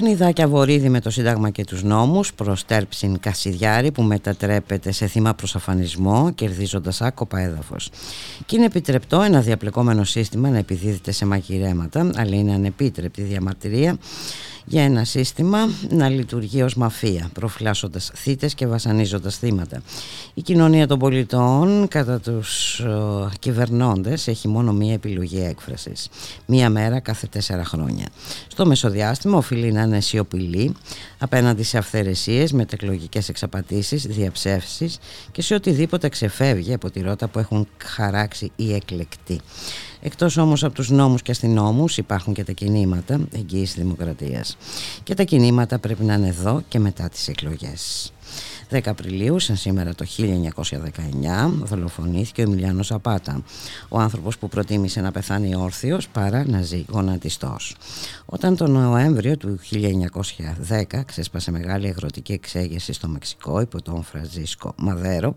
Παιχνιδάκια βορίδι με το Σύνταγμα και τους νόμους προς Τέρψιν Κασιδιάρη που μετατρέπεται σε θύμα προς αφανισμό κερδίζοντας άκοπα έδαφος. Και είναι επιτρεπτό ένα διαπλεκόμενο σύστημα να επιδίδεται σε μαγειρέματα αλλά είναι ανεπίτρεπτη διαμαρτυρία για ένα σύστημα να λειτουργεί ως μαφία, προφυλάσσοντας θύτες και βασανίζοντας θύματα. Η κοινωνία των πολιτών κατά τους ο, κυβερνώντες έχει μόνο μία επιλογή έκφρασης. Μία μέρα κάθε τέσσερα χρόνια. Στο μεσοδιάστημα οφείλει να είναι σιωπηλή απέναντι σε αυθαιρεσίες, μετεκλογικές εξαπατήσεις, διαψεύσεις και σε οτιδήποτε ξεφεύγει από τη ρότα που έχουν χαράξει οι εκλεκτοί. Εκτός όμως από τους νόμους και αστυνόμους υπάρχουν και τα κινήματα εγγύης δημοκρατίας. Και τα κινήματα πρέπει να είναι εδώ και μετά τις εκλογές. 10 Απριλίου, σαν σήμερα το 1919, δολοφονήθηκε ο Εμιλιάνος Ζαπάτα, ο άνθρωπος που προτίμησε να πεθάνει όρθιος παρά να ζει γονατιστός. Όταν τον Νοέμβριο του 1910 ξέσπασε μεγάλη αγροτική εξέγερση στο Μεξικό υπό τον Φραζίσκο Μαδέρο,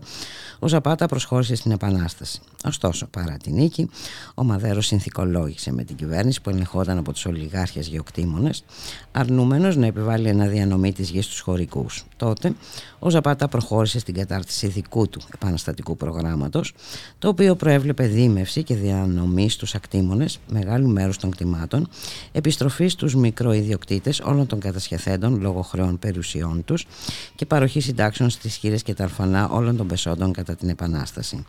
ο Ζαπάτα προσχώρησε στην Επανάσταση. Ωστόσο, παρά την νίκη, ο Μαδέρος συνθηκολόγησε με την κυβέρνηση που ελεγχόταν από τους ολιγάρχες γεωκτήμονες, αρνούμενος να επιβάλλει ένα διανομή της γης στους χωρικούς. Τότε, ο Ζαπάτα προχώρησε στην κατάρτιση δικού του επαναστατικού προγράμματος, το οποίο προέβλεπε δίμευση και διανομή στους ακτήμονε μεγάλου μέρου των κτημάτων, επιστροφή στους μικροϊδιοκτήτε όλων των κατασχεθέντων λόγω χρεών περιουσιών τους και παροχή συντάξεων στις χείρες και τα αρφανά όλων των πεσόντων κατά την Επανάσταση.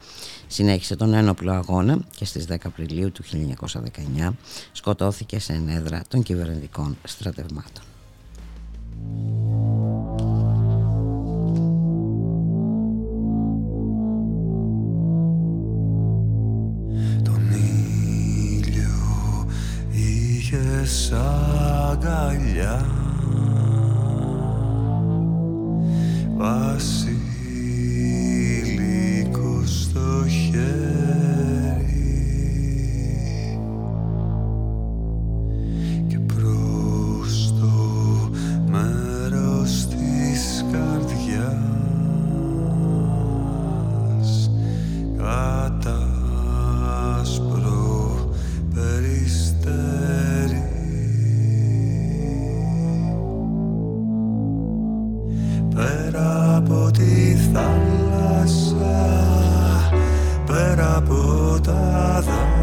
Συνέχισε τον ένοπλο αγώνα και στις 10 Απριλίου του 1919 σκοτώθηκε σε ενέδρα των κυβερνητικών στρατευμάτων. Είχες αγκαλιά. Βασίλικο στο χέρι από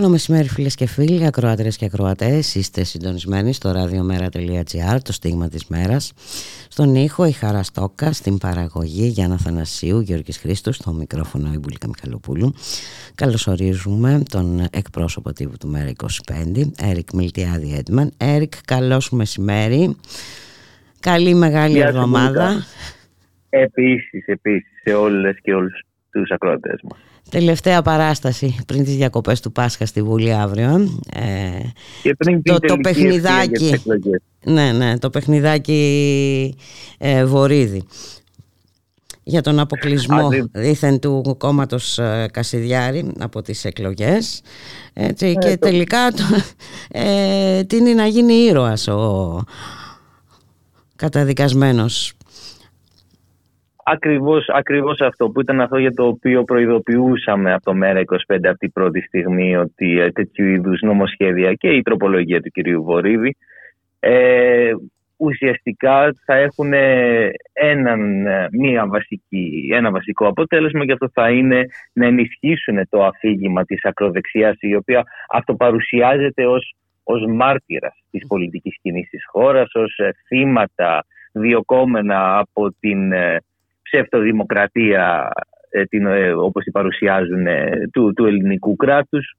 Καλό μεσημέρι φίλες και φίλοι, ακροατές και ακροατές. Είστε συντονισμένοι στο radiomera.gr, το στίγμα της μέρας. Στον ήχο η Χαρά Στόκα, στην παραγωγή Γιάννα Θανασίου, Γιώργης Χρήστος, στο μικρόφωνο η Μπουλίκα Μιχαλοπούλου. Καλωσορίζουμε τον εκπρόσωπο τύπου του Μέρα 25, Έρικ Μιλτιάδη Έντμαν. Έρικ, καλώς μεσημέρι. Καλή μεγάλη εβδομάδα. Επίσης, επίσης, σε όλες και όλους τους ακροατές μας. Τελευταία παράσταση πριν τις διακοπές του Πάσχα στη Βουλή αύριο. Ε, και πριν το, το παιχνιδάκι. Ναι, ναι, το παιχνιδάκι ε, Βορύδη για τον αποκλεισμό δήθεν του κόμματος ε, Κασιδιάρη από τις εκλογές έτσι, ε, και τελικά το, ε, είναι να γίνει ήρωας ο καταδικασμένος Ακριβώς, ακριβώς αυτό που ήταν αυτό για το οποίο προειδοποιούσαμε από το ΜΕΡΑ 25 από την πρώτη στιγμή ότι ε, τέτοιου είδους νομοσχέδια και η τροπολογία του κυρίου Βορύδη ε, ουσιαστικά θα έχουν έναν, ε, μία βασική, ένα βασικό αποτέλεσμα και αυτό θα είναι να ενισχύσουν το αφήγημα της ακροδεξιάς η οποία αυτοπαρουσιάζεται ως, ως μάρτυρας της πολιτικής σκηνής της χώρας, ως ε, θύματα διοκόμενα από την ψευτοδημοκρατία ε, την, ε, όπως την παρουσιάζουν ε, του, του ελληνικού κράτους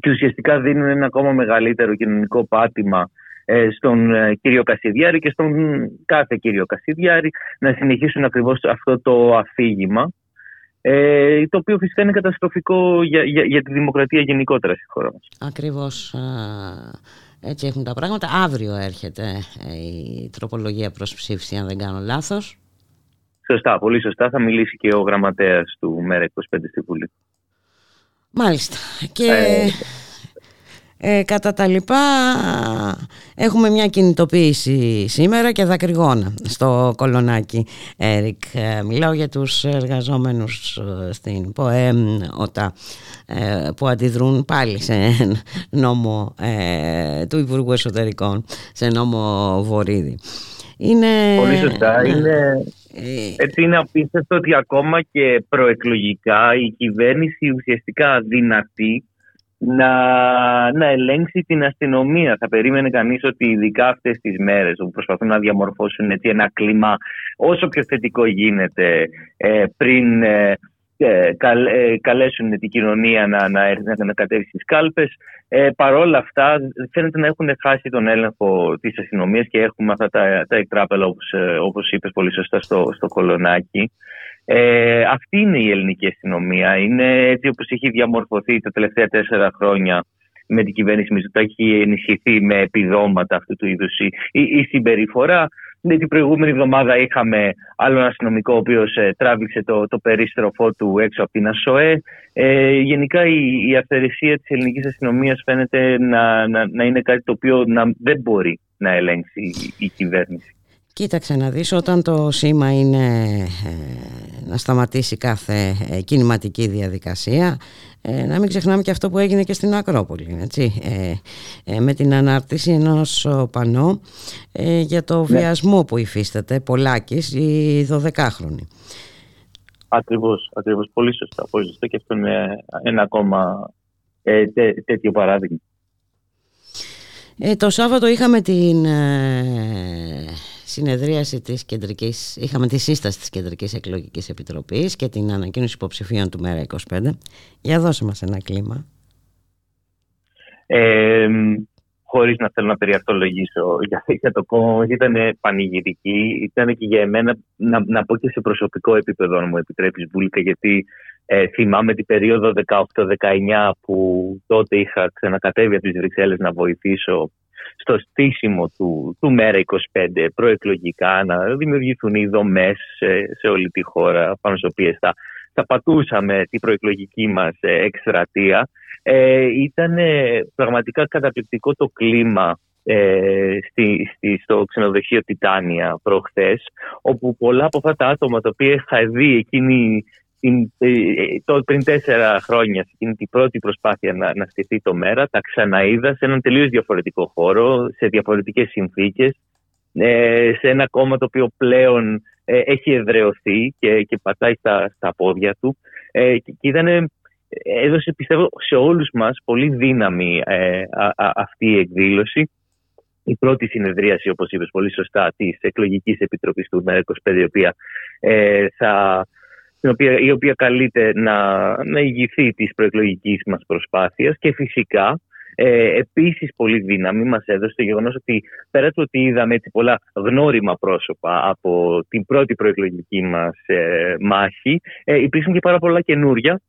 και ουσιαστικά δίνουν ένα ακόμα μεγαλύτερο κοινωνικό πάτημα στον κύριο Κασιδιάρη και στον κάθε κύριο Κασιδιάρη να συνεχίσουν ακριβώς αυτό το αφήγημα το οποίο φυσικά είναι καταστροφικό για, για, για τη δημοκρατία γενικότερα στη χώρα μας. Ακριβώς έτσι έχουν τα πράγματα. Αύριο έρχεται η τροπολογία προς ψήφιση αν δεν κάνω λάθος. Σωστά, πολύ σωστά. Θα μιλήσει και ο γραμματέας του ΜΕΡΑ25 στη Βουλή. Μάλιστα. Και ε, ε, κατά τα λοιπά έχουμε μια κινητοποίηση σήμερα και δακρυγόνα στο κολονάκι Έρικ. Ε, μιλάω για τους εργαζόμενους ε, στην ΠΟΕΜ ΟΤΑ που αντιδρούν πάλι σε νόμο του Υπουργού Εσωτερικών, σε νόμο Βορύδη. Είναι... Πολύ σωστά. Είναι... Ε, έτσι είναι απίστευτο ότι ακόμα και προεκλογικά η κυβέρνηση ουσιαστικά δυνατή να, να ελέγξει την αστυνομία. Θα περίμενε κανείς ότι ειδικά αυτές τις μέρες που προσπαθούν να διαμορφώσουν έτσι, ένα κλίμα όσο πιο θετικό γίνεται ε, πριν ε, ε, καλέσουν την κοινωνία να, να, να, να κατέβει στις κάλπες. Ε, παρόλα αυτά φαίνεται να έχουν χάσει τον έλεγχο της αστυνομίας και έχουμε αυτά τα, τα εκτράπελα όπως, ε, όπως είπες πολύ σωστά στο, στο κολονάκι. Ε, αυτή είναι η ελληνική αστυνομία. Είναι έτσι όπως έχει διαμορφωθεί τα τελευταία τέσσερα χρόνια με την κυβέρνηση Μητσοτάκη έχει ενισχυθεί με επιδόματα αυτού του είδους η, η συμπεριφορά. Ναι, την προηγούμενη εβδομάδα είχαμε άλλο ένα αστυνομικό ο οποίος ε, τράβηξε το, το περίστροφό του έξω από την ΑΣΟΕ. Ε, γενικά η, η αυθαιρεσία της ελληνικής αστυνομίας φαίνεται να, να, να είναι κάτι το οποίο να, δεν μπορεί να ελέγξει η, η κυβέρνηση. Κοίταξε να δεις, όταν το σήμα είναι ε, να σταματήσει κάθε ε, κινηματική διαδικασία, ε, να μην ξεχνάμε και αυτό που έγινε και στην Ακρόπολη, έτσι, με την ανάρτηση ενός πανό για το ναι. βιασμό που υφίσταται Πολάκης η 12χρονη. Ακριβώς, ακριβώς, πολύ σωστά, πολύ σωστά και αυτό είναι ένα ακόμα τέτοιο παράδειγμα. το Σάββατο είχαμε την συνεδρίαση της κεντρικής, είχαμε τη σύσταση της Κεντρικής Εκλογικής Επιτροπής και την ανακοίνωση υποψηφίων του ΜΕΡΑ25. Για δώσε μας ένα κλίμα. Ε, χωρίς να θέλω να περιαρτολογήσω για, για το κόμμα ήταν πανηγυρική ήταν και για εμένα να, να πω και σε προσωπικό επίπεδο αν μου επιτρέπεις Βούλικα γιατί ε, θυμάμαι την περίοδο 18-19 που τότε είχα ξανακατέβει από τις Βρυξέλλες να βοηθήσω στο στήσιμο του, του ΜΕΡΑ25 προεκλογικά να δημιουργηθούν οι δομές σε, σε όλη τη χώρα πάνω στις οποίες θα, θα πατούσαμε την προεκλογική μας ε, εκστρατεία. Ε, ήταν πραγματικά καταπληκτικό το κλίμα ε, στη, στη, στο ξενοδοχείο Τιτάνια προχθές όπου πολλά από αυτά τα άτομα τα οποία είχα δει εκείνη ε, το, πριν τέσσερα χρόνια, σε εκείνη την πρώτη προσπάθεια να, να στηθεί το ΜΕΡΑ, τα ξαναείδα σε έναν τελείως διαφορετικό χώρο, σε διαφορετικές συνθήκες, ε, σε ένα κόμμα το οποίο πλέον ε, έχει εδρεωθεί και, και πατάει στα, στα πόδια του. και, ήταν έδωσε πιστεύω σε όλους μας πολύ δύναμη ε, αυτή η εκδήλωση. Η πρώτη συνεδρίαση, όπως είπες πολύ σωστά, της εκλογικής επιτροπής του ΜΕΡΑ25, η οποία, ε, θα, η οποία, η οποία καλείται να, να ηγηθεί της προεκλογικής μας προσπάθειας και φυσικά ε, Επίσης, πολύ δύναμη μας έδωσε το γεγονός ότι πέρα του ότι είδαμε έτσι πολλά γνώριμα πρόσωπα από την πρώτη προεκλογική μας ε, μάχη, ε, υπήρξαν και πάρα πολλά καινούρια.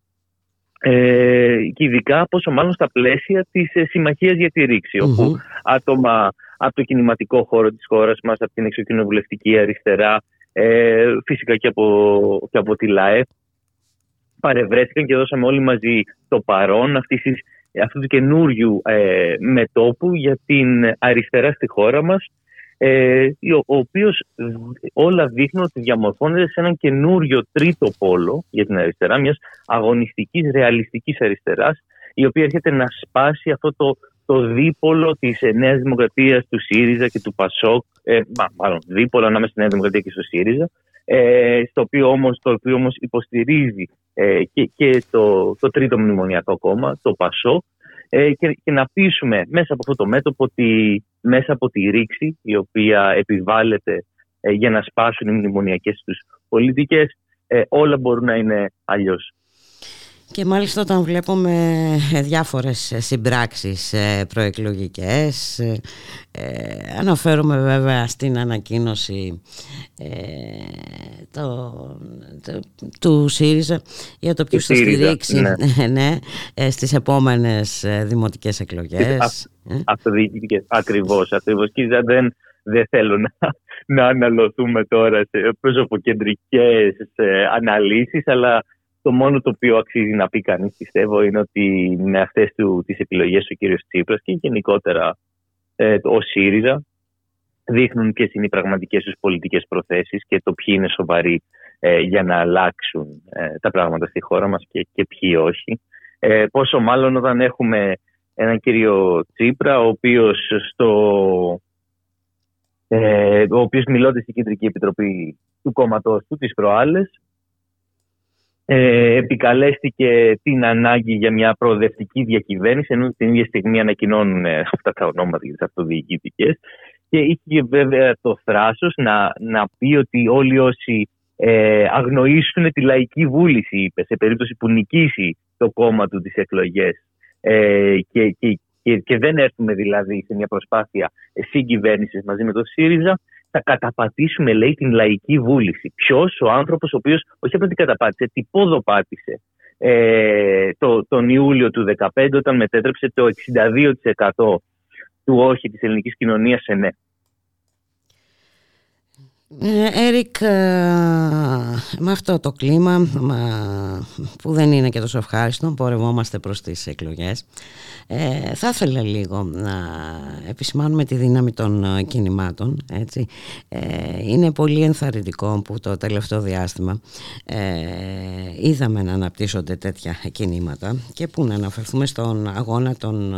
Ε, και ειδικά πόσο μάλλον στα πλαίσια της ε, συμμαχίας για τη ρηξη όπου άτομα από το κινηματικό χώρο της χώρας μας, από την εξωκοινοβουλευτική αριστερά, ε, φυσικά και από, και από τη ΛΑΕ, παρευρέθηκαν και δώσαμε όλοι μαζί το παρόν αυτής της αυτού του καινούριου ε, μετόπου για την αριστερά στη χώρα μας ε, ο οποίος όλα δείχνουν ότι διαμορφώνεται σε έναν καινούριο τρίτο πόλο για την αριστερά, μιας αγωνιστικής, ρεαλιστικής αριστεράς η οποία έρχεται να σπάσει αυτό το, το δίπολο της Νέας Δημοκρατίας, του ΣΥΡΙΖΑ και του ΠΑΣΟΚ, ε, μάλλον δίπολο ανάμεσα στη Νέα Δημοκρατία και στο ΣΥΡΙΖΑ, ε, στο οποίο όμως, το οποίο όμως υποστηρίζει ε, και, και το, το τρίτο μνημονιακό κόμμα, το ΠΑΣΟ, ε, και, και να πείσουμε μέσα από αυτό το μέτωπο ότι μέσα από τη ρήξη η οποία επιβάλλεται ε, για να σπάσουν οι μνημονιακές τους πολιτικές ε, όλα μπορούν να είναι αλλιώς. Και μάλιστα όταν βλέπουμε διάφορες συμπράξεις ε, προεκλογικές ε, αναφέρομαι βέβαια στην ανακοίνωση ε, το, του ΣΥΡΙΖΑ για το ποιος θα στηρίξει ναι. ναι, ε, στις επόμενες δημοτικές εκλογές. Αυτοδιοικητικές, ακριβώς, ακριβώς. Και δεν, δεν θέλω να, να αναλωθούμε τώρα σε προσωποκεντρικές αναλύσεις, αλλά το μόνο το οποίο αξίζει να πει κανείς, πιστεύω, είναι ότι με αυτές τις επιλογές ο κύριος Τσίπρας και γενικότερα ε, ο ΣΥΡΙΖΑ δείχνουν ποιες είναι οι πραγματικές τους πολιτικές προθέσεις και το ποιοι είναι σοβαροί ε, για να αλλάξουν ε, τα πράγματα στη χώρα μας και, και ποιοι όχι. Ε, πόσο μάλλον όταν έχουμε έναν κύριο Τσίπρα, ο οποίος στο ε, ο οποίος μιλώντας στην Κεντρική Επιτροπή του κόμματός του τις προάλλες ε, επικαλέστηκε την ανάγκη για μια προοδευτική διακυβέρνηση, ενώ την ίδια στιγμή ανακοινώνουν ε, αυτά τα ονόματα για τις αυτοδιοικητικές. Και είχε βέβαια το θράσος να, να πει ότι όλοι όσοι ε, αγνοήσουν τη λαϊκή βούληση, είπε, σε περίπτωση που νικήσει το κόμμα του τις εκλογές. Ε, και, και, και, και, δεν έρθουμε δηλαδή σε μια προσπάθεια συγκυβέρνησης μαζί με το ΣΥΡΙΖΑ, θα καταπατήσουμε, λέει, την λαϊκή βούληση. Ποιος, ο άνθρωπος ο οποίος όχι απλά την καταπάτησε, τυπόδοπάτησε ε, το, τον Ιούλιο του 2015 όταν μετέτρεψε το 62% του όχι της ελληνικής κοινωνίας σε ναι. Ε, Έρικ, ε, με αυτό το κλίμα που δεν είναι και τόσο ευχάριστο, πορευόμαστε προς τις εκλογές. Ε, θα ήθελα λίγο να επισημάνουμε τη δύναμη των κινημάτων. Έτσι. είναι πολύ ενθαρρυντικό που το τελευταίο διάστημα είδαμε να αναπτύσσονται τέτοια κινήματα και που να αναφερθούμε στον αγώνα των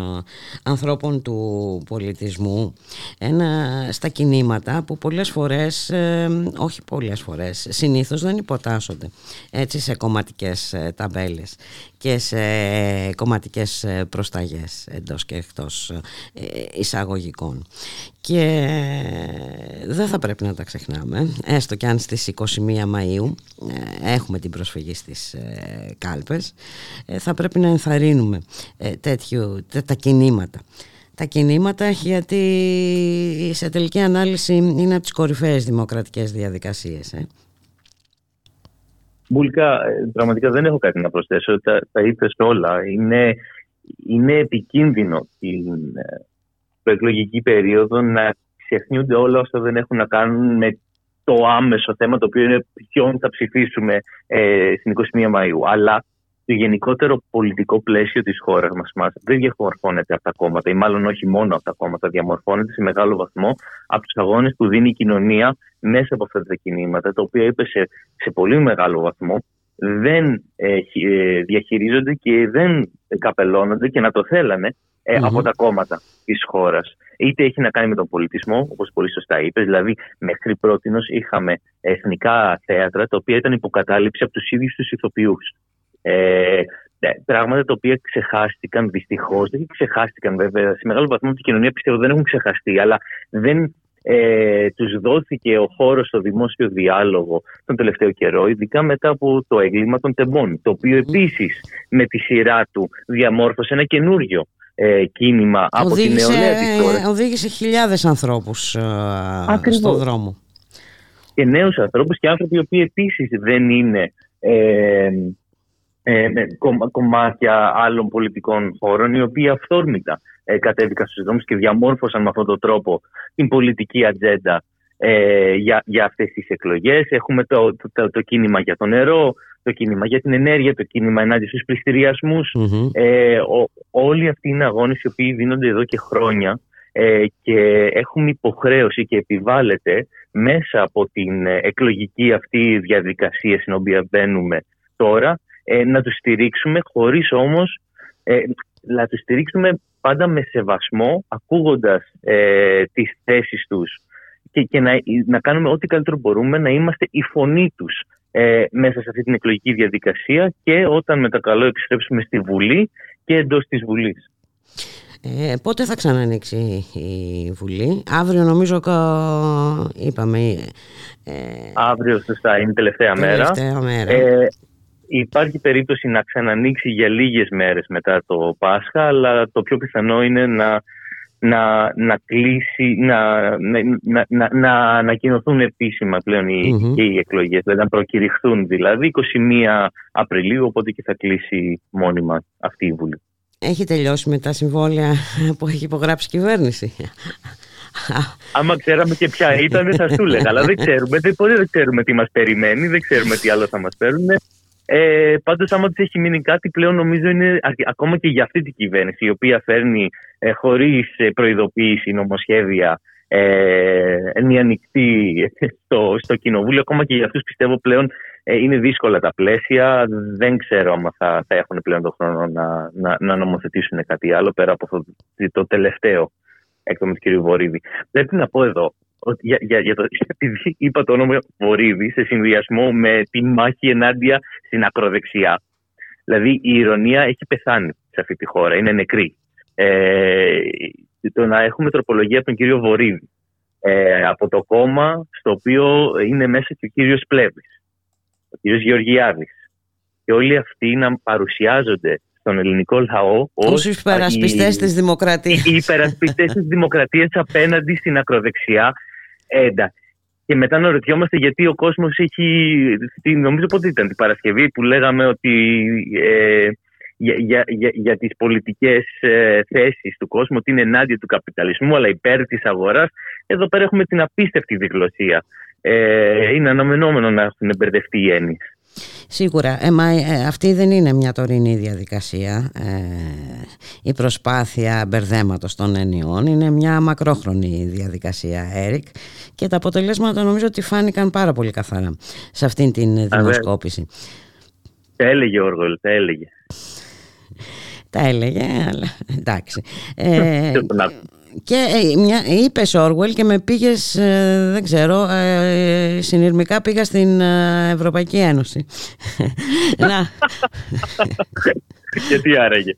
ανθρώπων του πολιτισμού ένα, στα κινήματα που πολλές φορές όχι πολλές φορές, συνήθως δεν υποτάσσονται έτσι σε κομματικές ε, ταμπέλες και σε κομματικές ε, προσταγές εντός και εκτός ε, εισαγωγικών. Και δεν θα πρέπει να τα ξεχνάμε, έστω και αν στις 21 Μαΐου έχουμε την προσφυγή στις κάλπες, θα πρέπει να ενθαρρύνουμε τέτοιου, τα κινήματα τα κινήματα γιατί σε τελική ανάλυση είναι από τις κορυφαίες δημοκρατικές διαδικασίες. Ε. Μπουλικά, ε, πραγματικά δεν έχω κάτι να προσθέσω. Τα, τα είπες όλα. Είναι, είναι επικίνδυνο την ε, προεκλογική περίοδο να ξεχνιούνται όλα όσα δεν έχουν να κάνουν με το άμεσο θέμα το οποίο είναι ποιον θα ψηφίσουμε ε, στην 21 Μαΐου. Αλλά το γενικότερο πολιτικό πλαίσιο της χώρας μας, δεν διαμορφώνεται από τα κόμματα ή μάλλον όχι μόνο από τα κόμματα, διαμορφώνεται σε μεγάλο βαθμό από τους αγώνες που δίνει η κοινωνία μέσα από αυτά τα κινήματα, τα οποία είπε σε, σε πολύ μεγάλο βαθμό δεν ε, διαχειρίζονται και δεν καπελώνονται και να το θέλανε ε, από τα κόμματα της χώρας. Είτε έχει να κάνει με τον πολιτισμό, όπως πολύ σωστά είπες, δηλαδή μέχρι πρώτη είχαμε εθνικά θέατρα τα οποία ήταν υποκατάληψη από τους ίδιους τους ηθοποιούς. Ε, ε, πράγματα τα οποία ξεχάστηκαν δυστυχώς. Δεν ξεχάστηκαν βέβαια. Σε μεγάλο βαθμό την κοινωνία πιστεύω δεν έχουν ξεχαστεί, αλλά δεν ε, τους δόθηκε ο χώρος στο δημόσιο διάλογο τον τελευταίο καιρό, ειδικά μετά από το έγκλημα των τεμπών, το οποίο επίσης με τη σειρά του διαμόρφωσε ένα καινούριο ε, κίνημα από οδήγησε, την νεολαία της χώρας. Οδήγησε χιλιάδες ανθρώπους ε, στον δρόμο. Και νέους ανθρώπους και άνθρωποι οι οποίοι επίσης δεν είναι ε, ε, κομμάτια άλλων πολιτικών χώρων, οι οποίοι αυθόρμητα ε, κατέβηκαν στους δρόμους και διαμόρφωσαν με αυτόν τον τρόπο την πολιτική ατζέντα ε, για, για αυτές τις εκλογές. Έχουμε το, το, το, κίνημα για το νερό, το κίνημα για την ενέργεια, το κίνημα ενάντια στους πληστηριασμους Ε, όλοι αυτοί είναι αγώνες οι οποίοι δίνονται εδώ και χρόνια ε, και έχουν υποχρέωση και επιβάλλεται μέσα από την εκλογική αυτή διαδικασία στην οποία μπαίνουμε τώρα ε, να τους στηρίξουμε χωρίς όμως ε, να τους στηρίξουμε πάντα με σεβασμό ακούγοντας ε, τις θέσεις τους και, και να, να κάνουμε ό,τι καλύτερο μπορούμε να είμαστε η φωνή τους ε, μέσα σε αυτή την εκλογική διαδικασία και όταν με τα καλό επιστρέψουμε στη Βουλή και εντός της Βουλής. Ε, πότε θα ξανανοίξει η Βουλή, αύριο νομίζω είπαμε. Ε, αύριο σωστά είναι τελευταία, τελευταία μέρα. Ε, Υπάρχει περίπτωση να ξανανοίξει για λίγες μέρες μετά το Πάσχα, αλλά το πιο πιθανό είναι να, να, να κλείσει, να, να, να, να ανακοινωθούν επίσημα πλέον οι, mm-hmm. και οι εκλογές, δηλαδή να προκηρυχθούν δηλαδή 21 Απριλίου, οπότε και θα κλείσει μόνιμα αυτή η Βουλή. Έχει τελειώσει με τα συμβόλαια που έχει υπογράψει η κυβέρνηση. Άμα ξέραμε και ποια ήταν, θα σου έλεγα. Αλλά δεν ξέρουμε. Δεν, δεν ξέρουμε τι μας περιμένει, δεν ξέρουμε τι άλλο θα μας φέρουν. Ε, Πάντως, άμα τη έχει μείνει κάτι, πλέον νομίζω είναι ακόμα και για αυτή την κυβέρνηση, η οποία φέρνει ε, χωρίς ε, προειδοποίηση νομοσχέδια ε, μια ανοιχτή στο, στο κοινοβούλιο. Ακόμα και για αυτούς πιστεύω πλέον ε, είναι δύσκολα τα πλαίσια. Δεν ξέρω αν θα, θα έχουν πλέον τον χρόνο να, να, να νομοθετήσουν κάτι άλλο πέρα από αυτό το τελευταίο έκδομα του κ. Βορύδη. Πρέπει να πω εδώ ότι για, για, για το, επειδή είπα το όνομα Βορύδη σε συνδυασμό με τη μάχη ενάντια στην ακροδεξιά. Δηλαδή η ηρωνία έχει πεθάνει σε αυτή τη χώρα, είναι νεκρή. Ε, το να έχουμε τροπολογία από τον κύριο Βορύδη, ε, από το κόμμα στο οποίο είναι μέσα και ο κύριος Πλεύρης, ο κύριος Γεωργιάδης. Και όλοι αυτοί να παρουσιάζονται στον ελληνικό λαό ως υπερασπιστές της δημοκρατίας. Οι υπερασπιστές της δημοκρατίας απέναντι στην ακροδεξιά έντα. Και μετά να ρωτιόμαστε γιατί ο κόσμος έχει. Νομίζω πότε ήταν την Παρασκευή που λέγαμε ότι ε, για, για, για, για τις πολιτικές ε, θέσεις του κόσμου ότι είναι ενάντια του καπιταλισμού αλλά υπέρ της αγοράς. Εδώ πέρα έχουμε την απίστευτη διγλωσία. Ε, είναι αναμενόμενο να έχουν μπερδευτεί οι έννοιες. Σίγουρα, ε, μα, ε, αυτή δεν είναι μια τωρινή διαδικασία. Ε, η προσπάθεια μπερδέματος των ενιών είναι μια μακρόχρονη διαδικασία, Έρικ, και τα αποτελέσματα νομίζω ότι φάνηκαν πάρα πολύ καθαρά σε αυτήν την δημοσκόπηση. Τα έλεγε ο Όργολ, τα έλεγε. Τα έλεγε, αλλά εντάξει. Ε, και ε, μια, είπες Όργουελ και με πήγες, ε, δεν ξέρω, ε, συνειρμικά πήγα στην Ευρωπαϊκή Ένωση. Να. και τι άραγε.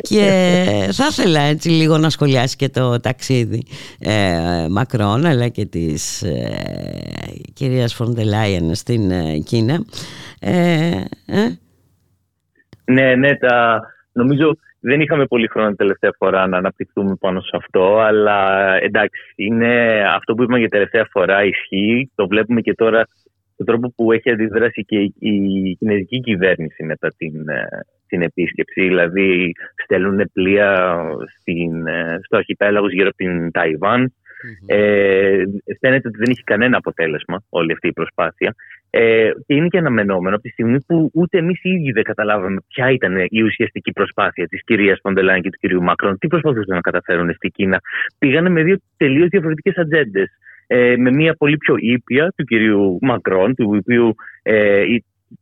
και θα ήθελα έτσι λίγο να σχολιάσει και το ταξίδι ε, Μακρόν αλλά και της ε, κυρίας Φοντελάιεν στην Κίνα. Ναι, ναι, τα, νομίζω δεν είχαμε πολύ χρόνο την τελευταία φορά να αναπτυχθούμε πάνω σε αυτό, αλλά εντάξει, είναι αυτό που είπαμε για τελευταία φορά ισχύει. Το βλέπουμε και τώρα τον τρόπο που έχει αντιδράσει και η κινέζικη κυβέρνηση μετά την, ε, την επίσκεψη. Δηλαδή, στέλνουν πλοία στην, ε, στο αρχιπέλαγος γύρω από την Ταϊβάν. Ε, φαίνεται ότι δεν έχει κανένα αποτέλεσμα όλη αυτή η προσπάθεια. Ε, και είναι και αναμενόμενο από τη στιγμή που ούτε εμείς οι ίδιοι δεν καταλάβαμε ποια ήταν η ουσιαστική προσπάθεια της κυρίας Φοντελάν και του κυρίου Μάκρον. Τι προσπαθούσαν να καταφέρουν στην Κίνα. Πήγανε με δύο τελείως διαφορετικές ατζέντες. Ε, με μια πολύ πιο ήπια του κυρίου Μακρόν, του οποίου, ε,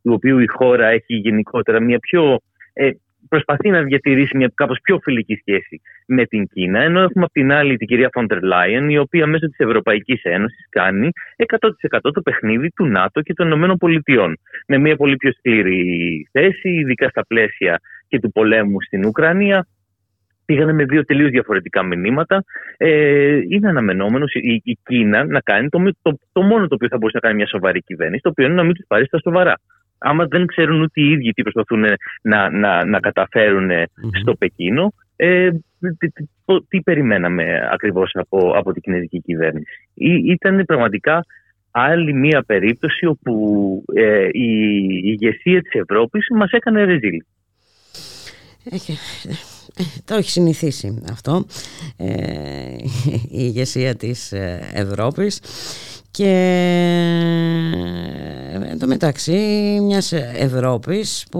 του οποίου η χώρα έχει γενικότερα μια πιο ε, προσπαθεί να διατηρήσει μια κάπως πιο φιλική σχέση με την Κίνα, ενώ έχουμε από την άλλη την κυρία Φόντερ Λάιεν, η οποία μέσω της Ευρωπαϊκής Ένωσης κάνει 100% το παιχνίδι του ΝΑΤΟ και των ΗΠΑ. Με μια πολύ πιο σκληρή θέση, ειδικά στα πλαίσια και του πολέμου στην Ουκρανία, πήγανε με δύο τελείως διαφορετικά μηνύματα. Ε, είναι αναμενόμενος η, η Κίνα να κάνει το, το, το, μόνο το οποίο θα μπορούσε να κάνει μια σοβαρή κυβέρνηση, το οποίο είναι να μην τους πάρει στα σοβαρά. Άμα δεν ξέρουν ούτε οι ίδιοι τι προσπαθούν να, να, να καταφέρουν στο Πεκίνο, ε, τι, τι, τι, περιμέναμε ακριβώς από, από την κινέζικη κυβέρνηση. Ή, ήταν πραγματικά άλλη μία περίπτωση όπου ε, η, η ηγεσία της Ευρώπης μας έκανε ρεζίλ. Ε, το έχει συνηθίσει αυτό ε, η ηγεσία της ε, Ευρώπης και εν τω μεταξύ μιας Ευρώπης που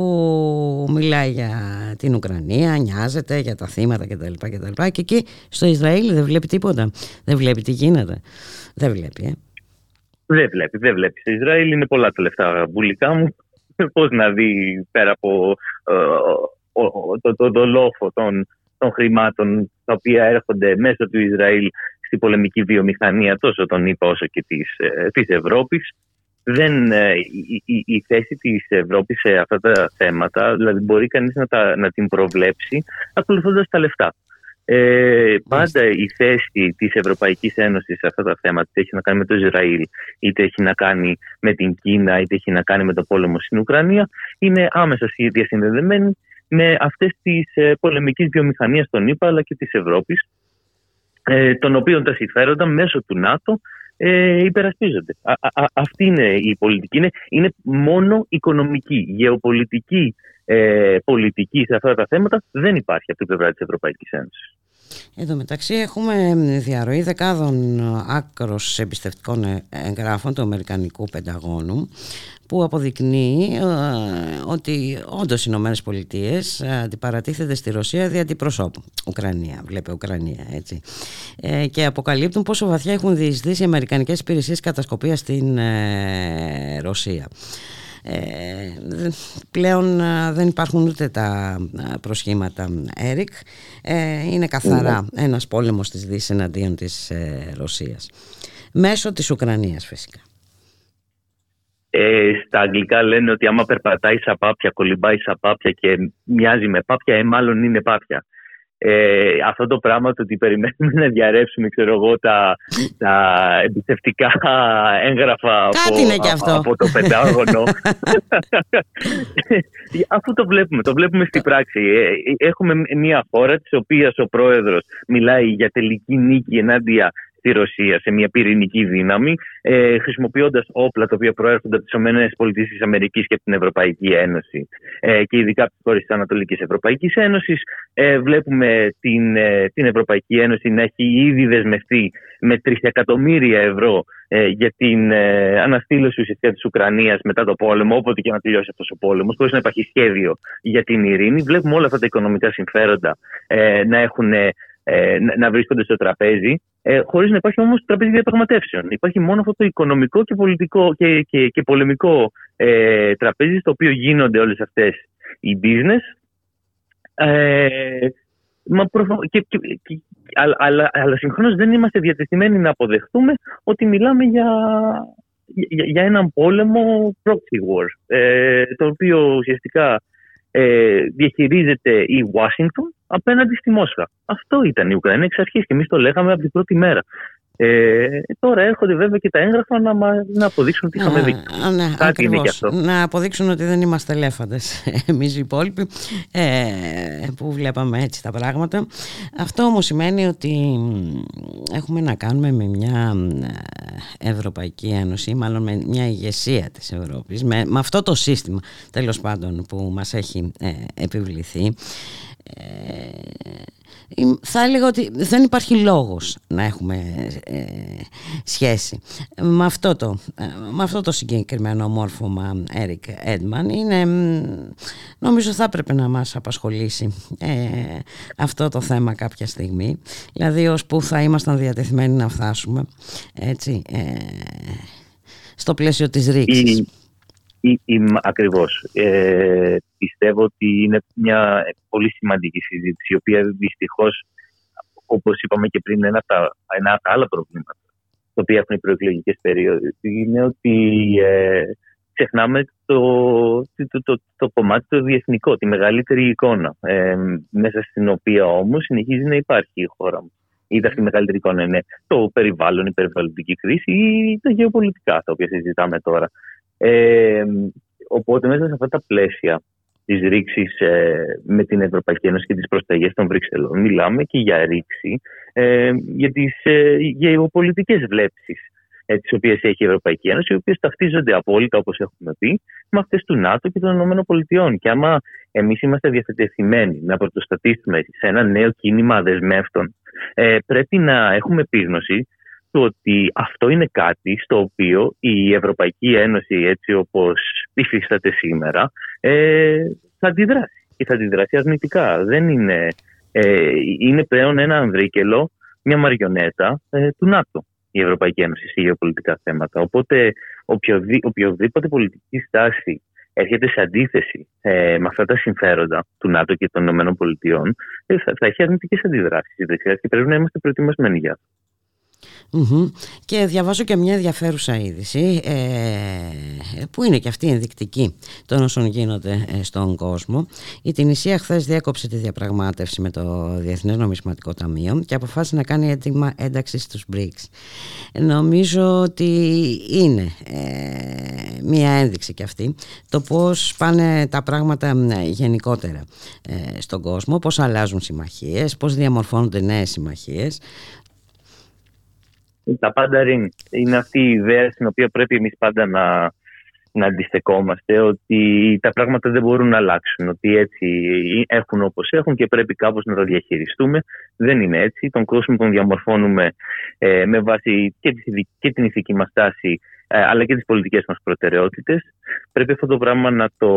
μιλάει για την Ουκρανία, νοιάζεται για τα θύματα κτλ. Και, και εκεί στο Ισραήλ δεν βλέπει τίποτα, δεν βλέπει τι γίνεται, δεν βλέπει. Ε. Δεν βλέπει, δεν βλέπει. Στο Ισραήλ είναι πολλά τα λεφτά μπουλικά μου. Πώς να δει πέρα από το, το, το λόφο των, των χρημάτων τα οποία έρχονται μέσω του Ισραήλ στην πολεμική βιομηχανία τόσο τον ΗΠΑ όσο και της, ε, της Ευρώπης. Δεν, ε, η, η, θέση της Ευρώπης σε αυτά τα θέματα δηλαδή μπορεί κανείς να, τα, να την προβλέψει ακολουθώντας τα λεφτά. Ε, πάντα η θέση της Ευρωπαϊκής Ένωσης σε αυτά τα θέματα είτε έχει να κάνει με το Ισραήλ είτε έχει να κάνει με την Κίνα είτε έχει να κάνει με το πόλεμο στην Ουκρανία είναι άμεσα διασυνδεδεμένη με αυτές τις ε, πολεμικές βιομηχανίες των ΗΠΑ αλλά και της Ευρώπης ε, των οποίων τα συμφέροντα μέσω του ΝΑΤΟ ε, υπερασπίζονται. αυτή είναι η πολιτική. Είναι, είναι μόνο οικονομική, γεωπολιτική ε, πολιτική σε αυτά τα θέματα δεν υπάρχει από την πλευρά της Ευρωπαϊκής Ένωσης. Εδώ μεταξύ έχουμε διαρροή δεκάδων άκρος εμπιστευτικών εγγράφων του Αμερικανικού Πενταγώνου που αποδεικνύει ε, ότι όντως οι Ηνωμένες Πολιτείες αντιπαρατίθεται στη Ρωσία δια αντιπροσώπου. Ουκρανία, βλέπε Ουκρανία έτσι. Ε, και αποκαλύπτουν πόσο βαθιά έχουν διεισδύσει οι Αμερικανικές υπηρεσίες κατασκοπίας στην ε, Ρωσία. Ε, πλέον δεν υπάρχουν ούτε τα προσχήματα Έρικ. Ε, είναι καθαρά ναι. ένας πόλεμος της Δύσης εναντίον της ε, Ρωσίας. Μέσω της Ουκρανίας φυσικά. Ε, στα αγγλικά λένε ότι άμα περπατάει σαν πάπια, κολυμπάει σαν πάπια και μοιάζει με πάπια, ε, μάλλον είναι πάπια ε, αυτό το πράγμα το ότι περιμένουμε να διαρρεύσουμε ξέρω εγώ, τα, τα εμπιστευτικά έγγραφα από, από, το πεντάγωνο. Αφού το βλέπουμε, το βλέπουμε στην πράξη. Ε, έχουμε μια χώρα της οποίας ο πρόεδρος μιλάει για τελική νίκη ενάντια στη Ρωσία σε μια πυρηνική δύναμη, ε, χρησιμοποιώντας όπλα τα οποία προέρχονται από τις ΗΠΑ και από την Ευρωπαϊκή Ένωση ε, και ειδικά από τις χώρες της Ανατολικής Ευρωπαϊκής Ένωσης. Ε, βλέπουμε την, ε, την Ευρωπαϊκή Ένωση να έχει ήδη δεσμευτεί με τρισεκατομμύρια ευρώ ε, για την ε, αναστήλωση ουσιαστικά της Ουκρανίας μετά το πόλεμο, όποτε και να τελειώσει αυτός ο πόλεμος, χωρίς να υπάρχει σχέδιο για την ειρήνη. Βλέπουμε όλα αυτά τα οικονομικά συμφέροντα ε, να έχουν ε, να βρίσκονται στο τραπέζι, ε, χωρίς να υπάρχει όμως τραπέζι διαπραγματεύσεων. Υπάρχει μόνο αυτό το οικονομικό και, πολιτικό και, και, και πολεμικό ε, τραπέζι, στο οποίο γίνονται όλες αυτές οι business. Ε, μα και, και, αλλά, αλλά, αλλά συγχρόνως δεν είμαστε διατεθειμένοι να αποδεχτούμε ότι μιλάμε για, για, για έναν πόλεμο proxy war, ε, το οποίο ουσιαστικά ε, διαχειρίζεται η Washington απέναντι στη Μόσχα. Αυτό ήταν η Ουκρανία εξ αρχής και εμείς το λέγαμε από την πρώτη μέρα. Ε, τώρα έρχονται βέβαια και τα έγγραφα να, να αποδείξουν τι είχαμε δει. Ναι, Κάτι είναι και αυτό. Να αποδείξουν ότι δεν είμαστε ελέφαντες εμείς οι υπόλοιποι ε, που βλέπαμε έτσι τα πράγματα. Αυτό όμως σημαίνει ότι έχουμε να κάνουμε με μια Ευρωπαϊκή Ένωση, μάλλον με μια ηγεσία της Ευρώπης, με, με αυτό το σύστημα τέλος πάντων που μας έχει ε, επιβληθεί. Ε, θα έλεγα ότι δεν υπάρχει λόγος να έχουμε ε, σχέση. Με αυτό, το, ε, με αυτό το συγκεκριμένο μόρφωμα Eric Edman είναι, νομίζω θα έπρεπε να μας απασχολήσει αυτό το θέμα κάποια στιγμή. Δηλαδή ως που θα ήμασταν διατεθειμένοι να φτάσουμε έτσι, στο πλαίσιο της ρήξης. Ή, ή, ακριβώς. Ε, πιστεύω ότι είναι μια πολύ σημαντική συζήτηση, η οποία δυστυχώς, όπως είπαμε και πριν, ένα από τα, ένα από τα άλλα προβλήματα, τα οποία έχουν οι προεκλογικές περίοδοι, είναι ότι ε, ξεχνάμε το, το, το, το, κομμάτι το διεθνικό, τη μεγαλύτερη εικόνα, ε, μέσα στην οποία όμως συνεχίζει να υπάρχει η χώρα μου. Είτε αυτή η μεγαλύτερη εικόνα είναι το περιβάλλον, η περιβαλλοντική κρίση ή τα γεωπολιτικά, τα οποία συζητάμε τώρα. Ε, οπότε μέσα σε αυτά τα πλαίσια της ρήξης ε, με την Ευρωπαϊκή Ένωση και τις προσταγές των Βρυξελών, μιλάμε και για ρήξη ε, για τις ε, γεωπολιτικές βλέψεις ε, τις οποίες έχει η Ευρωπαϊκή Ένωση, οι οποίες ταυτίζονται απόλυτα, όπως έχουμε πει, με αυτές του ΝΑΤΟ και των ΗΠΑ. Και άμα εμείς είμαστε διαθετημένοι να πρωτοστατήσουμε σε ένα νέο κίνημα δεσμεύτων, ε, πρέπει να έχουμε επίγνωση του ότι αυτό είναι κάτι στο οποίο η Ευρωπαϊκή Ένωση, έτσι όπως υφίσταται σήμερα, ε, θα αντιδράσει. Και θα αντιδράσει αρνητικά. Δεν είναι, ε, είναι πλέον ένα ανδρίκελο, μια μαριονέτα ε, του ΝΑΤΟ η Ευρωπαϊκή Ένωση σε γεωπολιτικά θέματα. Οπότε οποιοδή, οποιοδήποτε πολιτική στάση έρχεται σε αντίθεση ε, με αυτά τα συμφέροντα του ΝΑΤΟ και των ΗΠΑ, ε, θα, θα έχει αρνητικές αντιδράσεις και πρέπει να είμαστε προετοιμασμένοι για αυτό. Και διαβάζω και μια ενδιαφέρουσα είδηση ε, που είναι και αυτή ενδεικτική των όσων γίνονται ε, στον κόσμο. Η Τινησία χθες διέκοψε τη διαπραγμάτευση με το Διεθνές Νομισματικό Ταμείο και αποφάσισε να κάνει έτοιμα ένταξη στους BRICS. Νομίζω ότι είναι ε, μια ένδειξη και αυτή το πώς πάνε τα πράγματα γενικότερα ε, στον κόσμο, πώς αλλάζουν συμμαχίες, πώς διαμορφώνονται νέες συμμαχίες τα πάντα είναι αυτή η ιδέα στην οποία πρέπει εμείς πάντα να, να αντιστεκόμαστε ότι τα πράγματα δεν μπορούν να αλλάξουν, ότι έτσι έχουν όπως έχουν και πρέπει κάπως να τα διαχειριστούμε. Δεν είναι έτσι. Τον κόσμο τον διαμορφώνουμε ε, με βάση και, και την ηθική μας τάση ε, αλλά και τις πολιτικές μας προτεραιότητες. Πρέπει αυτό το πράγμα να το,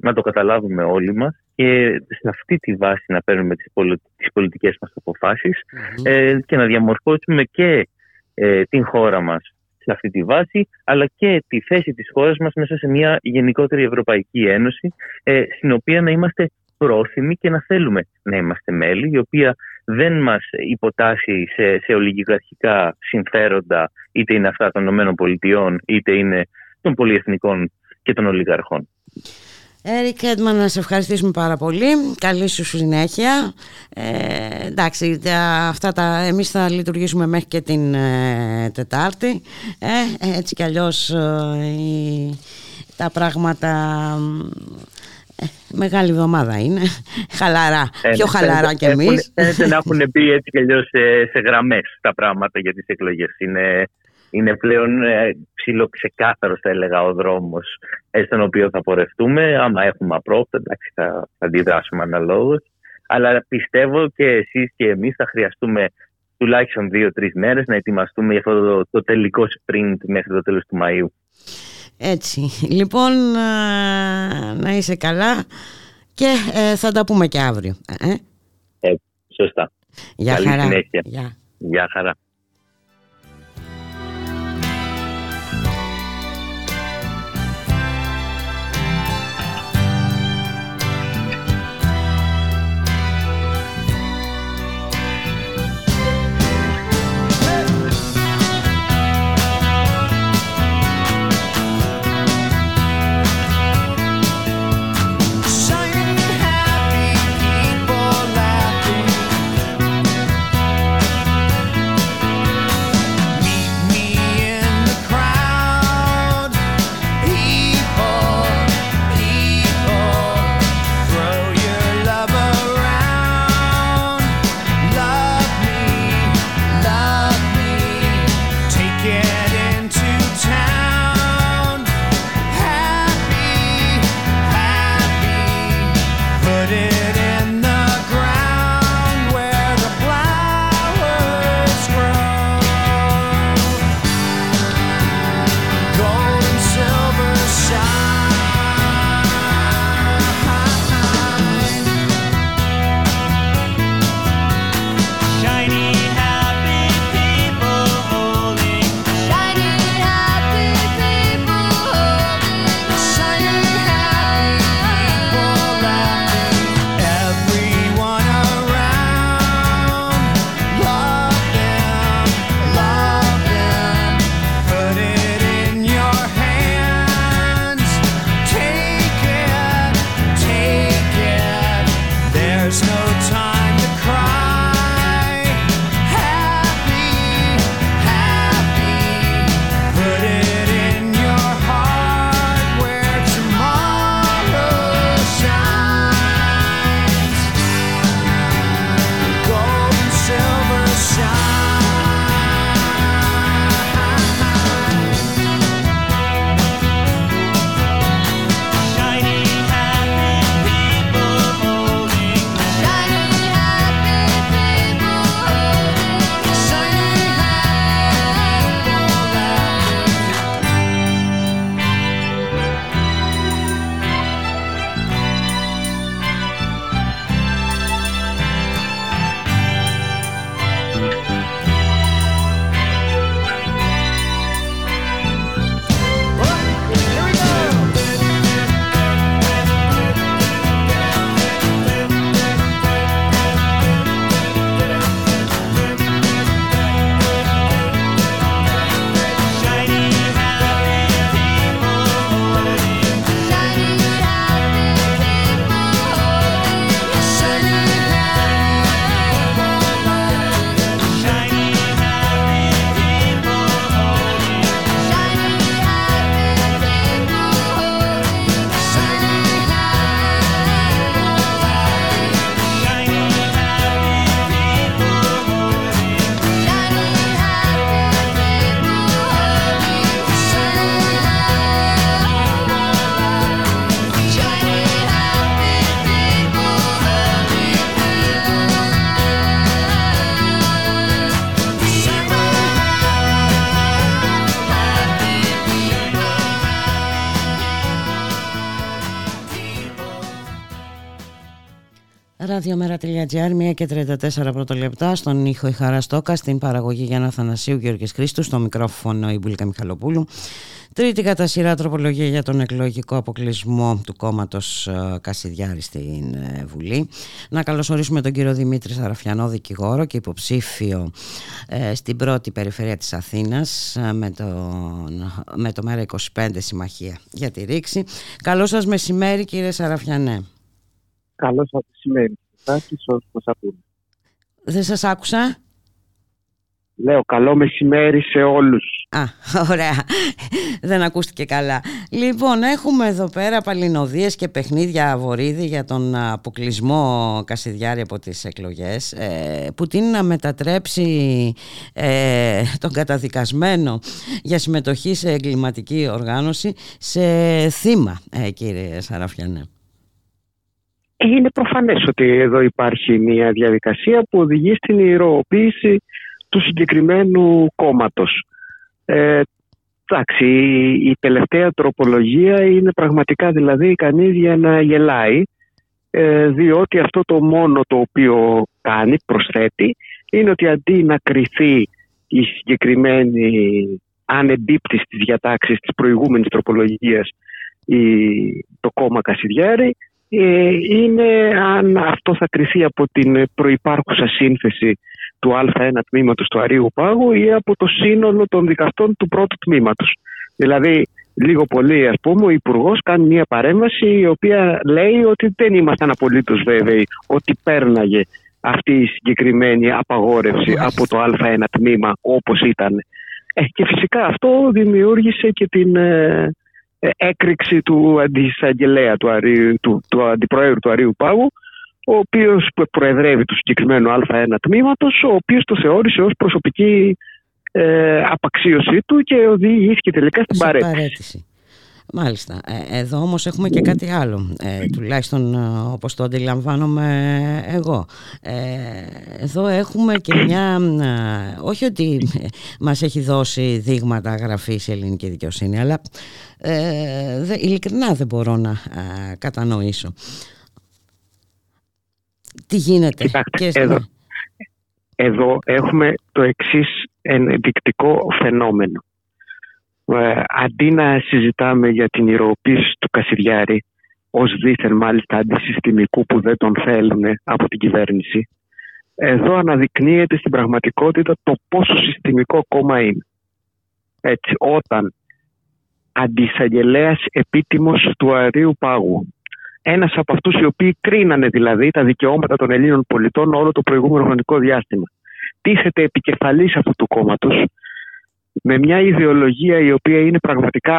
να το καταλάβουμε όλοι μας και σε αυτή τη βάση να παίρνουμε τις, πολι, τις πολιτικές μας αποφασεις ε, και να διαμορφώσουμε και ε, την χώρα μας σε αυτή τη βάση, αλλά και τη θέση της χώρας μας μέσα σε μια γενικότερη Ευρωπαϊκή Ένωση, ε, στην οποία να είμαστε πρόθυμοι και να θέλουμε να είμαστε μέλη, η οποία δεν μας υποτάσσει σε, σε ολιγικαρχικά συμφέροντα, είτε είναι αυτά των ΗΠΑ, είτε είναι των πολυεθνικών και των ολιγαρχών. Έρικ Έντμαν, να σε ευχαριστήσουμε πάρα πολύ. Καλή σου συνέχεια. Ε, εντάξει, αυτά τα, εμείς θα λειτουργήσουμε μέχρι και την ε, Τετάρτη. Ε, έτσι κι αλλιώς ε, τα πράγματα... Ε, μεγάλη εβδομάδα είναι. Χαλαρά. Πιο χαλαρά κι εμείς. Φαίνεται να έχουν πει έτσι κι αλλιώς σε, σε γραμμές τα πράγματα για τις εκλογές. Είναι είναι πλέον ε, ψηλοξεκάθαρο, θα έλεγα, ο δρόμος στον οποίο θα πορευτούμε. Άμα έχουμε απρόπτα, εντάξει, θα, θα αντιδράσουμε αναλόγως. Αλλά πιστεύω και εσείς και εμείς θα χρειαστούμε τουλάχιστον δύο-τρεις μέρες να ετοιμαστούμε για αυτό το, το τελικό sprint μέχρι το τέλος του Μαΐου. Έτσι. Λοιπόν, να είσαι καλά και ε, θα τα πούμε και αύριο. Ε; Ε, σωστά. Γεια χαρά. Γεια. Γεια χαρά. Ραδιομέρα.gr, 1 και 34 πρώτο λεπτά, στον ήχο η Χαρά Στόκα, στην παραγωγή Γιάννα Θανασίου Γιώργης Χρήστου, στο μικρόφωνο η Μπουλίκα Μιχαλοπούλου. Τρίτη κατά σειρά τροπολογία για τον εκλογικό αποκλεισμό του κόμματος ε, Κασιδιάρη στην ε, Βουλή. Να καλωσορίσουμε τον κύριο Δημήτρη Σαραφιανό, δικηγόρο και υποψήφιο ε, στην πρώτη περιφέρεια της Αθήνας με το, με το Μέρα 25 Συμμαχία για τη Ρήξη. Καλό σας μεσημέρι κύριε Σαραφιανέ. Καλό σας μεσημέρι. Δεν σας άκουσα. Λέω καλό μεσημέρι σε όλους. Α, ωραία. Δεν ακούστηκε καλά. Λοιπόν, έχουμε εδώ πέρα παλινοδίες και παιχνίδια βορύδι για τον αποκλεισμό Κασιδιάρη από τις εκλογές ε, που τίνει να μετατρέψει ε, τον καταδικασμένο για συμμετοχή σε εγκληματική οργάνωση σε θύμα, ε, κύριε Σαραφιανέ. Είναι προφανές ότι εδώ υπάρχει μια διαδικασία που οδηγεί στην ιεροποίηση του συγκεκριμένου κόμματος. Ε, εντάξει, η τελευταία τροπολογία είναι πραγματικά δηλαδή ικανή για να γελάει ε, διότι αυτό το μόνο το οποίο κάνει, προσθέτει, είναι ότι αντί να κρυθεί η συγκεκριμένη αν εμπίπτει στις διατάξεις της προηγούμενης τροπολογίας η, το κόμμα Κασιδιάρη, ε, είναι αν αυτό θα κρυθεί από την προϋπάρχουσα σύνθεση του Α1 τμήματος του Αρίου Πάγου ή από το σύνολο των δικαστών του πρώτου τμήματος. Δηλαδή, λίγο πολύ, ας πούμε, ο Υπουργός κάνει μια παρέμβαση η οποία λέει ότι δεν ήμασταν απολύτως βέβαιοι ότι πέρναγε αυτή η συγκεκριμένη απαγόρευση από το Α1 τμήμα όπως ήταν. Ε, και φυσικά αυτό δημιούργησε και την ε, ε έκρηξη του αντισαγγελέα, του, του, του αντιπροέδρου του Αρίου Πάγου, ο οποίος προεδρεύει του συγκεκριμένου Α1 τμήματος, ο οποίος το θεώρησε ως προσωπική ε, απαξίωσή του και οδηγήθηκε τελικά στην παρέτηση. Μάλιστα. Ε, εδώ όμως έχουμε και κάτι άλλο, ε, τουλάχιστον ε, όπως το αντιλαμβάνομαι εγώ. εδώ έχουμε και μια, όχι ότι μας έχει δώσει δείγματα γραφής σε ελληνική δικαιοσύνη, αλλά δε, ειλικρινά δεν μπορώ να κατανοήσω τι γίνεται. Κοιτάξτε, εδώ, εδώ έχουμε το εξής ενδεικτικό φαινόμενο. Ε, αντί να συζητάμε για την ηρωοποίηση του Κασιδιάρη ως δίθεν μάλιστα αντισυστημικού που δεν τον θέλουν από την κυβέρνηση, εδώ αναδεικνύεται στην πραγματικότητα το πόσο συστημικό κόμμα είναι. Έτσι, όταν αντισαγγελέας επίτιμος του Αρίου Πάγου ένας από αυτούς οι οποίοι κρίνανε δηλαδή τα δικαιώματα των Ελλήνων πολιτών όλο το προηγούμενο χρονικό διάστημα. Τίθεται επικεφαλής αυτού του κόμματος με μια ιδεολογία η οποία είναι πραγματικά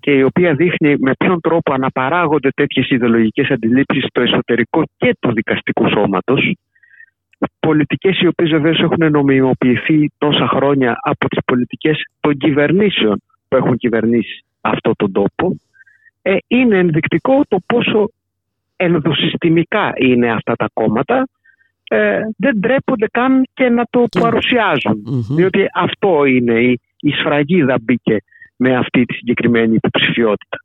και η οποία δείχνει με ποιον τρόπο αναπαράγονται τέτοιες ιδεολογικές αντιλήψεις στο εσωτερικό και του δικαστικού σώματος. Πολιτικές οι οποίες βεβαίως έχουν νομιμοποιηθεί τόσα χρόνια από τις πολιτικές των κυβερνήσεων που έχουν κυβερνήσει αυτόν τον τόπο ε, είναι ενδεικτικό το πόσο ενδοσυστημικά είναι αυτά τα κόμματα ε, δεν τρέπονται καν και να το παρουσιαζουν διότι αυτό είναι η, η σφραγίδα μπήκε με αυτή τη συγκεκριμένη υποψηφιότητα.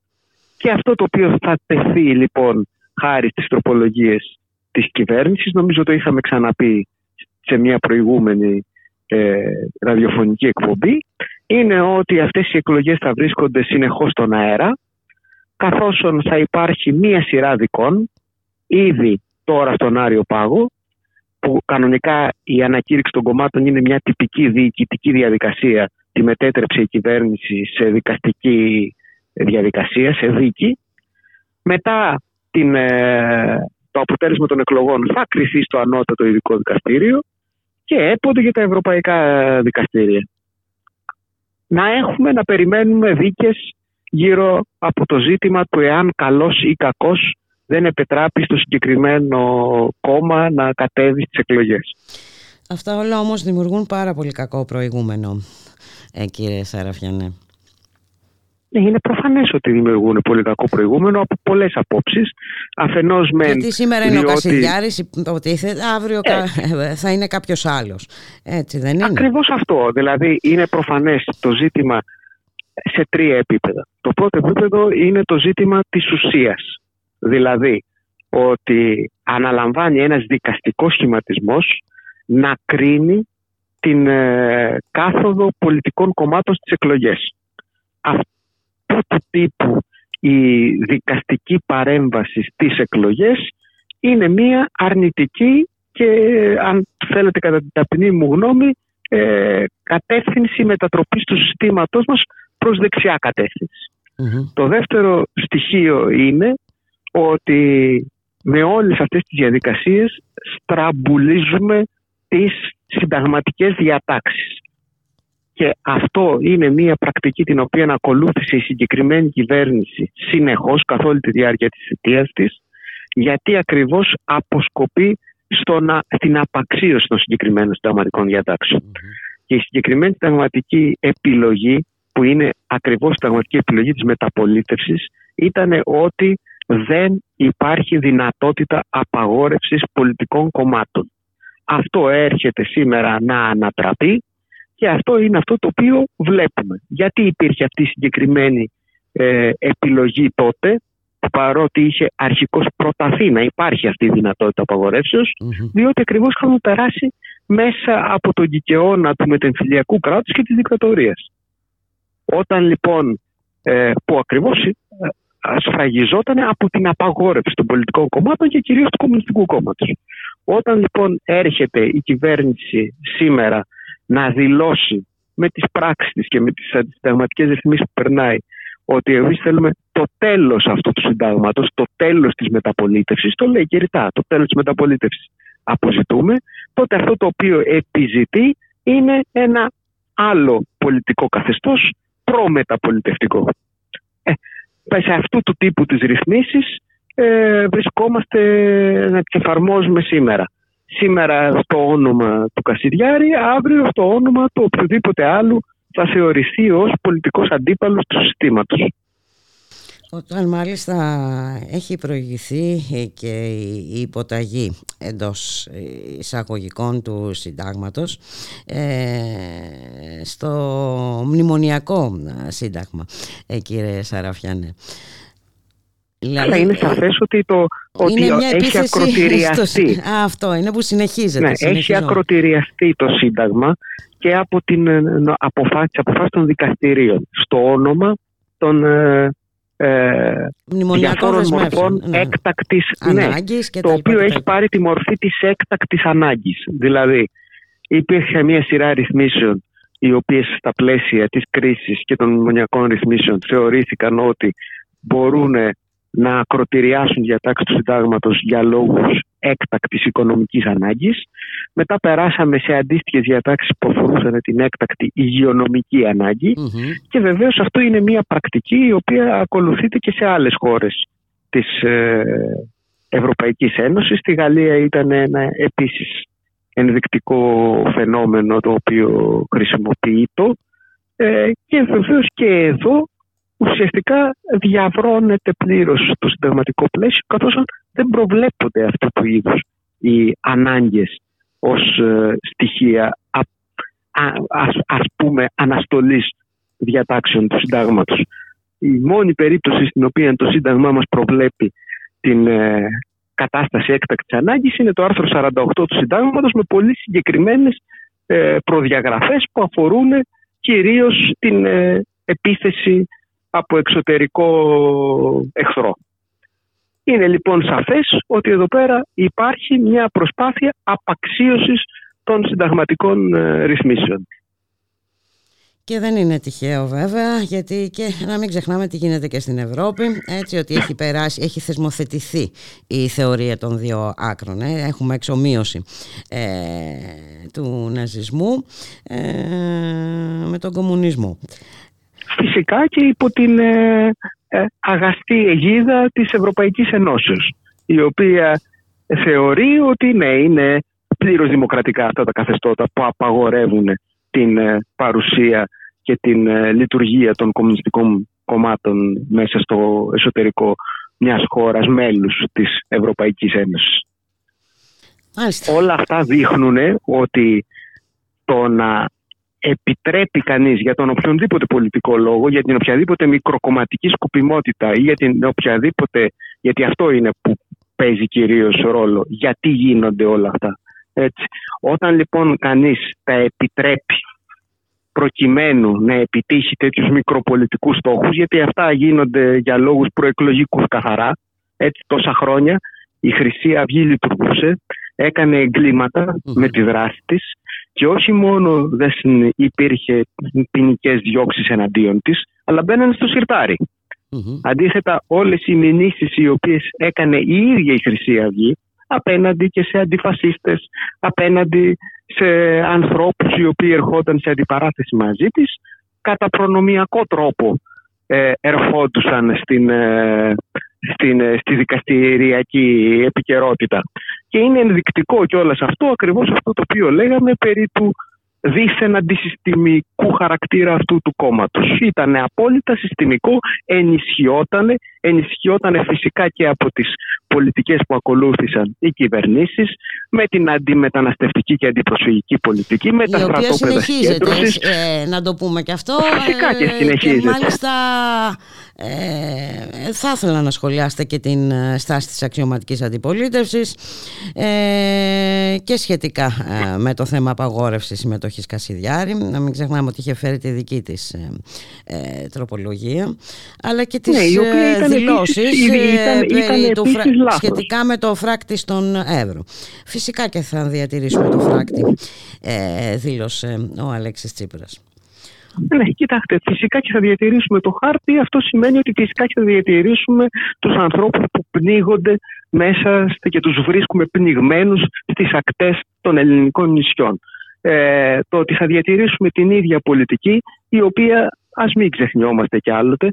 Και αυτό το οποίο θα τεθεί λοιπόν χάρη στις τροπολογίες της κυβέρνησης νομίζω το είχαμε ξαναπεί σε μια προηγούμενη ε, ραδιοφωνική εκπομπή είναι ότι αυτές οι εκλογές θα βρίσκονται συνεχώς στον αέρα καθώς θα υπάρχει μία σειρά δικών ήδη τώρα στον Άριο Πάγο που κανονικά η ανακήρυξη των κομμάτων είναι μια τυπική διοικητική διαδικασία τη μετέτρεψε η κυβέρνηση σε δικαστική διαδικασία, σε δίκη. Μετά την, ε, το αποτέλεσμα των εκλογών θα κριθεί στο ανώτατο ειδικό δικαστήριο και έπονται για τα ευρωπαϊκά δικαστήρια. Να έχουμε να περιμένουμε δίκες γύρω από το ζήτημα του εάν καλός ή κακός δεν επιτράπεις στο συγκεκριμένο κόμμα να κατέβει στις εκλογές. Αυτά όλα όμως δημιουργούν πάρα πολύ κακό προηγούμενο, ε, κύριε Σαραφιανέ. Ναι, είναι προφανές ότι δημιουργούν πολύ κακό προηγούμενο από πολλές απόψεις. Αφενός με. Γιατί σήμερα είναι ο Κασιλιάρη, υποτίθεται, αύριο ε, θα είναι κάποιος άλλος. Έτσι δεν είναι; Ακριβώς αυτό. Δηλαδή, είναι προφανές το ζήτημα σε τρία επίπεδα. Το πρώτο επίπεδο είναι το ζήτημα της ουσίας. Δηλαδή, ότι αναλαμβάνει ένας δικαστικός σχηματισμός να κρίνει την ε, κάθοδο πολιτικών κομμάτων στις εκλογές. Αυτό του τύπου η δικαστική παρέμβαση στις εκλογές είναι μία αρνητική και αν θέλετε κατά την ταπεινή μου γνώμη ε, κατεύθυνση μετατροπής του συστήματός μας προς δεξιά Το δεύτερο στοιχείο είναι ότι με όλες αυτές τις διαδικασίες στραμπουλίζουμε τις συνταγματικές διατάξεις. Και αυτό είναι μια πρακτική την οποία ακολούθησε η συγκεκριμένη κυβέρνηση συνεχώς καθ' όλη τη διάρκεια της θητείας της γιατί ακριβώς αποσκοπεί στο να, στην απαξίωση των συγκεκριμένων συνταγματικών Και η συγκεκριμένη συνταγματική επιλογή που είναι ακριβώς η συνταγματική επιλογή της μεταπολίτευσης ήταν ότι δεν υπάρχει δυνατότητα απαγόρευσης πολιτικών κομμάτων. Αυτό έρχεται σήμερα να ανατραπεί και αυτό είναι αυτό το οποίο βλέπουμε. Γιατί υπήρχε αυτή η συγκεκριμένη ε, επιλογή τότε, παρότι είχε αρχικώς προταθεί να υπάρχει αυτή η δυνατότητα διότι ακριβώς είχαμε περάσει μέσα από τον κικαιώνα του μετεμφυλιακού κράτους και της δικτατορίας. Όταν λοιπόν, ε, που ακριβώς ε, σφραγιζόταν από την απαγόρευση των πολιτικών κομμάτων και κυρίως του Κομμουνιστικού Κόμματος. Όταν λοιπόν έρχεται η κυβέρνηση σήμερα να δηλώσει με τις πράξεις της και με τις συνταγματικές ρυθμίσεις που περνάει ότι εμείς θέλουμε το τέλος αυτού του συντάγματος, το τέλος της μεταπολίτευσης, το λέει και ρητά, το τέλος της μεταπολίτευσης αποζητούμε, τότε αυτό το οποίο επιζητεί είναι ένα άλλο πολιτικό καθεστώς προμεταπολιτευτικό. Ε, σε αυτού του τύπου τις ρυθμίσεις ε, βρισκόμαστε να τις εφαρμόζουμε σήμερα. Σήμερα στο όνομα του Κασιδιάρη, αύριο στο όνομα του οποιοδήποτε άλλου θα θεωρηθεί ως πολιτικός αντίπαλος του συστήματος. Όταν μάλιστα έχει προηγηθεί και η υποταγή εντός εισαγωγικών του συντάγματος ε, στο μνημονιακό σύνταγμα, ε, κύριε Σαραφιάνε. Αλλά είναι σαφές ότι, το, ότι έχει ακροτηριαστεί. αυτό είναι που συνεχίζεται. Ναι, έχει ακροτηριαστεί το Σύνταγμα και από την ε, αποφάσης, των δικαστηρίων στο όνομα των ε, ε, διαφόρων μορφών ναι. έκτακτης ναι, το οποίο έχει πάρει τη μορφή της έκτακτης ανάγκης. Δηλαδή υπήρχε μια σειρά ρυθμίσεων οι οποίες στα πλαίσια της κρίσης και των μνημονιακών ρυθμίσεων θεωρήθηκαν ότι μπορούν να ακροτηριάσουν διατάξεις του συντάγματος για λόγους έκτακτης οικονομικής ανάγκης. Μετά περάσαμε σε αντίστοιχες διατάξεις που αφορούσαν την έκτακτη υγειονομική και βεβαίως αυτό είναι μια πρακτική η οποία ακολουθείται και σε άλλες χώρες της ε, Ευρωπαϊκής Ένωσης. Στη Γαλλία ήταν ένα επίσης ενδεικτικό φαινόμενο το οποίο χρησιμοποιείται ε, και βεβαίως και εδώ ουσιαστικά διαβρώνεται πλήρως το συνταγματικό πλαίσιο καθώς δεν προβλέπονται αυτού του είδους οι ανάγκες ως ε, στοιχεία α, ας, ας πούμε αναστολής διατάξεων του συντάγματος. Η μόνη περίπτωση στην οποία το σύνταγμά μας προβλέπει την ε, κατάσταση έκτακτης ανάγκης είναι το άρθρο 48 του συντάγματος με πολύ συγκεκριμένες ε, προδιαγραφές που αφορούν κυρίως την ε, επίθεση από εξωτερικό εχθρό. Είναι λοιπόν σαφές ότι εδώ πέρα υπάρχει μια προσπάθεια απαξίωσης των συνταγματικών ε, ρυθμίσεων. Και δεν είναι τυχαίο βέβαια, γιατί και να μην ξεχνάμε τι γίνεται και στην Ευρώπη, έτσι ότι έχει περάσει, έχει θεσμοθετηθεί η θεωρία των δύο άκρων. Ε. Έχουμε εξομοίωση ε, του ναζισμού με τον κομμουνισμό φυσικά και υπό την ε, ε, αγαστή αιγίδα της Ευρωπαϊκής Ενώσεως η οποία θεωρεί ότι ναι, είναι πλήρως δημοκρατικά αυτά τα καθεστώτα που απαγορεύουν την ε, παρουσία και την λειτουργία των κομμουνιστικών κομμάτων μέσα στο εσωτερικό μιας χώρας μέλους της Ευρωπαϊκής Ένωσης. Όλα αυτά δείχνουν ότι το να επιτρέπει κανείς για τον οποιονδήποτε πολιτικό λόγο, για την οποιαδήποτε μικροκομματική σκοπιμότητα ή για την οποιαδήποτε, γιατί αυτό είναι που παίζει κυρίως ρόλο. Γιατί γίνονται όλα αυτά. Έτσι. Όταν λοιπόν κανείς τα επιτρέπει προκειμένου να επιτύχει τέτοιους μικροπολιτικούς στόχους, γιατί αυτά γίνονται για λόγους προεκλογικούς καθαρά, έτσι τόσα χρόνια, η Χρυσή Αυγή λειτουργούσε, έκανε με τη δράση της και όχι μόνο δεν υπήρχε ποινικές διώξεις εναντίον της, αλλά μπαίνανε στο σιρτάρι. Αντίθετα, όλες οι μηνύσεις οι οποίες έκανε η ίδια η Χρυσή Αυγή απέναντι και σε αντιφασίστες, απέναντι σε ανθρώπους οι οποίοι ερχόταν σε αντιπαράθεση μαζί της, κατά προνομιακό τρόπο ε, ερχόντουσαν στην, ε, στην, ε, στη δικαστηριακή επικαιρότητα. Και είναι ενδεικτικό κιόλας αυτό, ακριβώς αυτό το οποίο λέγαμε περί του δίθεν αντισυστημικού χαρακτήρα αυτού του κόμματος. Ήταν απόλυτα συστημικό, ενισχυόταν, ενισχυόταν φυσικά και από τις πολιτικές που ακολούθησαν οι κυβερνήσεις, με την αντιμεταναστευτική και αντιπροσφυγική πολιτική, με η τα στρατόπεδα συγκέντρωσης. Ε, να το πούμε και αυτό. Φυσικά και ε, συνεχίζεται. Και μάλιστα ε, θα ήθελα να σχολιάσετε και την ε, στάση της αξιωματικής αντιπολίτευσης ε, και σχετικά ε, με το θέμα απαγόρευσης συμμετοχής Κασιδιάρη. Να μην ξεχνάμε ότι είχε φέρει τη δική της ε, τροπολογία αλλά και τις ναι, δηλώσεις σχετικά με το φράκτη στον Εύρο. Φυσικά και θα διατηρήσουμε το φράκτη, δήλωσε ο Αλέξης Τσίπρας. Ναι, κοιτάξτε, φυσικά και θα διατηρήσουμε το χάρτη. Αυτό σημαίνει ότι φυσικά και θα διατηρήσουμε τους ανθρώπους που πνίγονται μέσα και τους βρίσκουμε πνιγμένους στις ακτές των ελληνικών νησιών. Ε, το ότι θα διατηρήσουμε την ίδια πολιτική η οποία ας μην ξεχνιόμαστε κι άλλοτε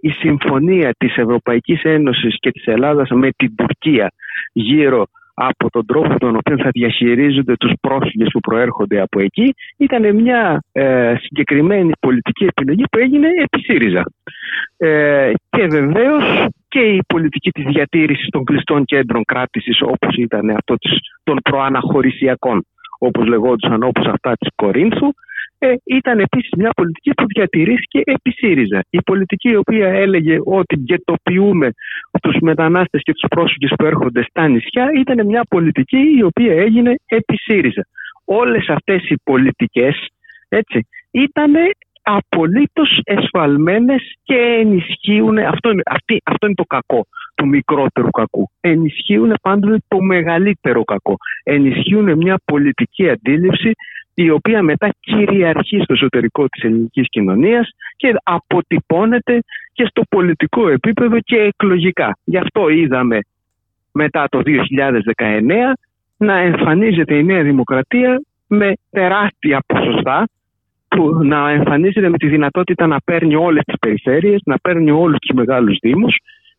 η συμφωνία της Ευρωπαϊκής Ένωσης και της Ελλάδας με την Τουρκία γύρω από τον τρόπο τον οποίο θα διαχειρίζονται τους πρόσφυγες που προέρχονται από εκεί ήταν μια ε, συγκεκριμένη πολιτική επιλογή που έγινε επί ΣΥΡΙΖΑ. Ε, και βεβαίως και η πολιτική της διατήρησης των κλειστών κέντρων κράτησης όπως ήταν αυτό των προαναχωρησιακών όπως λεγόντουσαν όπως αυτά της Κορίνθου ε, ήταν επίσης μια πολιτική που διατηρήθηκε επί ΣΥΡΙΖΑ. Η πολιτική η οποία έλεγε ότι γετοποιούμε τους μετανάστες και τους πρόσφυγες που έρχονται στα νησιά ήταν μια πολιτική η οποία έγινε επί ΣΥΡΙΖΑ. Όλες αυτές οι πολιτικές έτσι, ήταν απολύτως εσφαλμένες και ενισχύουν, αυτό είναι, αυτή, αυτό είναι το κακό του μικρότερου κακού, ενισχύουν πάντοτε το μεγαλύτερο κακό, ενισχύουν μια πολιτική αντίληψη η οποία μετά κυριαρχεί στο εσωτερικό της ελληνικής κοινωνίας και αποτυπώνεται και στο πολιτικό επίπεδο και εκλογικά. Γι' αυτό είδαμε μετά το 2019 να εμφανίζεται η Νέα Δημοκρατία με τεράστια ποσοστά που να εμφανίζεται με τη δυνατότητα να παίρνει όλες τις περιφέρειες, να παίρνει όλους τους μεγάλους δήμους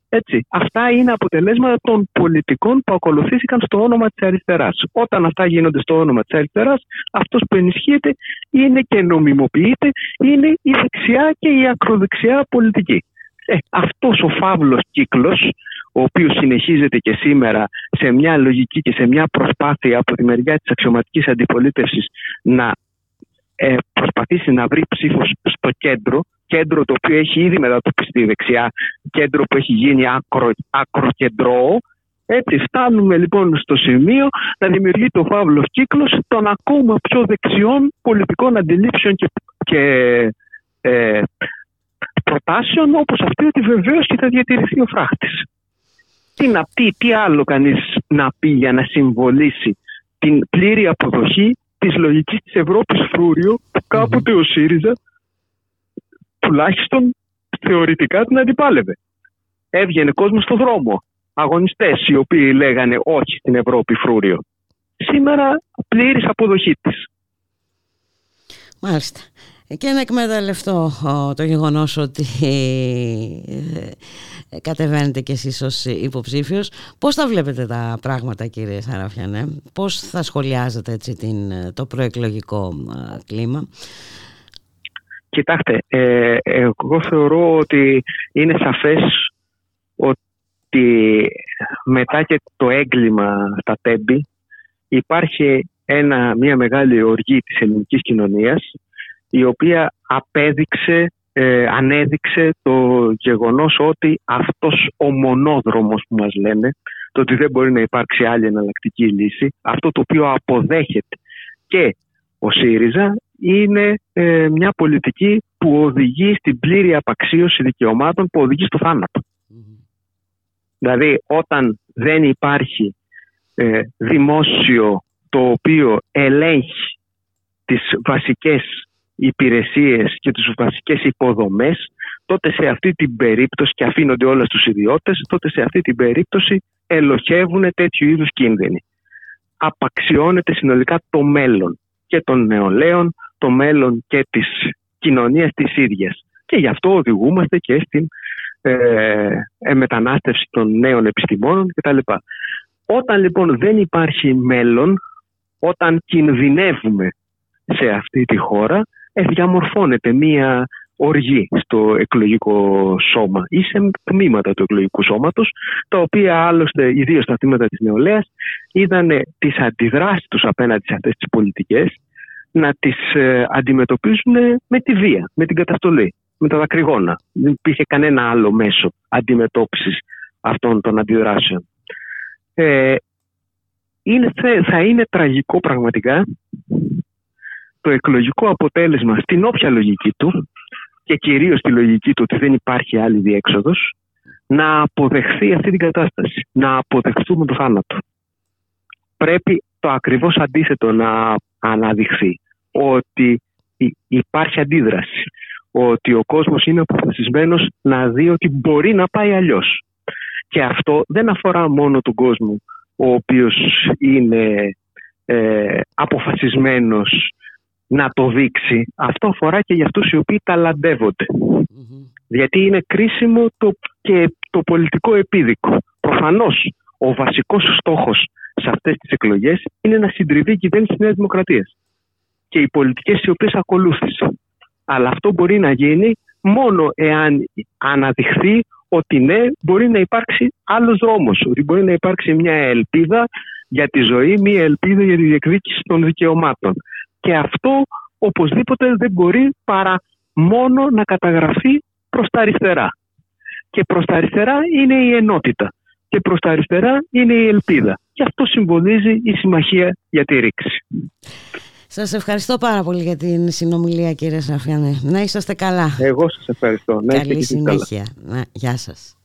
έτσι, αυτά είναι αποτελέσματα των πολιτικών που ακολουθήθηκαν στο όνομα της αριστεράς. Όταν αυτά γίνονται στο όνομα της αριστεράς, αυτός που ενισχύεται είναι και νομιμοποιείται, είναι η δεξιά και η ακροδεξιά πολιτική. Ε, αυτός ο φαύλος κύκλος, ο οποίος συνεχίζεται και σήμερα σε μια λογική και σε μια προσπάθεια από τη μεριά της αξιωματικής αντιπολίτευσης να ε, προσπαθήσει να βρει ψήφος στο κέντρο, κέντρο το οποίο έχει ήδη μετατοπιστεί δεξιά, κέντρο που έχει γίνει ακρο, ακροκεντρό. Έτσι φτάνουμε λοιπόν στο σημείο να δημιουργεί το φαύλος κύκλος των ακόμα πιο δεξιών πολιτικών αντιλήψεων και, και ε, προτάσεων όπως αυτή ότι βεβαίως και θα διατηρηθεί ο φράχτης. Τι, να πει, τι άλλο κανείς να πει για να συμβολήσει την πλήρη αποδοχή της λογικής της Ευρώπης φρούριο που κάποτε ο ΣΥΡΙΖΑ τουλάχιστον θεωρητικά την αντιπάλευε. Έβγαινε κόσμος στον δρόμο. Αγωνιστές οι οποίοι λέγανε όχι στην Ευρώπη φρούριο. Σήμερα πλήρης αποδοχή της. Μάλιστα. Και να εκμεταλλευτώ το γεγονός ότι ε, κατεβαίνετε κι εσείς ως υποψήφιος. Πώς θα βλέπετε τα πράγματα κύριε Σαραφιανέ, πώς θα σχολιάζετε έτσι την, το προεκλογικό κλίμα; Κοιτάξτε, ε, εγώ θεωρώ ότι είναι σαφές ότι μετά και το έγκλημα στα τέμπη υπάρχει ένα, μια μεγάλη οργή της ελληνικής κοινωνίας η οποία απέδειξε, ε, ανέδειξε το γεγονός ότι αυτός ο μονόδρομος που μας λένε το ότι δεν μπορεί να υπάρξει άλλη εναλλακτική λύση. Αυτό το οποίο αποδέχεται και ο ΣΥΡΙΖΑ είναι ε, μια πολιτική που οδηγεί στην πλήρη απαξίωση δικαιωμάτων που οδηγεί στο θανατο Δηλαδή όταν δεν υπάρχει ε, δημόσιο το οποίο ελέγχει τις βασικές υπηρεσίες και τις βασικές υποδομές τότε σε αυτή την περίπτωση και αφήνονται όλα στους ιδιώτες τότε σε αυτή την περίπτωση ελοχεύουν τέτοιου είδους κίνδυνοι. Απαξιώνεται συνολικά το μέλλον και των νεολαίων, το μέλλον και της κοινωνίας της ίδιας. Και γι' αυτό οδηγούμαστε και στην ε, ε μετανάστευση των νέων επιστημόνων κτλ. Όταν λοιπόν δεν υπάρχει μέλλον, όταν κινδυνεύουμε σε αυτή τη χώρα, ε, διαμορφώνεται μία οργή στο εκλογικό σώμα ή σε τμήματα του εκλογικού σώματος, τα οποία άλλωστε, ιδίως στα τμήματα της νεολαίας, είδαν τις αντιδράσεις τους απέναντι σε αυτές τις πολιτικές να τις ε, αντιμετωπίζουν με τη βία, με την καταστολή, με τα δακρυγόνα. Δεν υπήρχε κανένα άλλο μέσο αντιμετώπισης αυτών των αντιδράσεων. Ε, είναι, θα είναι τραγικό πραγματικά το εκλογικό αποτέλεσμα στην όποια λογική του και κυρίως στη λογική του ότι δεν υπάρχει άλλη διέξοδος να αποδεχθεί αυτή την κατάσταση, να αποδεχθούμε το θάνατο. Πρέπει το ακριβώς αντίθετο να αναδειχθεί, ότι υπάρχει αντίδραση, ότι ο κόσμος είναι αποφασισμένος να δει ότι μπορεί να πάει αλλιώς. Και αυτό δεν αφορά μόνο τον κόσμο ο οποίος είναι ε, αποφασισμένος να το δείξει. Αυτό αφορά και για αυτούς οι οποίοι ταλαντεύονται. Γιατί είναι κρίσιμο το, και το πολιτικό επίδικο. Προφανώς ο βασικός στόχος σε αυτές τις εκλογές είναι να συντριβεί η κυβέρνηση της Νέας Δημοκρατίας και οι πολιτικές οι οποίες ακολούθησαν. Αλλά αυτό μπορεί να γίνει μόνο εάν αναδειχθεί ότι ναι, μπορεί να υπάρξει άλλος δρόμος, ότι μπορεί να υπάρξει μια ελπίδα για τη ζωή, μια ελπίδα για τη διεκδίκηση των δικαιωμάτων. Και αυτό οπωσδήποτε δεν μπορεί παρά μόνο να καταγραφεί προς τα αριστερά. Και προς τα αριστερά είναι η ενότητα. Και προς τα αριστερά είναι η ελπίδα. Και αυτό συμβολίζει η Συμμαχία για τη Ρήξη. Σας ευχαριστώ πάρα πολύ για την συνομιλία κύριε Σαφιανέ. Να είσαστε καλά. Εγώ σας ευχαριστώ. Να Καλή συνέχεια. Να, γεια σας.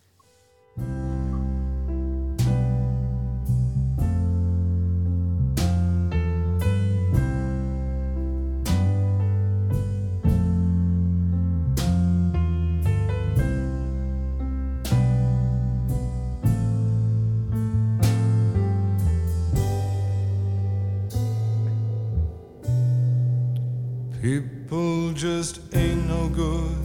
People just ain't no good.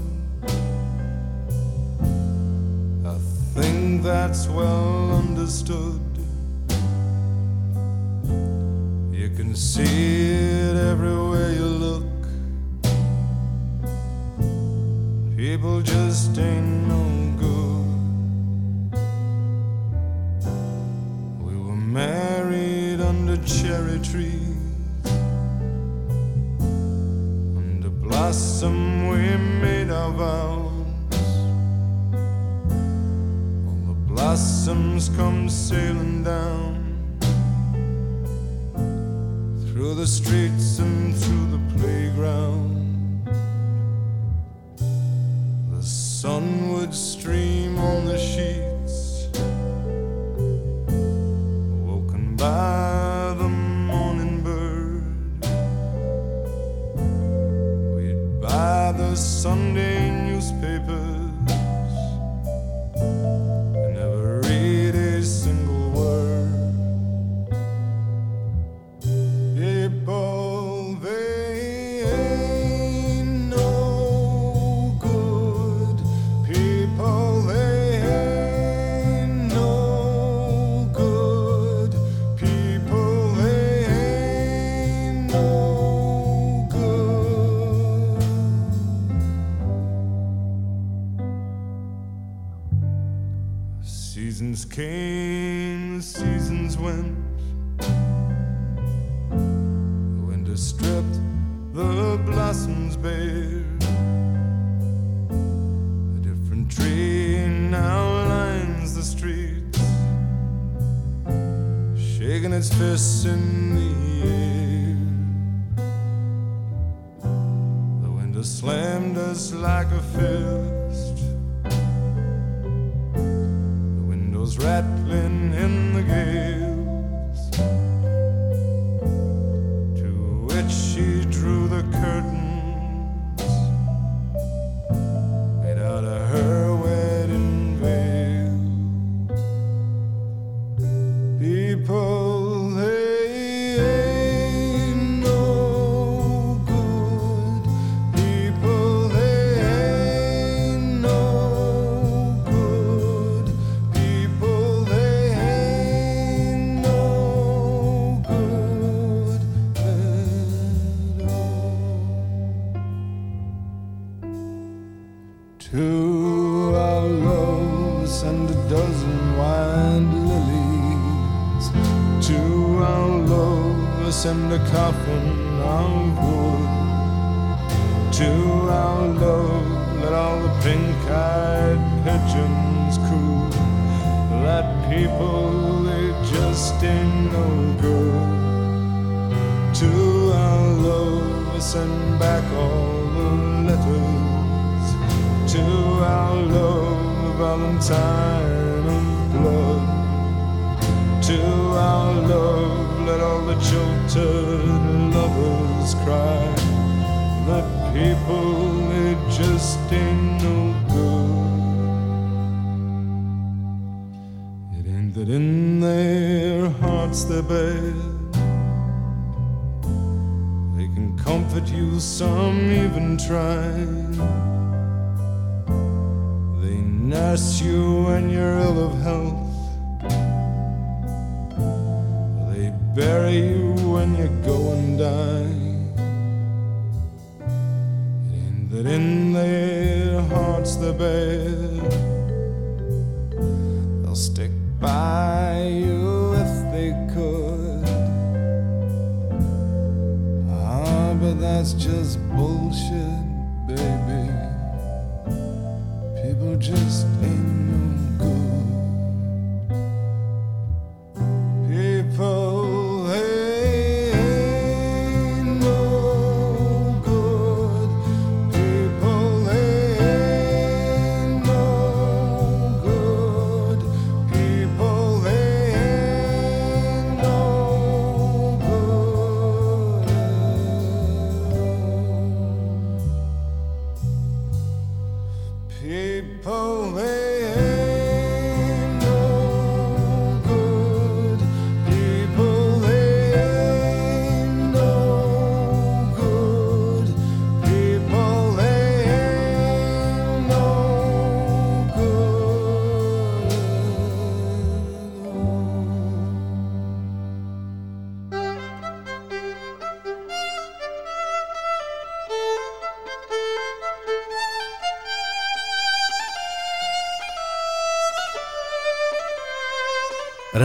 I think that's well understood. You can see it everywhere you look. People just ain't no good. We were married under cherry trees. Blossoms come sailing down through the streets and through the playground. Jilted lovers cry. The people, they just ain't no good. It ain't that in their hearts they're bad. They can comfort you, some even try. They nurse you when you're ill of health They bury you when you go and die. It ain't that in their hearts they're bad. They'll stick by you if they could. Ah, but that's just bullshit,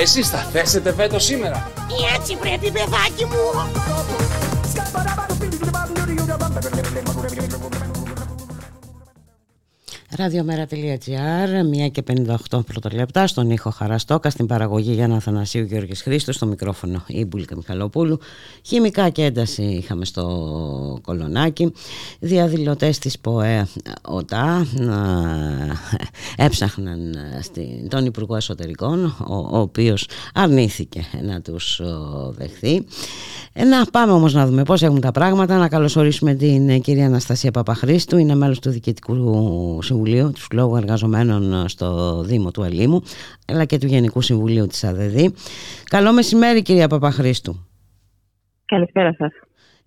Εσείς θα θέσετε βέτο σήμερα. Έτσι πρέπει παιδάκι μου. Ραδιομέρα.gr, 1 και 58 πρωτολεπτά, στον ήχο Χαραστόκα, στην παραγωγή Γιάννα Θανασίου Γιώργης Χρήστος, στο μικρόφωνο η Μπουλίκα Μιχαλοπούλου. Χημικά και ένταση είχαμε στο κολονάκι. Διαδηλωτές της ΠΟΕ ΟΤΑ έψαχναν στην, τον Υπουργό Εσωτερικών, ο, ο οποίος αρνήθηκε να τους δεχθεί. Ε, να πάμε όμως να δούμε πώς έχουν τα πράγματα, να καλωσορίσουμε την κυρία Αναστασία Παπαχρήστου, είναι μέλος του Διοικητικού Συμβουλίου τους Συλλόγου Εργαζομένων στο Δήμο του Αλήμου αλλά και του Γενικού Συμβουλίου της ΑΔΔ. Καλό μεσημέρι κυρία Παπαχρήστου. Καλησπέρα σας.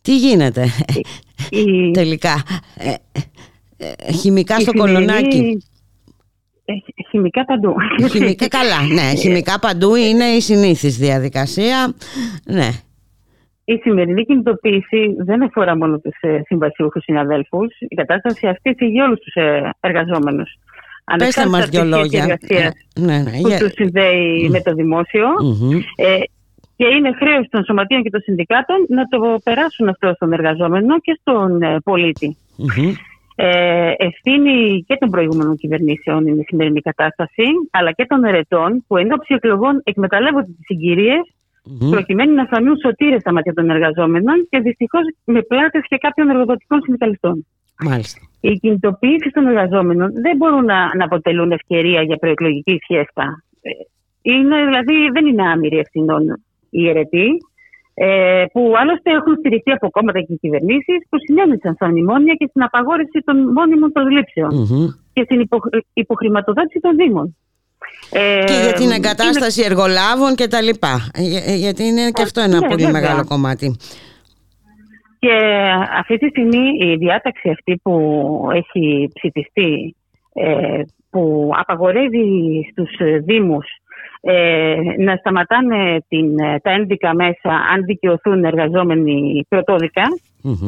Τι γίνεται η... τελικά. Ε, ε, χημικά στο κολονάκι; Ε, χημικά παντού. Χημικά καλά, ναι. Χημικά παντού είναι η συνήθις διαδικασία. Ναι. Η σημερινή κινητοποίηση δεν αφορά μόνο τους ε, συμβασιούχους συναδέλφους. Η κατάσταση αυτή θίγει όλους τους ε, εργαζόμενους. Πέστε μας δυο λόγια. Ε, ναι, ναι, που τους συνδέει με το δημόσιο. Ε, και είναι χρέος των σωματείων και των συνδικάτων να το περάσουν αυτό στον εργαζόμενο και στον ε, πολιτη Ε, ευθύνη και των προηγούμενων κυβερνήσεων είναι η σημερινή κατάσταση, αλλά και των ερετών που εν εκλογών εκμεταλλεύονται τις συγκυρίες mm-hmm. προκειμένου να φανούν σωτήρες στα μάτια των εργαζόμενων και δυστυχώς με πλάτες και κάποιων εργοδοτικών συνδικαλιστών. Μάλιστα. Οι κινητοποιήσει των εργαζόμενων δεν μπορούν να, να αποτελούν ευκαιρία για προεκλογική σχέστα. Ε, είναι, δηλαδή δεν είναι άμυροι ευθυνών οι αιρετοί, ε, που άλλωστε έχουν στηριχθεί από κόμματα και κυβερνήσεις που συνέβησαν στα μνημόνια και στην απαγόρευση των μόνιμων προσλήψεων mm-hmm. και στην υπο, υποχρηματοδότηση των Δήμων. Ε, και για την εγκατάσταση είναι... εργολάβων και τα λοιπά. Για, γιατί είναι και αυτό ένα ναι, πολύ βέβαια. μεγάλο κομμάτι. Και αυτή τη στιγμή η διάταξη αυτή που έχει ψηφιστεί ε, που απαγορεύει στους Δήμους ε, να σταματάνε την, τα ένδικα μέσα αν δικαιωθούν εργαζόμενοι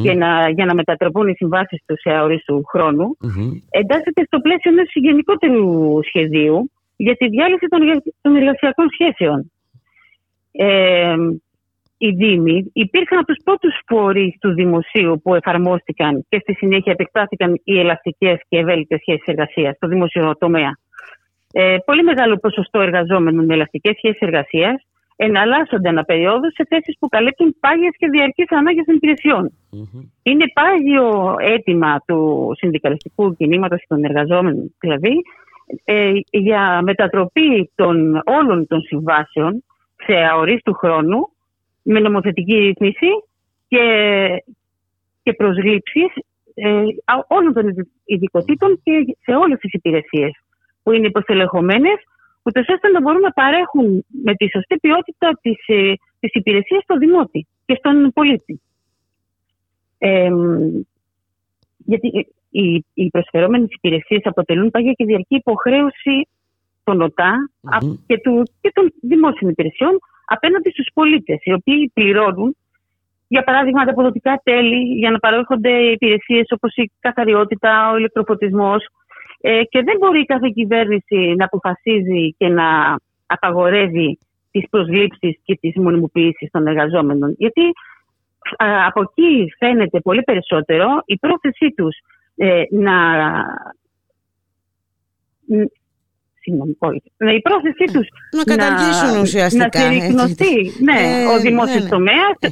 και να, για να μετατραπούν οι συμβάσεις τους σε αορίστου χρόνου εντάσσεται στο πλαίσιο ενός γενικότερου σχεδίου για τη διάλυση των, εργασιακών σχέσεων. Ε, οι Δήμοι υπήρχαν από τους πρώτους φορείς του δημοσίου που εφαρμόστηκαν και στη συνέχεια επεκτάθηκαν οι ελαστικές και ευέλικτες σχέσεις εργασίας στο δημοσιο τομέα. Ε, πολύ μεγάλο ποσοστό εργαζόμενων με ελαστικές σχέσεις εργασίας εναλλάσσονται ένα περίοδο σε θέσεις που καλύπτουν πάγιες και διαρκείς ανάγκες των υπηρεσιών. Mm-hmm. Είναι πάγιο αίτημα του συνδικαλιστικού κινήματος και των εργαζόμενων, δηλαδή, ε, για μετατροπή των όλων των συμβάσεων σε αορίστου χρόνου με νομοθετική ρύθμιση και, και προσλήψεις ε, όλων των ειδικοτήτων και σε όλες τις υπηρεσίες που είναι υποστελεχωμένες ούτως ώστε να μπορούν να παρέχουν με τη σωστή ποιότητα τις, ε, τις υπηρεσίες στο δημότη και στον πολίτη. Ε, γιατί οι, οι προσφερόμενες υπηρεσίες αποτελούν πάγια και διαρκή υποχρέωση των ΟΤΑ mm-hmm. και, του, και των δημόσιων υπηρεσιών απέναντι στους πολίτες, οι οποίοι πληρώνουν, για παράδειγμα, τα αποδοτικά τέλη για να παρέχονται υπηρεσίες όπως η καθαριότητα, ο ηλεκτροφωτισμός ε, και δεν μπορεί κάθε κυβέρνηση να αποφασίζει και να απαγορεύει τις προσλήψεις και τις μονιμοποιήσεις των εργαζόμενων. Γιατί από εκεί φαίνεται πολύ περισσότερο η πρόθεσή τους ε, να Συγγνώμη, Η πρόθεσή τους να καταργήσουν να, ουσιαστικά. Να συρρυκνωθεί ναι, ε, ο δημόσιος ναι, ναι. τομέας ε.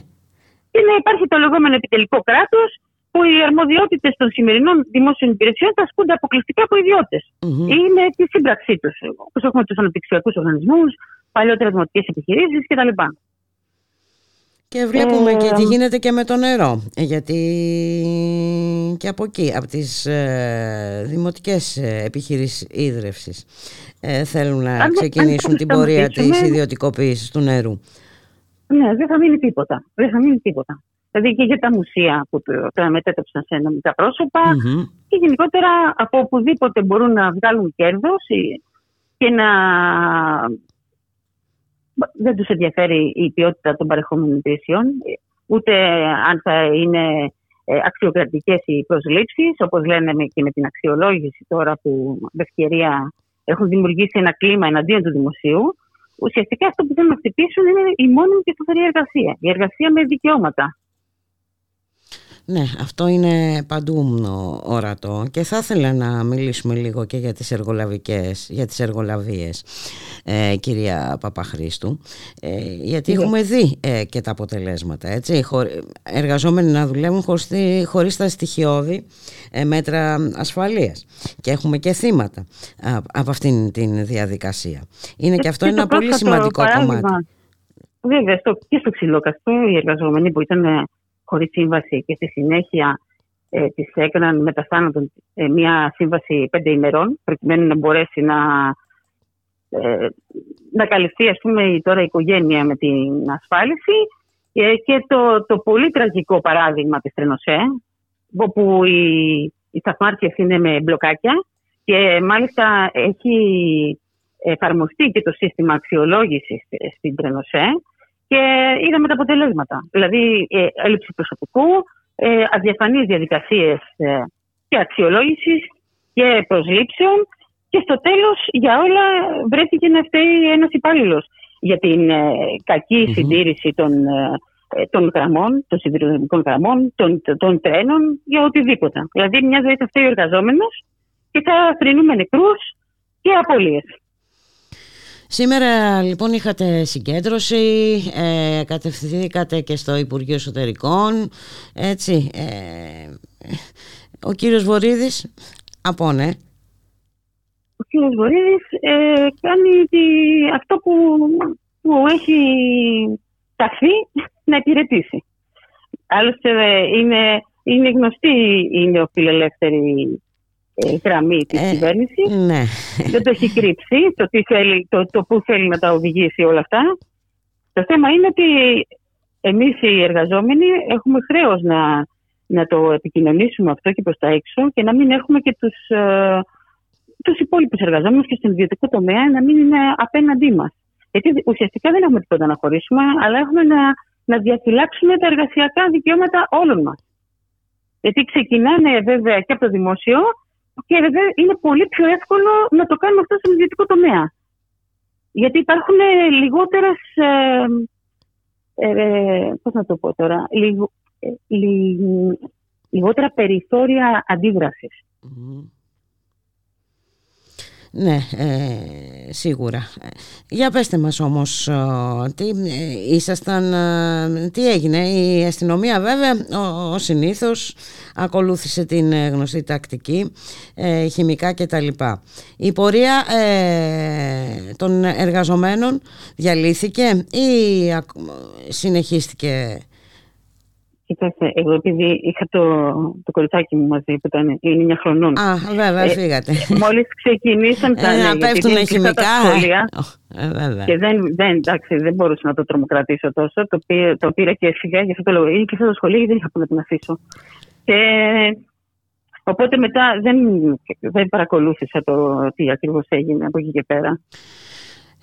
και να υπάρχει το λεγόμενο επιτελικό κράτος που οι αρμοδιότητες των σημερινών δημόσιων υπηρεσιών θα ασκούνται αποκλειστικά από ιδιώτες. Mm-hmm. Είναι τη σύμπραξή τους. Όπως έχουμε τους αναπτυξιακούς οργανισμούς, παλιότερα δημοτικές επιχειρήσεις κτλ. Και βλέπουμε και τι ε, γίνεται και με το νερό, γιατί και από εκεί, από τις ε, δημοτικές ε, επιχειρήσεις ίδρευσης ε, θέλουν να ξεκινήσουν την πορεία της ιδιωτικοποίησης του νερού. Ναι, δεν θα μείνει τίποτα. Δεν θα μείνει τίποτα. Δηλαδή και για τα μουσεία που τα μετέτρεψαν σε νομικά και γενικότερα από οπουδήποτε μπορούν να βγάλουν κέρδος και να δεν τους ενδιαφέρει η ποιότητα των παρεχόμενων υπηρεσιών, ούτε αν θα είναι ε, αξιοκρατικές οι προσλήψεις, όπως λένε και με την αξιολόγηση τώρα που με ευκαιρία έχουν δημιουργήσει ένα κλίμα εναντίον του δημοσίου. Ουσιαστικά αυτό που θέλουν να χτυπήσουν είναι η μόνιμη και σταθερή εργασία. Η εργασία με δικαιώματα. Ναι, αυτό είναι παντού ορατό και θα ήθελα να μιλήσουμε λίγο και για τις εργολαβικές, για τις εργολαβίες, ε, κυρία Παπαχρήστου, ε, γιατί ναι. έχουμε δει ε, και τα αποτελέσματα, έτσι, εργαζόμενοι να δουλεύουν χωρίς, χωρίς τα στοιχειώδη ε, μέτρα ασφαλείας και έχουμε και θύματα από αυτήν την διαδικασία. Είναι και αυτό ένα πολύ σημαντικό κομμάτι. Βέβαια, στο, και στο ξυλόκαστο οι εργαζόμενοι που ήταν χωρίς σύμβαση και στη συνέχεια ε, τη έκαναν μετά ε, μια σύμβαση πέντε ημερών προκειμένου να μπορέσει να, ε, να καλυφθεί ας πούμε τώρα η οικογένεια με την ασφάλιση. Ε, και το, το πολύ τραγικό παράδειγμα της Τρενοσέ όπου οι, οι είναι με μπλοκάκια και μάλιστα έχει εφαρμοστεί και το σύστημα αξιολόγησης στην Τρενοσέ και είδαμε τα αποτελέσματα. Δηλαδή ε, έλλειψη προσωπικού, ε, αδιαφανείς διαδικασίες ε, και αξιολόγησης και προσλήψεων και στο τέλος για όλα βρέθηκε να φταίει ένας υπάλληλος για την ε, κακη συντήρηση των, ε, των γραμμών, των σιδηροδρομικών γραμμών, των, των, τρένων, για οτιδήποτε. Δηλαδή μιας ζωής θα φταίει ο εργαζόμενος και θα θρυνούμε νεκρούς και απολύες. Σήμερα λοιπόν είχατε συγκέντρωση, ε, κατευθυνθήκατε και στο Υπουργείο Εσωτερικών, έτσι. Ε, ο κύριος Βορύδης, από ναι. Ο κύριος Βορύδης ε, κάνει τη, αυτό που, που έχει ταχθεί να υπηρετήσει. Άλλωστε είναι, είναι γνωστή η νεοφιλελεύθερη ε, γραμμή της ε, κυβέρνησης. Ναι. Δεν το έχει κρύψει το, τι θέλει, το, το που θέλει να τα οδηγήσει όλα αυτά. Το θέμα είναι ότι εμείς οι εργαζόμενοι έχουμε χρέος να, να το επικοινωνήσουμε αυτό και προς τα έξω και να μην έχουμε και τους, ε, τους υπόλοιπους εργαζόμενους και στον ιδιωτικό τομέα να μην είναι απέναντί μας. Γιατί ουσιαστικά δεν έχουμε τίποτα να χωρίσουμε, αλλά έχουμε να, να διαφυλάξουμε τα εργασιακά δικαιώματα όλων μας. Γιατί ξεκινάνε βέβαια και από το δημόσιο και βέβαια είναι πολύ πιο εύκολο να το κάνουμε αυτό στον ιδιωτικό τομέα. Γιατί υπάρχουν λιγότερες, ε, ε, πώς να το πω τώρα, λιγο, ε, λιγότερα περιθώρια ναι, ε, σίγουρα. Για πέστε μας όμως, τι, ε, ήσασταν, ε, τι έγινε. Η αστυνομία βέβαια, ο, ο συνήθως, ακολούθησε την γνωστή τακτική, ε, χημικά κτλ. Η πορεία των εργαζομένων διαλύθηκε ή συνεχίστηκε Κοιτάξτε, εγώ επειδή είχα το, το κοριτσάκι μου μαζί που ήταν, είναι 9 χρονών. Α, βέβαια, ε, φύγατε. Μόλις ξεκινήσαν τα ε, να πέφτουν χημικά. Τα σχολεία, ε, βέβαια. Και δεν, δεν, εντάξει, δεν μπορούσα να το τρομοκρατήσω τόσο. Το, πήρα, το πήρα και έφυγα, γι' αυτό το λόγο. Είναι και αυτό το σχολείο, γιατί δεν είχα που να την αφήσω. Και, οπότε μετά δεν, δεν παρακολούθησα το τι ακριβώς έγινε από εκεί και πέρα.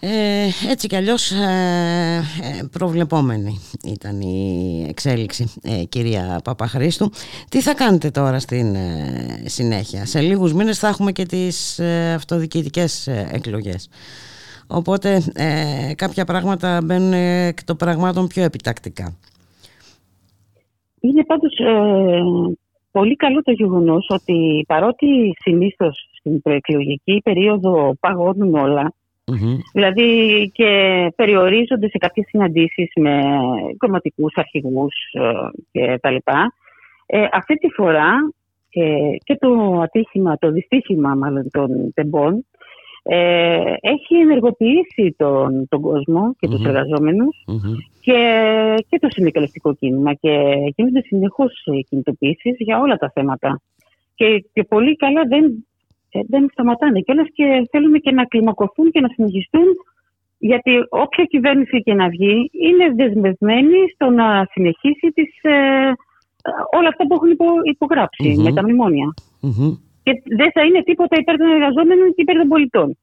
Ε, έτσι κι αλλιώς ε, ε, προβλεπόμενη ήταν η εξέλιξη ε, κυρία Παπαχρήστου. Τι θα κάνετε τώρα στην συνέχεια; Σε λίγους μήνες θα έχουμε και τις αυτοδιοικητικές εκλογές. Οπότε κάποια πράγματα μπαίνουν εκ των πραγμάτων πιο επιτακτικά. Είναι πάντως πολύ καλό το γεγονός ότι παρότι συνήθως στην προεκλογική περίοδο παγώνουν όλα Δηλαδή και περιορίζονται σε κάποιες συναντήσεις με κομματικούς αρχηγούς ε, και τα λοιπά. Ε, αυτή τη φορά ε, και το ατύχημα, το δυστύχημα μάλλον των τεμπών ε, έχει ενεργοποιήσει τον, τον κόσμο και τους εργαζομενους και, και το συνδικαλιστικό κίνημα και γίνονται συνεχώς κινητοποιήσεις για όλα τα θέματα. Και, και πολύ καλά δεν ε, δεν σταματάνε. Κιόλα και θέλουμε και να κλιμακωθούν και να συνεχιστούν γιατί όποια κυβέρνηση και να βγει είναι δεσμευμένη στο να συνεχίσει τις, ε, όλα αυτά που έχουν υπογραψει με τα μνημονια Και δεν θα είναι τίποτα υπέρ των εργαζόμενων και υπέρ των πολιτών.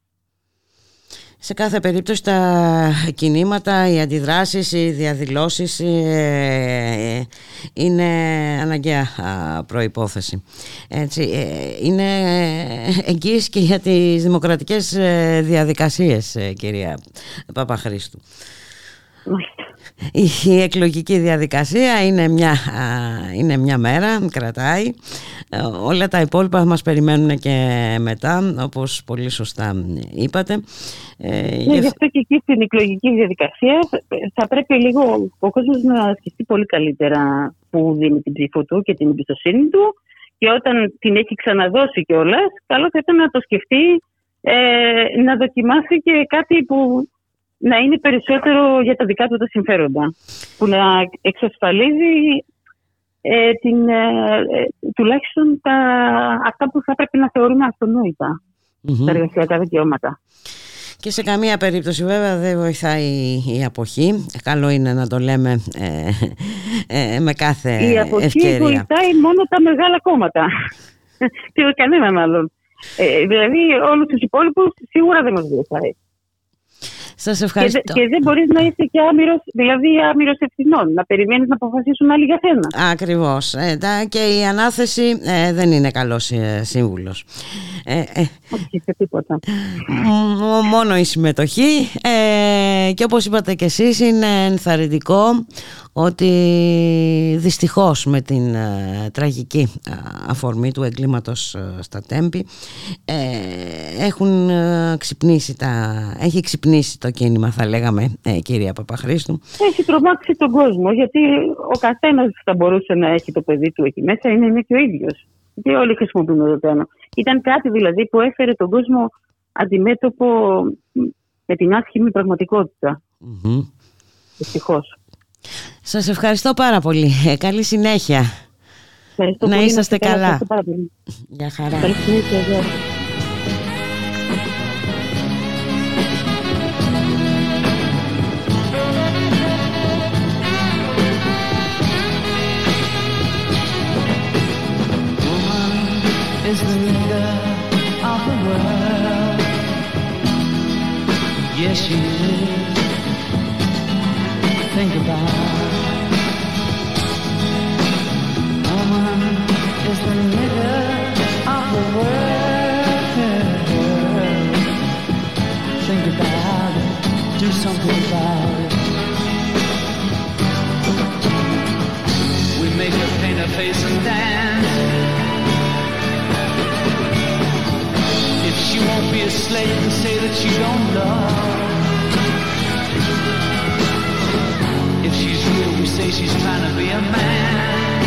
Σε κάθε περίπτωση τα κινήματα, οι αντιδράσεις, οι διαδηλώσεις ε, ε, είναι αναγκαία προϋπόθεση. Έτσι, ε, είναι εγγύηση και για τις δημοκρατικές διαδικασίες, κυρία Παπαχρήστου. Η εκλογική διαδικασία είναι μια, είναι μια μέρα, κρατάει. Ε, όλα τα υπόλοιπα μας περιμένουν και μετά, όπως πολύ σωστά είπατε. Ε, ναι, γι' αυτό και εκεί στην εκλογική διαδικασία θα πρέπει λίγο ο κόσμος να σκεφτεί πολύ καλύτερα που δίνει την ψήφο του και την εμπιστοσύνη του και όταν την έχει ξαναδώσει κιόλας, καλό θα ήταν να το σκεφτεί ε, να δοκιμάσει και κάτι που να είναι περισσότερο για τα δικά του τα συμφέροντα. Που να εξασφαλίζει ε, την, ε, ε, τουλάχιστον τα, αυτά που θα πρέπει να θεωρούμε αυτονόητα, τα εργασιακά δικαιώματα. Και σε καμία περίπτωση βέβαια δεν βοηθάει η αποχή. Καλό είναι να το λέμε με κάθε ευκαιρία. Η αποχή βοηθάει μόνο τα μεγάλα κόμματα. Και κανένα μάλλον. δηλαδή όλους τους υπόλοιπους σίγουρα δεν μας βοηθάει. Σας ευχαριστώ. Και, και δεν μπορείς να είσαι και άμυρος, δηλαδή άμυρος ευθυνών, να περιμένεις να αποφασίσουν άλλοι για σένα. Ακριβώς. Ε, και η ανάθεση ε, δεν είναι καλός ε, σύμβουλος. Ε, Όχι σε τίποτα. Μόνο η συμμετοχή και όπως είπατε και εσείς είναι ενθαρρυντικό ότι δυστυχώς με την τραγική αφορμή του εγκλήματος στα Τέμπη έχουν ξυπνήσει τα, έχει ξυπνήσει το κίνημα θα λέγαμε κυρία Παπαχρήστου. Έχει τρομάξει τον κόσμο γιατί ο καθένας θα μπορούσε να έχει το παιδί του εκεί μέσα είναι, είναι και ο ίδιος. Και όλοι χρησιμοποιούμε το τένο. Ήταν κάτι δηλαδή που έφερε τον κόσμο αντιμέτωπο με την άσχημη πραγματικότητα. Mm-hmm. Δυστυχώς. Σας ευχαριστώ πάρα πολύ. Ε, καλή συνέχεια. Ευχαριστώ να πολύ, είσαστε καλά. Γεια χαρά. Καλή συνέχεια. is the leader of the world. Yes, she is. Think about. Woman is the leader of the world. Think about it. Do something about it. We make her paint her face and dance. If she won't be a slave and say that she don't love. Say she's trying to be a man.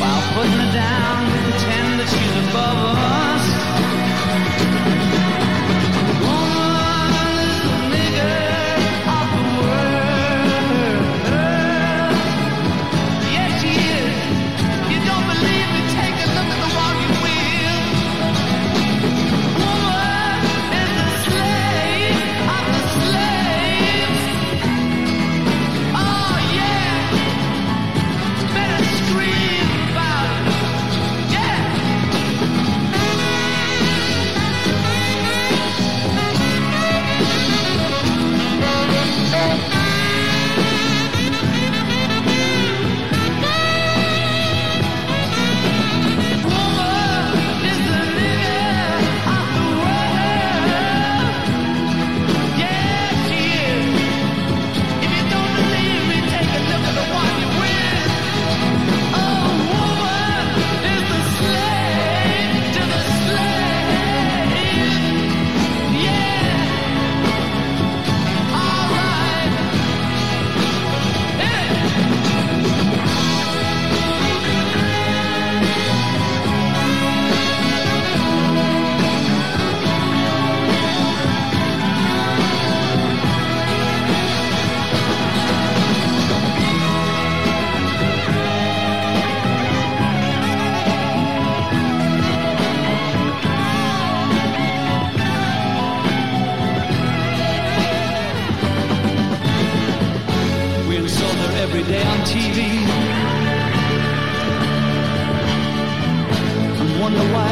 While putting her down, pretend that she's above us.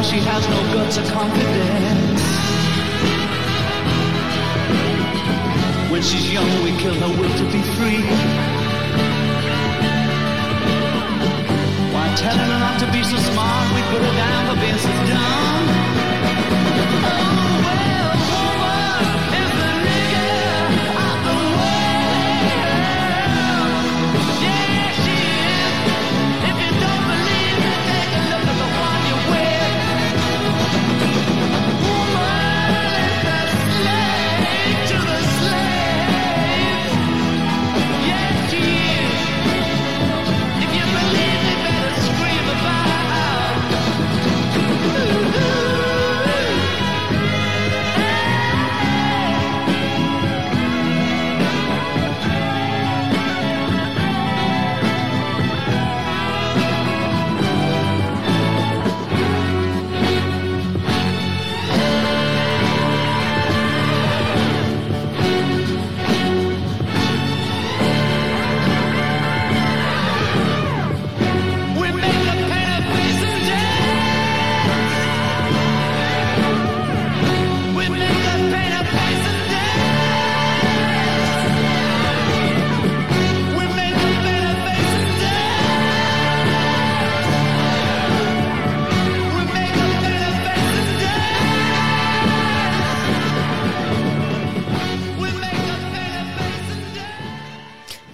why she has no guts or confidence. When she's young, we kill her will to be free. Why telling her not to be so smart, we put her down for being so dumb.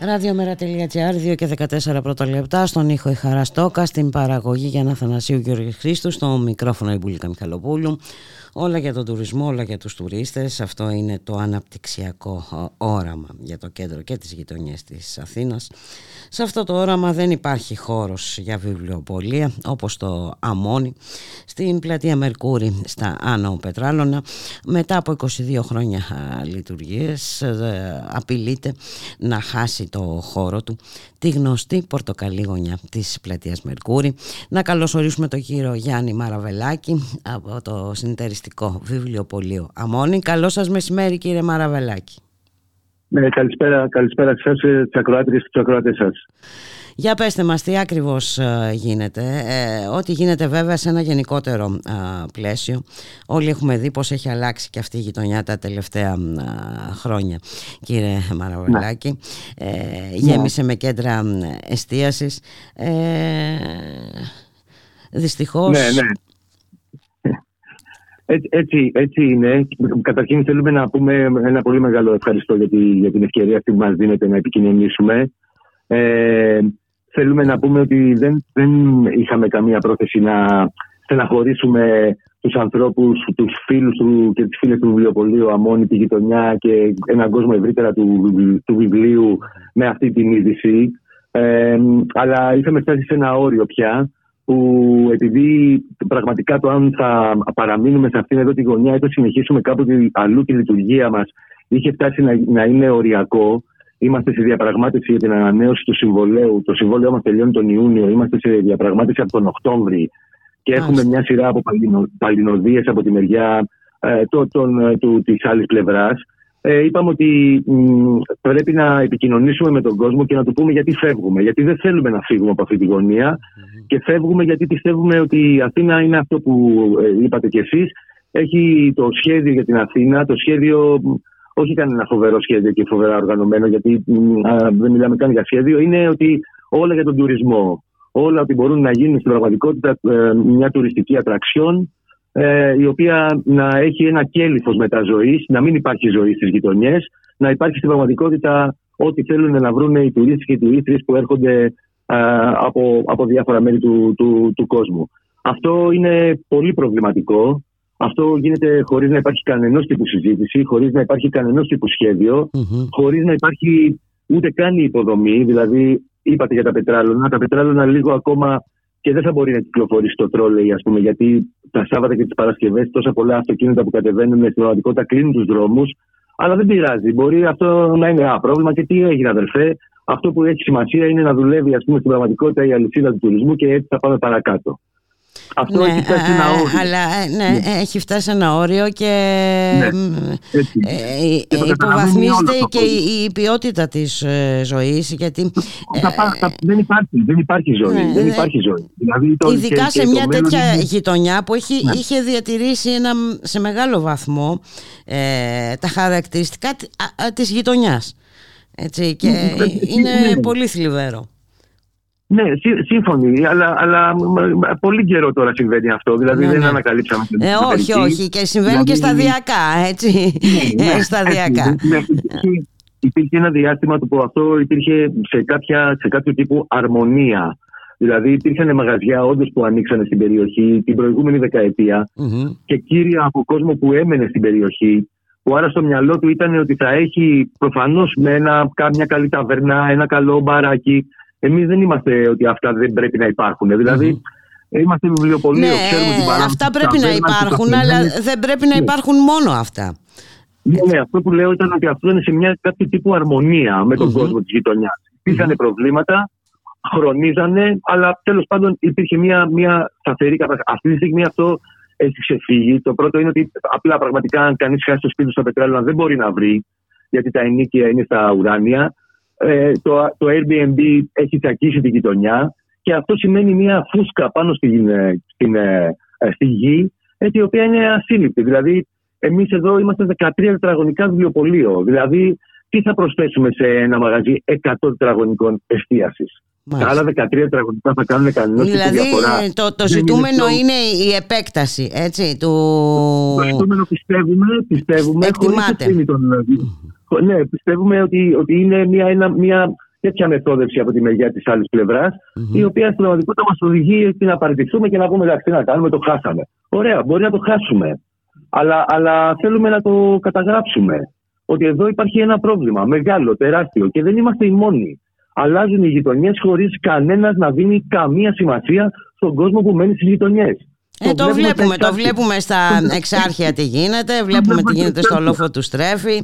Ραδιομέρα.gr 2 και 14 πρώτα λεπτά στον ήχο η Χαραστόκα στην παραγωγή για να Θανασίου Γιώργης Χρήστου στο μικρόφωνο η Μπουλίκα Μιχαλοπούλου όλα για τον τουρισμό, όλα για τους τουρίστες. Αυτό είναι το αναπτυξιακό όραμα για το κέντρο και τις γειτονιές της Αθήνας. Σε αυτό το όραμα δεν υπάρχει χώρος για βιβλιοπολία όπως το Αμόνι στην πλατεία Μερκούρη στα Άνω Πετράλωνα. Μετά από 22 χρόνια λειτουργίες ε, απειλείται να χάσει το χώρο του. Τη γνωστή πορτοκαλί γωνιά της πλατείας Μερκούρη. Να καλωσορίσουμε τον κύριο Γιάννη Μαραβελάκη από το συνεταιριστικό βιβλιοπωλείο Αμόνι καλό σας μεσημέρι κύριε Μαραβελάκη ναι, καλησπέρα, καλησπέρα σε εσάς, τις ακροάτρες και τους ακροάτες σας. Για πέστε μας τι ακριβώς ε, γίνεται, ε, ό,τι γίνεται βέβαια σε ένα γενικότερο ε, πλαίσιο. Όλοι έχουμε δει πως έχει αλλάξει και αυτή η γειτονιά τα τελευταία χρόνια κύριε Μαραβελάκη. Ναι. Γέμισε με κέντρα εστίασης. Δυστυχώς ναι, ναι. Έτσι, έτσι, είναι. Καταρχήν θέλουμε να πούμε ένα πολύ μεγάλο ευχαριστώ για, τη, για την ευκαιρία αυτή που μας δίνεται να επικοινωνήσουμε. Ε, θέλουμε να πούμε ότι δεν, δεν είχαμε καμία πρόθεση να στεναχωρήσουμε τους ανθρώπους, τους φίλους του και τις φίλες του βιβλιοπολίου Αμόνη, τη γειτονιά και έναν κόσμο ευρύτερα του, του βιβλίου με αυτή την είδηση. Ε, αλλά είχαμε φτάσει σε ένα όριο πια που επειδή πραγματικά το αν θα παραμείνουμε σε αυτήν εδώ τη γωνιά ή θα συνεχίσουμε κάποτε αλλού τη λειτουργία μας είχε φτάσει να, να είναι οριακό. Είμαστε σε διαπραγμάτευση για την ανανέωση του συμβολέου. Το συμβόλαιό μας τελειώνει τον Ιούνιο. Είμαστε σε διαπραγμάτευση από τον Οκτώβρη και έχουμε μια σειρά από παλινοδίες από τη μεριά ε, το, τον, ε, του, της άλλης πλευράς ε, είπαμε ότι μ, πρέπει να επικοινωνήσουμε με τον κόσμο και να του πούμε γιατί φεύγουμε. Γιατί δεν θέλουμε να φύγουμε από αυτή τη γωνια και φεύγουμε γιατί πιστεύουμε ότι η Αθήνα είναι αυτό που ε, είπατε κι εσείς. Έχει το σχέδιο για την Αθήνα, το σχέδιο, όχι κανένα φοβερό σχέδιο και φοβερά οργανωμένο, γιατί δεν μιλάμε καν για σχέδιο, είναι ότι όλα για τον τουρισμό. Όλα ότι μπορούν να γίνουν στην πραγματικότητα ε, μια τουριστική ατραξιόν ε, η οποία να έχει ένα κέλυφος μεταζωή, να μην υπάρχει ζωή στις γειτονιές, να υπάρχει στην πραγματικότητα ό,τι θέλουν να βρουν οι τουρίστες και οι τουρίστρε που έρχονται ε, από, από διάφορα μέρη του, του, του κόσμου. Αυτό είναι πολύ προβληματικό. Αυτό γίνεται χωρίς να υπάρχει κανένας τύπου συζήτηση, χωρίς να υπάρχει κανένας τύπου σχέδιο, mm-hmm. χωρίς να υπάρχει ούτε καν η υποδομή. Δηλαδή, είπατε για τα πετράλωνα. Τα πετράλωνα λίγο ακόμα και δεν θα μπορεί να κυκλοφορήσει το τρόλεϊ, ας πούμε, γιατί τα Σάββατα και τις Παρασκευές τόσα πολλά αυτοκίνητα που κατεβαίνουν στην πραγματικότητα κλείνουν τους δρόμους. Αλλά δεν πειράζει. Μπορεί αυτό να είναι ένα πρόβλημα και τι έγινε, αδερφέ. Αυτό που έχει σημασία είναι να δουλεύει, ας πούμε, στην πραγματικότητα η αλυσίδα του τουρισμού και έτσι θα πάμε παρακάτω. Αυτό ναι, έχει φτάσει ένα όριο. Αλλά ε, ναι, ναι. έχει φτάσει ένα όριο και, ναι, ε, και υποβαθμίζεται και η, ποιότητα της ε, ζωής γιατί θα, θα, δεν, υπάρχει, δεν υπάρχει ζωή, ναι, δεν υπάρχει ζωή. Δηλαδή, το, ειδικά και, σε και μια τέτοια είναι... γειτονιά που έχει, ναι. είχε διατηρήσει ένα, σε μεγάλο βαθμό ε, τα χαρακτηριστικά της γειτονιάς έτσι, και είναι πολύ θλιβερό ναι, σύμφωνοι, αλλά, αλλά πολύ καιρό τώρα συμβαίνει αυτό. Δηλαδή ναι, δεν ναι. ανακαλύψαμε. Ε, όχι, όχι. Και συμβαίνει και δηλαδή, σταδιακά, έτσι. Ναι, ναι, ε, σταδιακά. Έτσι, ναι, υπήρχε, ένα διάστημα που αυτό υπήρχε σε, κάποια, σε κάποιο τύπου αρμονία. Δηλαδή υπήρχαν μαγαζιά όντως που ανοίξανε στην περιοχή την προηγούμενη δεκαετία mm-hmm. και κύρια από κόσμο που έμενε στην περιοχή που άρα στο μυαλό του ήταν ότι θα έχει προφανώς με ένα, μια καλή ταβερνά, ένα καλό μπαράκι Εμείς δεν είμαστε ότι αυτά δεν πρέπει να υπάρχουν. Δηλαδή, είμαστε βιβλιοπολείο, ναι, ξέρουμε την παράδοση. Αυτά πρέπει να υπάρχουν, αλλά δεν πρέπει να ναι. υπάρχουν μόνο αυτά. Ναι, ναι, αυτό που λέω ήταν ότι αυτό είναι σε μια κάποιο τύπου αρμονία με τον κόσμο της γειτονιάς. Υπήρχαν προβλήματα, χρονίζανε, αλλά τέλος πάντων υπήρχε μια, μια σταθερή κατάσταση. Αυτή τη στιγμή αυτό έχει ξεφύγει. Το πρώτο είναι ότι απλά πραγματικά αν κανείς χάσει το σπίτι του στο πετρέλαιο δεν μπορεί να βρει, γιατί τα ενίκεια είναι στα ουράνια. Ε, το, το Airbnb έχει τσακίσει την γειτονιά και αυτό σημαίνει μια φούσκα πάνω στην, ε, στην, ε, στη γη η οποία είναι ασύλληπτη. Δηλαδή εμείς εδώ είμαστε 13 τετραγωνικά βιβλιοπωλείο. Δηλαδή τι θα προσθέσουμε σε ένα μαγαζί 100 τετραγωνικών εστίασης; Τα άλλα 13 τετραγωνικά θα κάνουν κανένα δηλαδή, διαφορά. Δηλαδή το, το ζητούμενο είναι, η επέκταση έτσι, του... Το ζητούμενο πιστεύουμε, πιστεύουμε Εκτιμάται. χωρίς τον ναι, πιστεύουμε ότι, ότι είναι μια, ένα, μια τέτοια μεθόδευση από τη μεριά της άλλης η οποία στην πραγματικότητα μας οδηγεί να παραιτηθούμε και να πούμε εντάξει, τι να κάνουμε, το χάσαμε. Ωραία, μπορεί να το χάσουμε. Αλλά, αλλά θέλουμε να το καταγράψουμε. Ότι εδώ υπάρχει ένα πρόβλημα μεγάλο, τεράστιο και δεν είμαστε οι μόνοι. Αλλάζουν οι γειτονιές χωρίς κανένας να δίνει καμία σημασία στον κόσμο που μένει στις γειτονιές. Ε, το, βλέπουμε, το βλέπουμε στα εξάρχεια τι γίνεται, βλέπουμε τι γίνεται στο λόφο του Στρέφη,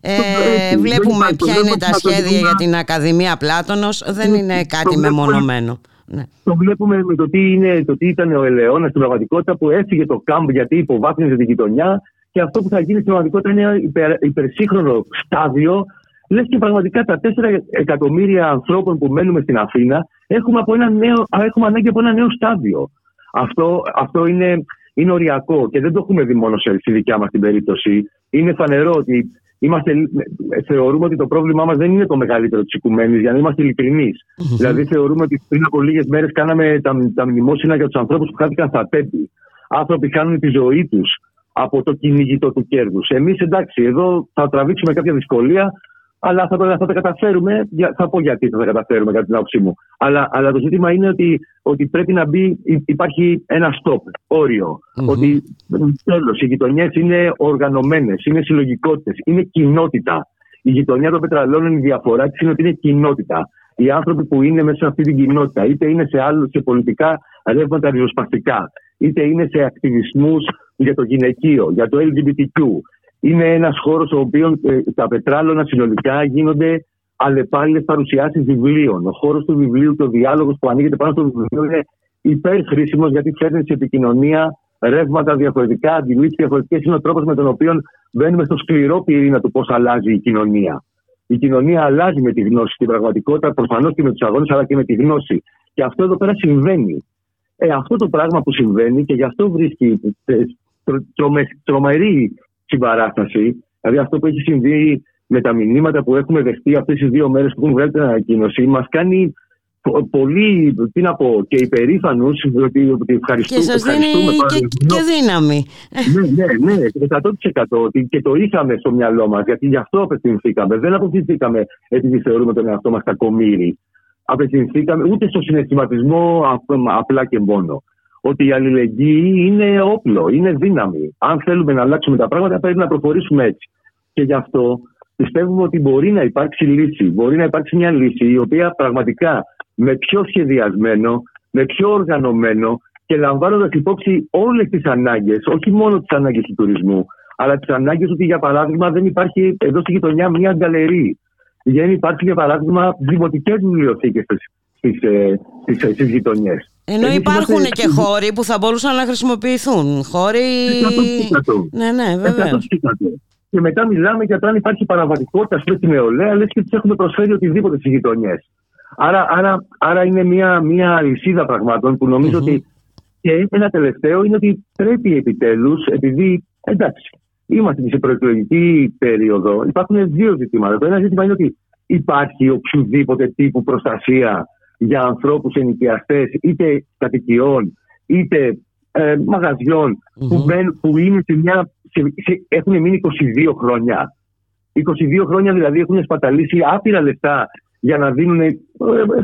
ε, βλέπουμε ποια είναι τα σχέδια για την Ακαδημία Πλάτωνος, δεν είναι κάτι μεμονωμένο. Ναι. Το βλέπουμε με το τι, είναι, το τι ήταν ο Ελαιώνας στην πραγματικότητα που έφυγε το κάμπ γιατί υποβάθμιζε την γειτονιά και αυτό που θα γίνει στην πραγματικότητα είναι ένα υπερ, υπερσύγχρονο στάδιο. Λες και πραγματικά τα 4 εκατομμύρια ανθρώπων που μένουμε στην Αθήνα έχουμε, από ένα νέο, έχουμε ανάγκη από ένα νέο στάδιο. Αυτό, αυτό είναι, είναι οριακό και δεν το έχουμε δει μόνο σε, στη δικιά μας την περίπτωση. Είναι φανερό ότι είμαστε, θεωρούμε ότι το πρόβλημά μας δεν είναι το μεγαλύτερο της οικουμένης, για να είμαστε Δηλαδή, θεωρούμε ότι πριν από λίγες μέρες κάναμε τα, τα μνημόσυνα για τους ανθρώπους που χάθηκαν στα τέμπη. Άνθρωποι χάνουν τη ζωή τους από το κυνηγητό του κέρδους. Εμείς, εντάξει, εδώ θα τραβήξουμε κάποια δυσκολία, αλλά θα, θα τα καταφέρουμε. Θα πω γιατί θα τα καταφέρουμε, κατά την άποψή μου. Αλλά, αλλά το ζήτημα είναι ότι, ότι πρέπει να μπει, υπάρχει ένα stop, οριο Ότι τέλος, οι γειτονιές είναι οργανωμένες, είναι συλλογικότητες, είναι κοινότητα. Η γειτονιά των πετραλών, η διαφορά της είναι ότι είναι κοινότητα. Οι άνθρωποι που είναι μέσα σε αυτή την κοινότητα, είτε είναι σε, άλλους, σε πολιτικά ρεύματα ριζοσπαστικά, είτε είναι σε ακτιβισμούς για το γυναικείο, για το LGBTQ, είναι ένας χώρος ο οποίος ε, τα πετράλωνα συνολικά γίνονται αλλεπάλληλες παρουσιάσεις βιβλίων. Ο χώρος του βιβλίου και ο διάλογος που ανοίγεται πάνω στο βιβλίο είναι υπερχρήσιμος γιατί φέρνει σε επικοινωνία ρεύματα διαφορετικά, αντιλήψεις διαφορετικές. Είναι ο τρόπος με τον οποίο μπαίνουμε στο σκληρό πυρήνα του πώς αλλάζει η κοινωνία. Η κοινωνία αλλάζει με τη γνώση στην πραγματικότητα, προφανώς και με τους αγώνες, αλλά και με τη γνώση. Και αυτό εδώ πέρα συμβαίνει. Ε, αυτό το πράγμα που συμβαίνει και γι' αυτό βρίσκει ε, τρομερή συμπαράσταση. Δηλαδή αυτό που έχει συμβεί με τα μηνύματα που έχουμε δεχτεί αυτές τις δύο μέρες που έχουν βγάλει την ανακοίνωση, μας κάνει πολύ, τι να πω, και υπερήφανους ότι, ότι ευχαριστούμε. Και σας δίνει και, και, δύναμη. Ναι, ναι, ναι, 100% και το είχαμε στο μυαλό μας, γιατί γι' αυτό απευθυνθήκαμε. Δεν απευθυνθήκαμε επειδή θεωρούμε τον εαυτό μας κακομύρι. Απευθυνθήκαμε ούτε στο συναισθηματισμό απλά και μόνο ότι η αλληλεγγύη είναι όπλο, είναι δύναμη. Αν θέλουμε να αλλάξουμε τα πράγματα, πρέπει να προχωρήσουμε έτσι. Και γι' αυτό πιστεύουμε ότι μπορεί να υπάρξει λύση. Μπορεί να υπάρξει μια λύση η οποία πραγματικά με πιο σχεδιασμένο, με πιο οργανωμένο και λαμβάνοντας υπόψη όλες τις ανάγκες, όχι μόνο τις ανάγκες του τουρισμού, αλλά τις ανάγκες ότι για παράδειγμα δεν υπάρχει εδώ στη γειτονιά μια γκαλερί. Δεν υπάρχει για παράδειγμα δημοτικές βιβλιοθήκες στις ε, γειτονιές. Ενώ Εμείς υπάρχουν είμαστε... και χώροι που θα μπορούσαν να χρησιμοποιηθούν. Χώροι. Ναι, ναι, βέβαια. Και μετά μιλάμε για το αν υπάρχει παραβατικότητα στη νεολαία, λες και τους έχουμε προσφέρει οτιδήποτε στις γειτονιές. Άρα, άρα, άρα είναι μια, μια αλυσίδα πραγμάτων που νομιζω ότι. Και ένα τελευταίο είναι ότι πρέπει επιτέλους, επειδή εντάξει, είμαστε σε προεκλογική περίοδο, υπάρχουν δύο ζητήματα. Το ένα ζήτημα είναι ότι υπάρχει οποιοδήποτε τύπου προστασία για ανθρώπους ενοικιαστές είτε κατοικιών είτε ε, μαγαζιων που, που είναι σε μια, σε, έχουν μείνει 22 χρόνια. 22 χρόνια δηλαδή έχουν σπαταλήσει άπειρα λεφτά για να δίνουν ε,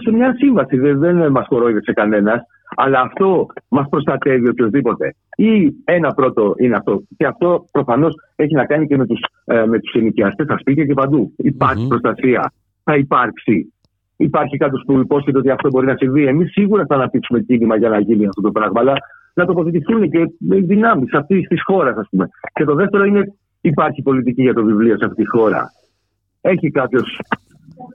σε μια σύμβαση. Δεν, δεν μας κορόιδεσε κανένας. Αλλά αυτό μας προστατεύει οποιοδήποτε. Ή ένα πρώτο είναι αυτό. Και αυτό προφανώς έχει να κάνει και με τους ε, με τους ενοικιαστές στα σπίτια και παντού. προστασία. Θα υπάρξει υπάρχει κάποιος που υπόσχεται ότι αυτό μπορεί να συμβεί. Εμείς σίγουρα θα αναπτύξουμε κίνημα για να γίνει αυτό το πράγμα, αλλά να τοποθετηθούν και οι δυνάμεις αυτή της χώρας, ας πούμε. Και το δεύτερο είναι, υπάρχει πολιτική για το βιβλίο σε αυτή τη χώρα. Έχει κάποιος.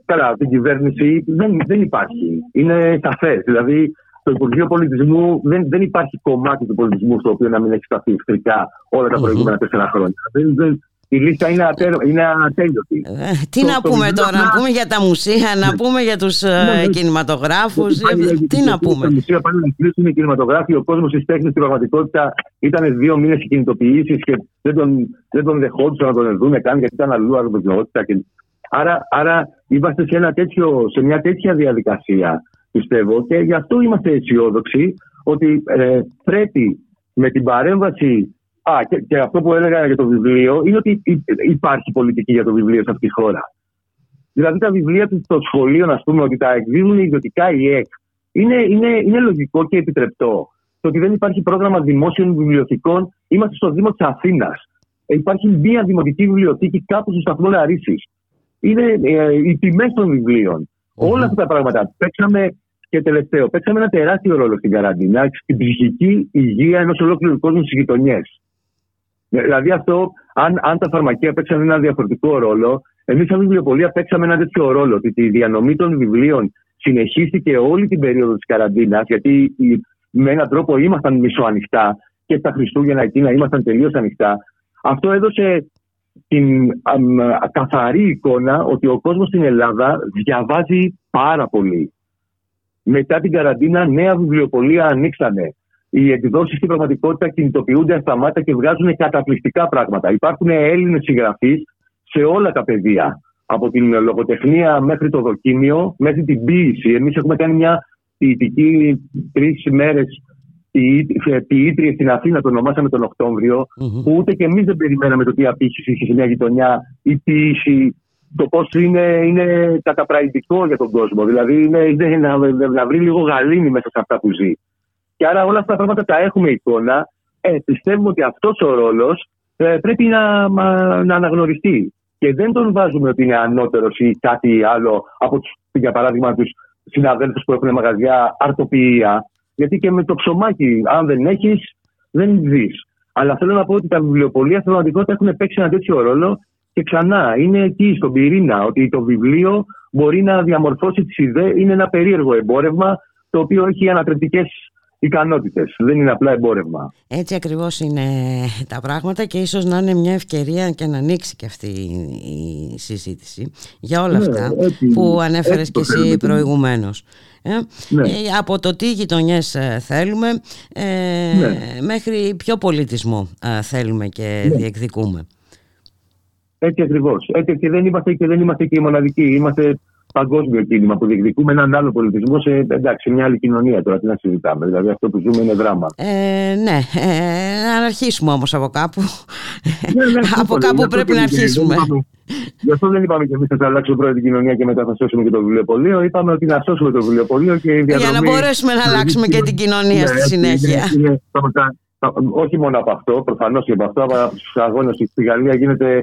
Καλά, την κυβέρνηση δεν, δεν υπάρχει. Είναι σαφές. Δηλαδή, στο Υπουργείο Πολιτισμού δεν, δεν υπάρχει κομμάτι του πολιτισμού στο οποίο να μην έχει σταθεί εχθρικά όλα τα προηγούμενα τέσσερα χρόνια. Δεν, δεν, η λίστα είναι, ατέλ, είναι ατέλειωτη. Ε, τι το, να το πούμε τώρα, να πούμε για τα μουσεία, να ναι. πούμε για τους ναι, ναι. κινηματογράφους, ε, τι να πούμε. Τα μουσεία πάνε να κλείσουν οι κινηματογράφοι, ο κόσμος της τέχνης στην πραγματικότητα ήταν δύο μήνες οι κινητοποιήσεις και δεν τον, δεν τον δεχόντουσαν να τον δουν καν γιατί ήταν αλλού αρρωστικότητα. Και... Άρα, άρα είμαστε σε, ένα τέτοιο, σε μια τέτοια διαδικασία, πιστεύω, και γι' αυτό είμαστε αισιόδοξοι ότι ε, πρέπει με την παρέμβαση Α, και, και, αυτό που έλεγα για το βιβλίο είναι ότι υπάρχει πολιτική για το βιβλίο σε αυτή τη χώρα. Δηλαδή τα βιβλία του στο σχολείο, α πούμε, ότι τα εκδίδουν ιδιωτικά η ΕΚ, είναι, είναι, είναι λογικό και επιτρεπτό. Το ότι δεν υπάρχει πρόγραμμα δημόσιων βιβλιοθηκών, είμαστε στο Δήμο της Αθήνας. Υπάρχει μία δημοτική βιβλιοθήκη κάπου στο σταθμό Λαρίση. Είναι ε, οι τιμές των βιβλίων. Όλα αυτά τα πράγματα. Παίξαμε και τελευταίο, παίξαμε ένα τεράστιο ρόλο στην καραντίνα, στην ψυχική υγεία ενός ολόκληρου κόσμου στις γειτονιές. Δηλαδή αυτό, αν, αν τα φαρμακεία παίξαν ένα διαφορετικό ρόλο, εμείς σαν βιβλιοπολία παίξαμε ένα τέτοιο ρόλο. Ότι η διανομή των βιβλίων συνεχίστηκε όλη την περίοδο της καραντίνας, γιατί με έναν τρόπο ήμασταν μισοανοιχτά και τα Χριστούγεννα εκείνα ήμασταν τελείως ανοιχτά. Αυτό έδωσε την καθαρή εικόνα ότι ο κόσμος στην Ελλάδα διαβάζει πάρα πολύ. Μετά την καραντίνα νέα βιβλιοπολία ανοίξανε. Οι εκδόσεις στην πραγματικότητα κινητοποιούνται ασταμάτα και βγάζουν καταπληκτικά πράγματα. Υπάρχουν Έλληνες συγγραφείς σε όλα τα πεδία. Από την λογοτεχνία μέχρι το δοκίμιο, μέχρι την ποίηση. Εμείς έχουμε κάνει μια ποιητική τρεις μέρες ποιήτριε στην Αθήνα, το ονομάσαμε τον οκτωβριο που ούτε και εμείς δεν περιμέναμε το τι απήχηση είχε σε μια γειτονιά, η ποιήση, το πώς είναι, είναι καταπραγητικό για τον κόσμο. Δηλαδή είναι, είναι να, να βρει λίγο γαλήνη μέσα σε αυτά που ζει. Και άρα όλα αυτά τα πράγματα τα έχουμε εικόνα. Ε, πιστεύουμε ότι αυτός ο ρόλος ε, πρέπει να, να αναγνωριστεί. Και δεν τον βάζουμε ότι είναι ανώτερος ή κάτι άλλο από τους, για παράδειγμα τους συναδέλφους που έχουν μαγαζιά αρτοποιία. Γιατί και με το ψωμάκι, αν δεν έχεις, δεν ζει. Αλλά θέλω να πω ότι τα βιβλιοπολία στην πραγματικότητα έχουν παίξει ένα τέτοιο ρόλο και ξανά είναι εκεί στον πυρήνα ότι το βιβλίο μπορεί να διαμορφώσει τις ιδέες. Είναι ένα περίεργο εμπόρευμα το οποίο έχει ανατρεπτικές ικανότητες. Δεν είναι απλά εμπόρευμα. Έτσι ακριβώς είναι τα πράγματα και ίσως να είναι μια ευκαιρία και να ανοίξει και αυτή η συζήτηση για όλα Ναι, αυτά έτσι- που ανέφερες έτσι και το θέλουμε εσύ και προηγουμένως. Ε, Ναι. ε, από το τι γειτονιές θέλουμε ε, Ναι. μέχρι ποιο πολιτισμό ε, θέλουμε και Ναι. διεκδικούμε. Έτσι ακριβώς. Έτσι και δεν είμαστε και δεν είμαστε και οι μοναδικοί. Είμαστε παγκόσμιο κίνημα που διεκδικούμε έναν άλλο πολιτισμό σε, εντάξει, σε μια άλλη κοινωνία τώρα. Τι να συζητάμε. Δηλαδή αυτό που ζούμε είναι δράμα. Ε, ναι, ε, να αρχίσουμε όμως από κάπου. Ναι, ναι, από σύμφωνα. κάπου Γι' αυτό πρέπει και να δεν αρχίσουμε. είπαμε- Γι' αυτό δεν είπαμε και εμείς θα αλλάξουμε πρώτα την κοινωνία και μετά θα σώσουμε και το βιβλιοπωλείο. Είπαμε ότι να σώσουμε το βιβλιοπωλείο και η Για να διαδρομή- μπορέσουμε να αλλάξουμε και την κοινωνία στη Ναι, έτσι, συνέχεια. είναι- είναι- πραγματικά, όχι μόνο από αυτό, προφανώς και από αυτό, αλλά από τους αγώνες στη Γαλλία γίνεται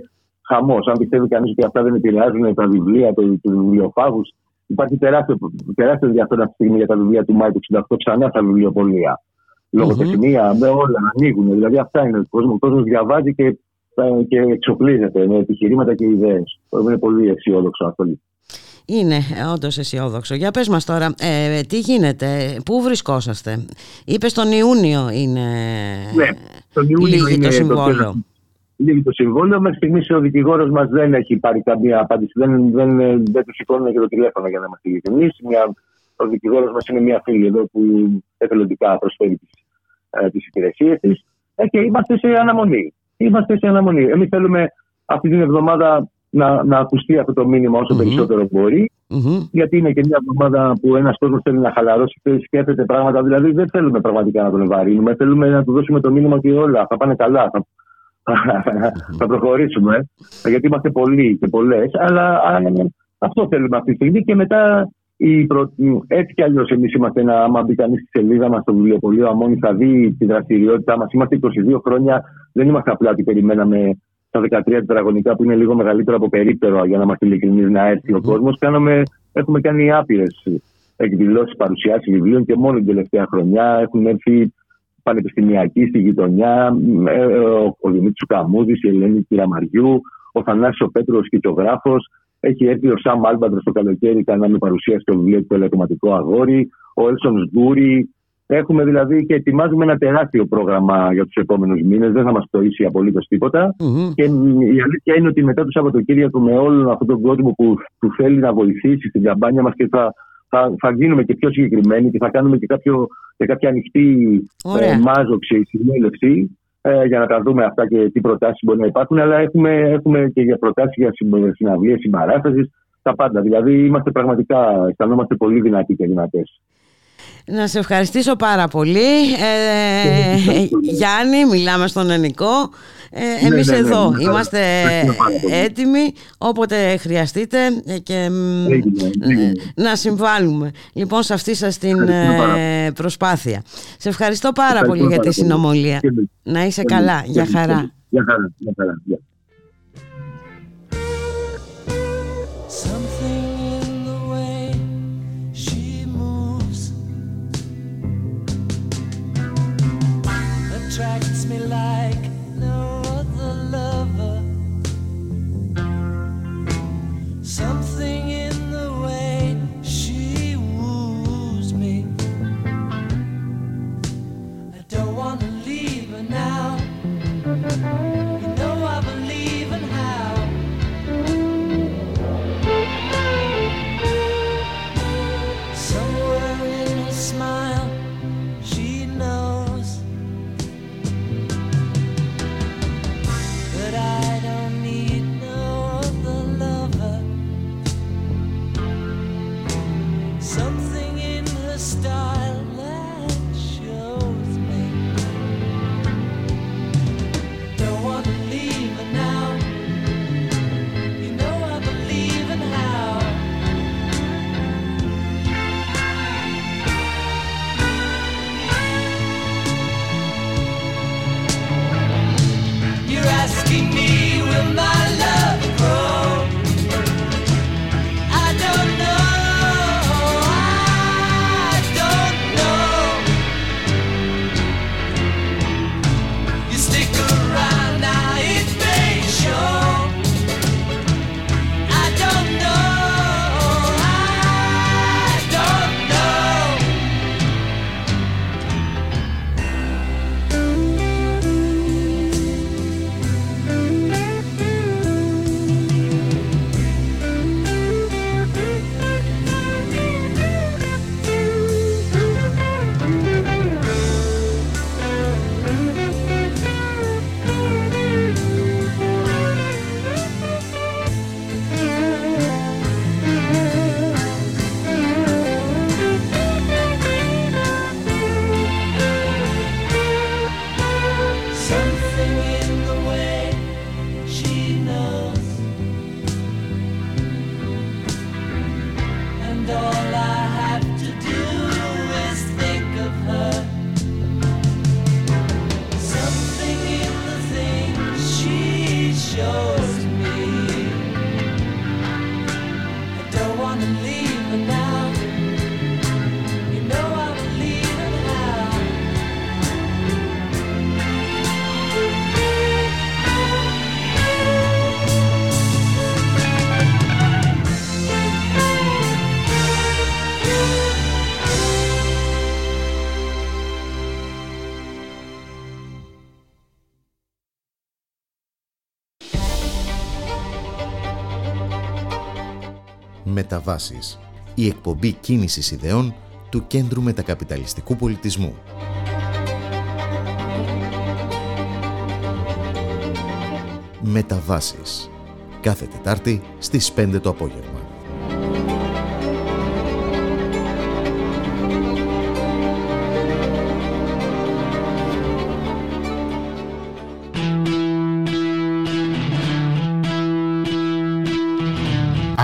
χαμός. Αν πιστεύει κανείς ότι αυτά δεν επηρεάζουν τα βιβλία, του τους βιβλιοφάγους, υπάρχει τεράστιο, τεράστιο ενδιαφέρον αυτή τη στιγμή για τα βιβλία του Μάη του 68 ξανά στα βιβλιοπολία. Λογοτεχνία, με όλα ανοίγουν. Δηλαδή αυτά είναι ο κόσμος. Ο κόσμος διαβάζει και, ε, και εξοπλίζεται με επιχειρήματα και ιδέες. Είναι πολύ αισιόδοξο αυτό. Είναι όντως αισιόδοξο. Για πες μας τώρα, ε, τι γίνεται, πού βρισκόσαστε; Είπες τον Ιούνιο είναι Ναι, τον Ιούνιο λίγη είναι το το συμβόλαιο. Τέλος. Λίγη το συμβόλαιο. Μέχρι στιγμής ο δικηγόρος μας δεν έχει πάρει καμία απάντηση. Δεν, δεν, δεν του σηκώνουν και το τηλέφωνο για να είμαστε ειλικρινείς. Ο δικηγόρος μας είναι μια φίλη εδώ που εθελοντικά προσφέρει τις τις υπηρεσίες της. Ε, και είμαστε σε αναμονή. Είμαστε σε αναμονή. Εμείς θέλουμε αυτή την εβδομάδα να, να ακουστεί αυτό το μήνυμα όσο περισσότερο μπορεί. Γιατί είναι και μια εβδομάδα που ένας κόσμος θέλει να χαλαρώσει και σκέφτεται πράγματα. Δηλαδή δεν θέλουμε πραγματικά να τον ευαρύνουμε. Θέλουμε να του δώσουμε το μήνυμα ότι όλα θα πάνε καλά. Θα, θα προχωρήσουμε. Γιατί είμαστε πολλοί και πολλές. Αλλά α, αυτό θέλουμε αυτή τη στιγμή. Και μετά η προ... έτσι κι αλλιώς εμείς είμαστε ένα. Άμα μπει κανείς στη σελίδα μας στο βιβλιοπωλείο Αμόνι, θα δει τη δραστηριότητά μας. Είμαστε 22 χρόνια. Δεν είμαστε απλά ότι περιμέναμε τα 13 τετραγωνικά που είναι λίγο μεγαλύτερο από περίπτερο για να είμαστε ειλικρινείς να έρθει ο κόσμος. Έχουμε κάνει άπειρες εκδηλώσεις, παρουσιάσεις βιβλίων και μόνο την τελευταία χρονιά έχουν έρθει πανεπιστημιακοί στη γειτονιά, ε, ο, ο Δημήτρης Καμούδης, η Ελένη Κυραμαριού, ο Θανάσης ο Πέτρος, σκητσογράφο. Έχει έρθει ο Σαμ Άλμπατρος το καλοκαίρι, κάναμε παρουσίαση στο βιβλίο του Ελαττωματικό Αγόρι, ο Έλσον Σγκούρι. Έχουμε δηλαδή και ετοιμάζουμε ένα τεράστιο πρόγραμμα για τους επόμενους μήνες. Δεν θα μας πτοήσει απολύτως τίποτα. Mm-hmm. Και η αλήθεια είναι ότι μετά το Σαββατοκύριακο, με όλον αυτόν τον κόσμο που, που θέλει να βοηθήσει στην καμπάνια μας και θα, θα, θα γίνουμε και πιο συγκεκριμένοι και θα κάνουμε και, κάποιο, και κάποια ανοιχτή ε, μάζοξη, συνέλευση ε, για να τα δούμε αυτά και τι προτάσεις μπορεί να υπάρχουν. Αλλά έχουμε, έχουμε και για προτάσεις για συναυλίες, συμπαράστασης, τα πάντα. Δηλαδή είμαστε πραγματικά, αισθανόμαστε πολύ δυνατοί και δυνατές. Να σε ευχαριστήσω πάρα πολύ. Ε, Γιάννη, μιλάμε στον Ενικό. Ε, Ναι, εμείς ναι, ναι, εδώ ναι, είμαστε ευχαριστούμε πάρα πολύ. έτοιμοι όποτε χρειαστείτε και μ, Έγινε, έγινε. να συμβάλλουμε λοιπόν σε αυτή σας την Ευχαριστούμε πάρα ε, προσπάθεια. Σε ευχαριστώ πάρα Ευχαριστούμε πολύ για πάρα τη πολύ. συνομολία. Και εμείς. Να είσαι Και εμείς. καλά. Και Για εμείς. χαρά. Για χαρά. Για χαρά. Μεταβάσεις. Η εκπομπή κίνησης ιδεών του Κέντρου Μετακαπιταλιστικού Πολιτισμού. Μεταβάσεις. Κάθε Τετάρτη στις 5 το απόγευμα.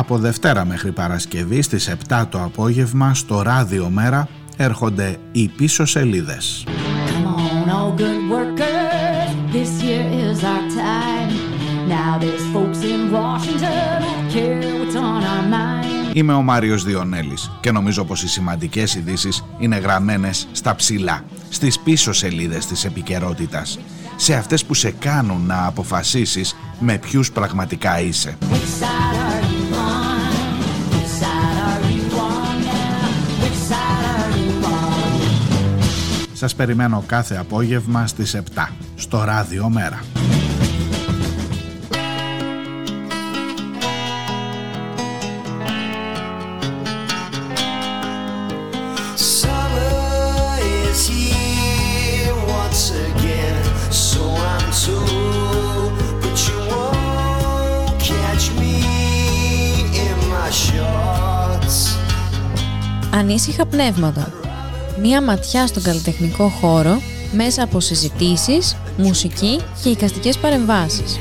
Από Δευτέρα μέχρι Παρασκευή στις 7 το απόγευμα στο Ράδιο Μέρα έρχονται οι πίσω σελίδες. Come on, all good workers, this year is our time. Now there's folks in Washington who care what's on our mind. Είμαι ο Μάριος Διονέλης και νομίζω πως οι σημαντικές ειδήσεις είναι γραμμένες στα ψηλά, στις πίσω σελίδες της επικαιρότητας, σε αυτές που σε κάνουν να αποφασίσεις με ποιους πραγματικά είσαι. Which Σας περιμένω κάθε απόγευμα στις επτά, στο ράδιο μέρα. Ανίσυχα πνεύματα μία ματιά στον καλλιτεχνικό χώρο μέσα από συζητήσεις, μουσική και εικαστικές παρεμβάσεις.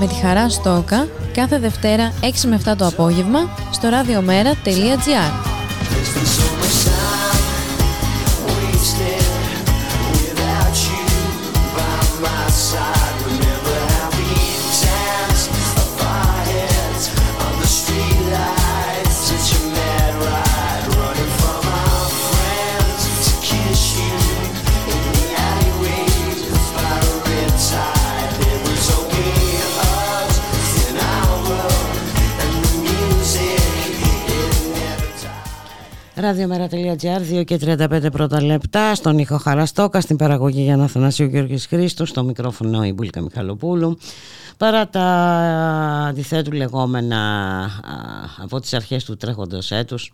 Με τη Χαρά Στόκα, κάθε Δευτέρα 6 με 7 το απόγευμα, στο radiomera.gr. Ραδιομέρα.gr 2 και 35 πρώτα λεπτά στον ήχο Χαραστόκα στην παραγωγή για να Θανάσιο Γιώργης Χρήστος στο μικρόφωνο η Μπουλίκα Μιχαλοπούλου παρά τα αντιθέτου λεγόμενα από τις αρχές του τρέχοντος έτους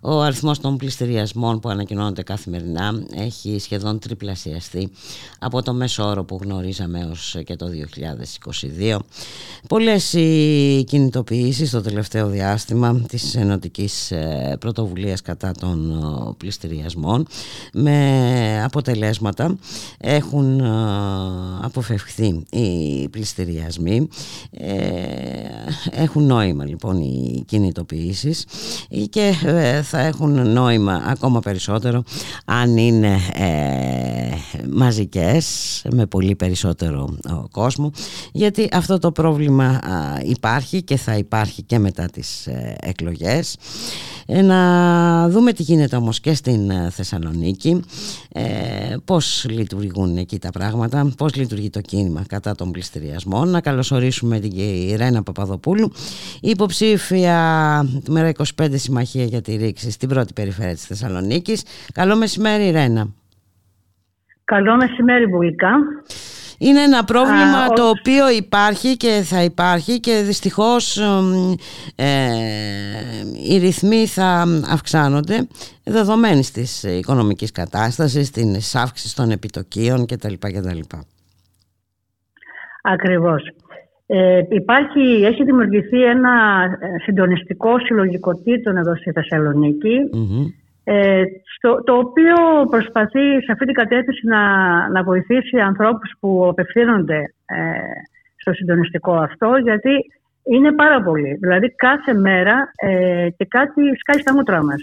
ο αριθμός των πληστηριασμών που ανακοινώνονται καθημερινά έχει σχεδόν τριπλασιαστεί από το μέσο όρο που γνωρίζαμε ως και το 2022. Πολλές οι κινητοποιήσεις στο τελευταίο διάστημα της ενωτικής ε, πρωτοβουλίας κατά των πληστηριασμών με αποτελέσματα έχουν αποφευχθεί οι πληστηριασμοί ε, έχουν νόημα λοιπόν οι κινητοποιήσεις και ε, θα έχουν νόημα ακόμα περισσότερο αν είναι ε, μαζικές με πολύ περισσότερο κόσμο γιατί αυτό το πρόβλημα υπάρχει και θα υπάρχει και μετά τις εκλογές. Ε, να δούμε τι γίνεται όμως και στην ε, Θεσσαλονίκη ε, πώς λειτουργούν εκεί τα πράγματα πώς λειτουργεί το κίνημα κατά των πληστηριασμών να καλωσορίσουμε την Ρένα Παπαδοπούλου υποψήφια του Μέρα 25 Συμμαχία για τη Ρήξη στην πρώτη περιφέρεια της Θεσσαλονίκης Καλό μεσημέρι Ρένα Καλό μεσημέρι Βουλικά είναι ένα πρόβλημα το οποίο υπάρχει και θα υπάρχει και δυστυχώς ε, οι ρυθμοί θα αυξάνονται δεδομένης της οικονομικής κατάστασης, της αύξησης των επιτοκίων κτλ. κτλ. Ακριβώς. Ε, υπάρχει, έχει δημιουργηθεί ένα συντονιστικό συλλογικό τίτλο εδώ στη θεσσαλονικη ε, στο, το οποίο προσπαθεί σε αυτή την κατεύθυνση να, να βοηθήσει ανθρώπους που απευθύνονται ε, στο συντονιστικό αυτό γιατί είναι πάρα πολύ. Δηλαδή κάθε μέρα ε, και κάτι σκάει στα μούτρα μας.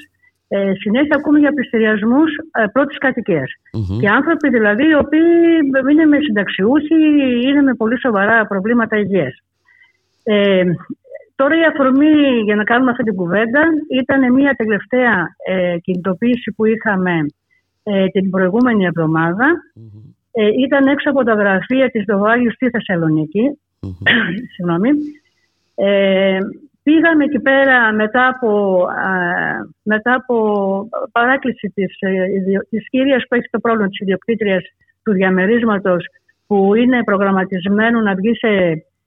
Ε, συνέχεια ακούμε για πληστηριασμούς ε, πρώτης Και άνθρωποι δηλαδή οι οποίοι είναι με συνταξιούχοι, είναι με πολύ σοβαρά προβλήματα υγείας. Ε, Τώρα η αφορμή για να κάνουμε αυτή την κουβέντα ήταν μια τελευταία ε, κινητοποίηση που είχαμε ε, την προηγούμενη Ε, ήταν έξω από τα γραφεία της Δοβάλιου στη Θεσσαλονίκη. Συγγνώμη. Ε, πήγαμε εκεί πέρα μετά από, μετά από παράκληση της, ε, της κυρίας που έχει το πρόβλημα της ιδιοκτήτριας του διαμερίσματος που είναι προγραμματισμένο να βγει σε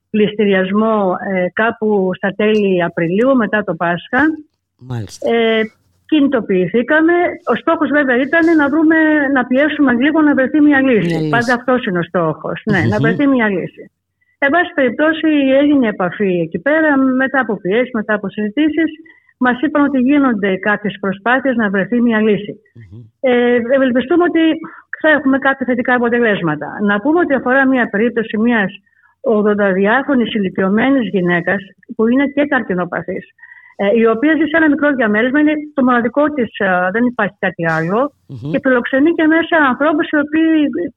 πληστηριασμό ε, κάπου στα τέλη Απριλίου μετά το Πάσχα. Ε, κινητοποιηθήκαμε. Ο στόχος βέβαια ήταν να, βρούμε, να πιέσουμε λίγο να βρεθεί μια λύση. Πάντα αυτός είναι ο στόχος. Ναι, να βρεθεί μια λύση. Εν πάση περιπτώσει έγινε επαφή εκεί πέρα μετά από πιέσεις, μετά από συζητήσεις. Μας είπαν ότι γίνονται κάποιες προσπάθειες να βρεθεί μια λύση. Ε, ευελπιστούμε ότι θα έχουμε κάποια θετικά αποτελέσματα. Να πούμε ότι αφορά μια περίπτωση μιας 82χρονη ηλικιωμένης γυναίκας, που είναι και καρκινοπαθής, ε, η οποία ζει σε ένα μικρό διαμέρισμα, είναι το μοναδικό της, ε, δεν υπάρχει κάτι και φιλοξενεί και μέσα ανθρώπους οι οποίοι τώρα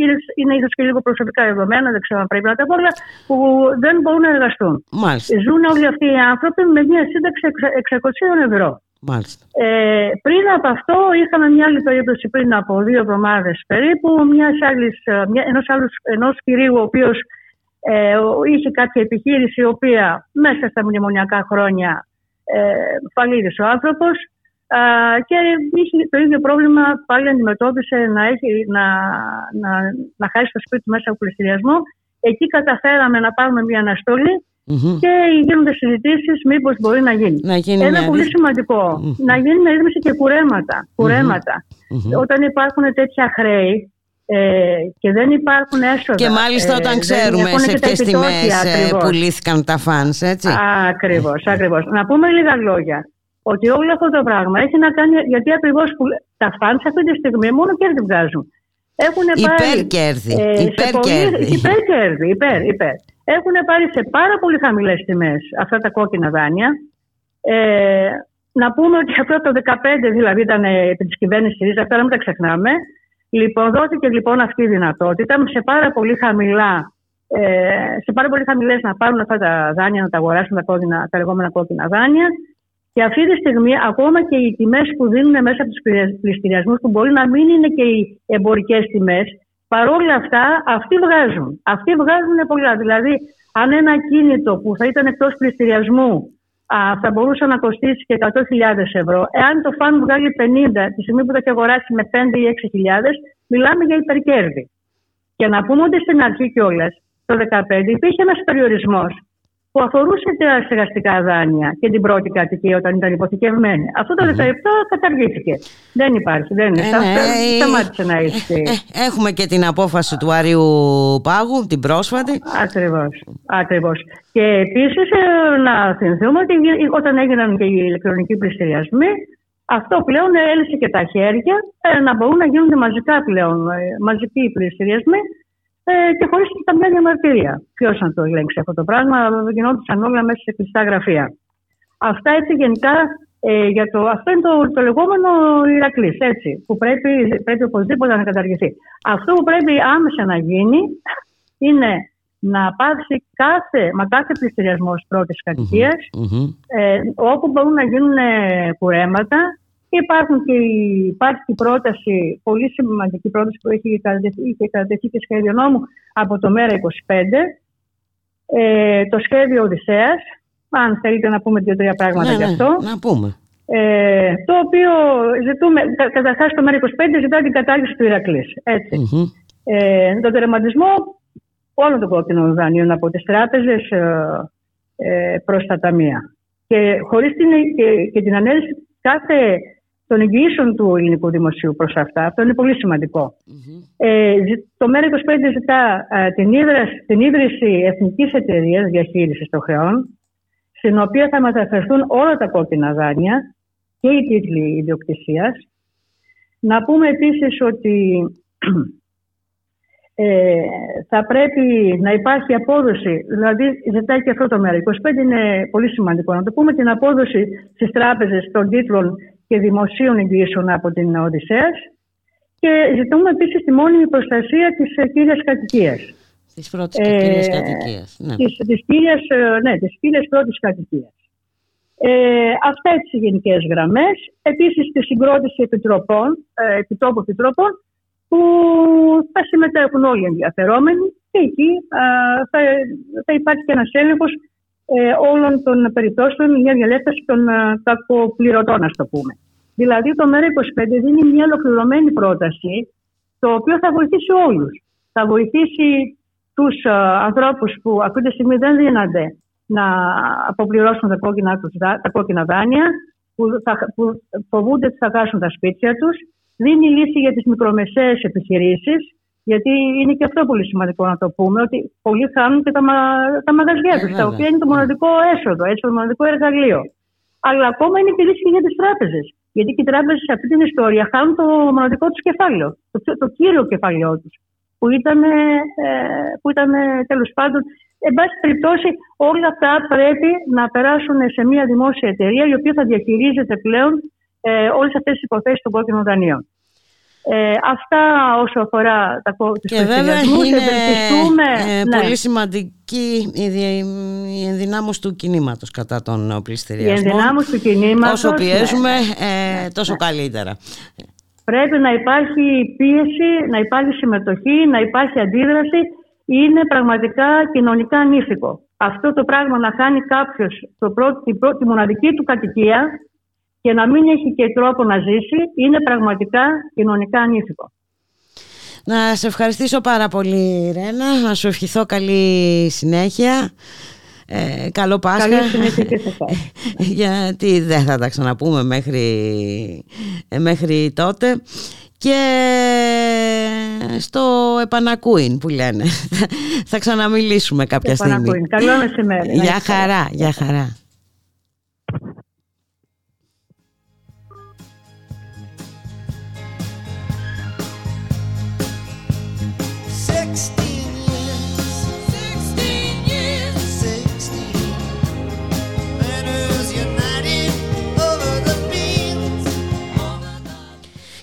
είναι, είναι ίσως και λίγο προσωπικά δεδομένα, δεν ξέρω αν πρέπει να τα πω, αλλά που δεν μπορούν να εργαστούν. Μάλιστα. Ζουν όλοι αυτοί οι άνθρωποι με μια σύνταξη 600 ευρώ. Μάλιστα. Ε, πριν από αυτό είχαμε μια άλλη περίπτωση πριν από δύο εβδομάδες περίπου μιας άλλης, ε, μια, ενός, άλλους, ενός κυρίου ο οποίος ε, είχε κάποια επιχείρηση η οποία μέσα στα μνημονιακά χρόνια ε, φαλήρισε ο άνθρωπος και είχε το ίδιο πρόβλημα πάλι αντιμετώπισε να, έχει, να, να, να χάσει το σπίτι μέσα από πληστηριασμό. Εκεί καταφέραμε να πάρουμε μια αναστολή Mm-hmm. Και γίνονται συζητήσεις μήπως μπορεί να γίνει. Να γίνει Ένα πολύ σημαντικό. Mm-hmm. Να γίνει με ρύθμιση και κουρέματα. κουρέματα. Mm-hmm. Όταν υπάρχουν τέτοια χρέη ε, και δεν υπάρχουν έσοδα. Και μάλιστα ε, όταν ξέρουμε σε ποιες τιμές ε, πουλήθηκαν τα φανς, έτσι. Ακριβώς, ακριβώς. Να πούμε λίγα λόγια. Ότι όλο αυτό το πράγμα έχει να κάνει, γιατί ακριβώς τα φαν αυτή τη στιγμή μόνο κέρδη βγάζουν. Έχουν υπερκέρδη. Ε, υπερκέρδη. υπερκέρδη. Υπέρ, υπέρ. Έχουν πάρει σε πάρα πολύ χαμηλές τιμές αυτά τα κόκκινα δάνεια. Ε, να πούμε ότι αυτό το 2015 δηλαδή ήταν επί της κυβέρνησης ΡΙΖΑ, αυτά να μην τα ξεχνάμε. Λοιπόν, δόθηκε λοιπόν αυτή η δυνατότητα σε πάρα πολύ χαμηλά ε, σε πάρα πολύ χαμηλές να πάρουν αυτά τα δάνεια, να τα αγοράσουν τα, κόκκινα, τα λεγόμενα κόκκινα δάνεια. Και αυτή τη στιγμή, ακόμα και οι τιμές που δίνουν μέσα από τους πληστηριασμούς, που μπορεί να μην είναι και οι εμπορικές τιμές, παρόλα αυτά αυτοί βγάζουν. Αυτοί βγάζουν πολλά. Δηλαδή, αν ένα κίνητο που θα ήταν εκτός πληστηριασμού α, θα μπορούσε να κοστίσει και 100.000 ευρώ, εάν το φαν βγάλει 50 τη στιγμή που θα έχει αγοράσει με 5 ή 6.000, μιλάμε για υπερκέρδη. Και να πούμε ότι στην αρχή κιόλας, το 2015, υπήρχε ένας περιορισμός που αφορούσε τα στεγαστικά δάνεια και την πρώτη κατοικία όταν ήταν υποθηκευμένη. Αυτό το 2017 καταργήθηκε. Δεν υπάρχει. Δεν είναι. Ε, ναι, ε, σταμάτησε να έχει. Ε, έχουμε και την απόφαση του Άριου Πάγου, την πρόσφατη. Ακριβώς. Ακριβώς. Και επίσης να θυμηθούμε ότι όταν έγιναν και οι ηλεκτρονικοί πληστηριασμοί, αυτό πλέον έλυσε και τα χέρια να μπορούν να γίνονται μαζικά πλέον, μαζικοί πληστηριασμοί ε, και χωρίς καμιά διαμαρτυρία. Ποιος να το ελέγξει αυτό το πράγμα, γινόντουσαν όλα μέσα σε κλειστά γραφεία. Αυτά έτσι γενικά ε, για το, αυτό είναι το, το λεγόμενο Ηρακλής, έτσι, που πρέπει, πρέπει οπωσδήποτε να καταργηθεί. Αυτό που πρέπει άμεσα να γίνει είναι να υπάρξει κάθε, μα κάθε πληστηριασμός πρώτης ε, όπου μπορούν να γίνουν κουρέματα Υπάρχουν και, υπάρχει και η πρόταση, πολύ σημαντική πρόταση που έχει κατατεθεί και σχέδιο νόμου από το ΜΕΡΑ25, ε, το σχέδιο Οδυσσέας, αν θέλετε να πούμε δύο-τρία πράγματα ναι, γι' ναι, αυτό. να πούμε. Ε, το οποίο ζητούμε, καταρχάς το ΜΕΡΑ25 ζητά την κατάργηση του Ηρακλής. Έτσι. Mm-hmm. Ε, τον τερματισμό όλων των κόκκινων δανείων από τις τράπεζες ε, ε, προς τα ταμεία. Και χωρίς την, και, και την ανέλυση κάθε των εγγυήσεων του ελληνικού δημοσίου προς αυτά. Αυτό είναι πολύ Ε, το ΜΕΡΑ25 ζητά ε, την, ίδρυση, την ίδρυση εθνικής εταιρείας διαχείρισης των χρεών, στην οποία θα μεταφερθούν όλα τα κόκκινα δάνεια και οι τίτλοι ιδιοκτησίας. Να πούμε επίσης ότι ε, θα πρέπει να υπάρχει απόδοση, δηλαδή ζητάει και αυτό το μέρο. 25 είναι πολύ σημαντικό να το πούμε, την απόδοση στις τράπεζες των τίτλων και δημοσίων εγγύσεων από την Οδυσσέας και ζητούμε επίσης τη μόνιμη προστασία της ε, κύριας κατοικίας. Της πρώτης ε, κύριας κατοικίας. Ναι, της κύριας ε, ναι, πρώτης κατοικίας. Ε, αυτά τις γενικές γραμμές. Επίσης τη συγκρότηση επιτροπών, ε, επιτόπου επιτροπών, που θα συμμετέχουν όλοι οι ενδιαφερόμενοι και εκεί θα, θα υπάρχει και ένας έλεγχος ε, όλων των περιπτώσεων μια διαλέκταση των ε, κακοπληρωτών, ας το πούμε. Δηλαδή, το ΜΕΡΑ25 δίνει μια ολοκληρωμένη πρόταση, το οποίο θα βοηθήσει όλους. Θα βοηθήσει τους ε, ανθρώπους που αυτή τη στιγμή δεν δίνονται να αποπληρώσουν τα κόκκινα, τα κόκκινα δάνεια, που, θα, που φοβούνται ότι θα χάσουν τα σπίτια τους. Δίνει λύση για τις μικρομεσαίες επιχειρήσεις, γιατί είναι και αυτό πολύ σημαντικό να το πούμε, ότι πολλοί χάνουν και τα, μα, τα μαγαζιά τους, τα οποία είναι το μοναδικό έσοδο, έτσι, το μοναδικό εργαλείο. Αλλά ακόμα είναι και λύση για τις τράπεζες. Γιατί και οι τράπεζες σε αυτή την ιστορία χάνουν το μοναδικό τους κεφάλαιο, το, το κύριο κεφάλαιό τους, που ήταν, ε, που ήταν τέλος πάντων. Εν πάση περιπτώσει, όλα αυτά πρέπει να περάσουν σε μια δημόσια εταιρεία η οποία θα διαχειρίζεται πλέον ε, όλες αυτές τις υποθέσεις των κόκκινων δανείων. Ε, αυτά όσο αφορά τα Και βέβαια είναι ε, ναι. πολύ σημαντική η, η ενδυνάμωση του κινήματος κατά τον πληστηριασμό. Η ενδυνάμωση του κινήματος. Όσο ναι. πιέζουμε ε, τόσο ναι. καλύτερα. Πρέπει να υπάρχει πίεση, να υπάρχει συμμετοχή, να υπάρχει αντίδραση. Είναι πραγματικά κοινωνικά ανήθικο. Αυτό το πράγμα να κάνει κάποιος τη μοναδική του κατοικία και να μην έχει και τρόπο να ζήσει είναι πραγματικά κοινωνικά ανήθικο. Να σε ευχαριστήσω πάρα πολύ Ρένα, να σου ευχηθώ καλή συνέχεια. Ε, καλό Πάσχα. Καλή συνέχεια και σε Γιατί δεν θα τα ξαναπούμε μέχρι, ε, μέχρι τότε. Και στο επανακούιν που λένε. Θα ξαναμιλήσουμε κάποια στιγμή. Καλό μεσημέρι. Για χαρά, για χαρά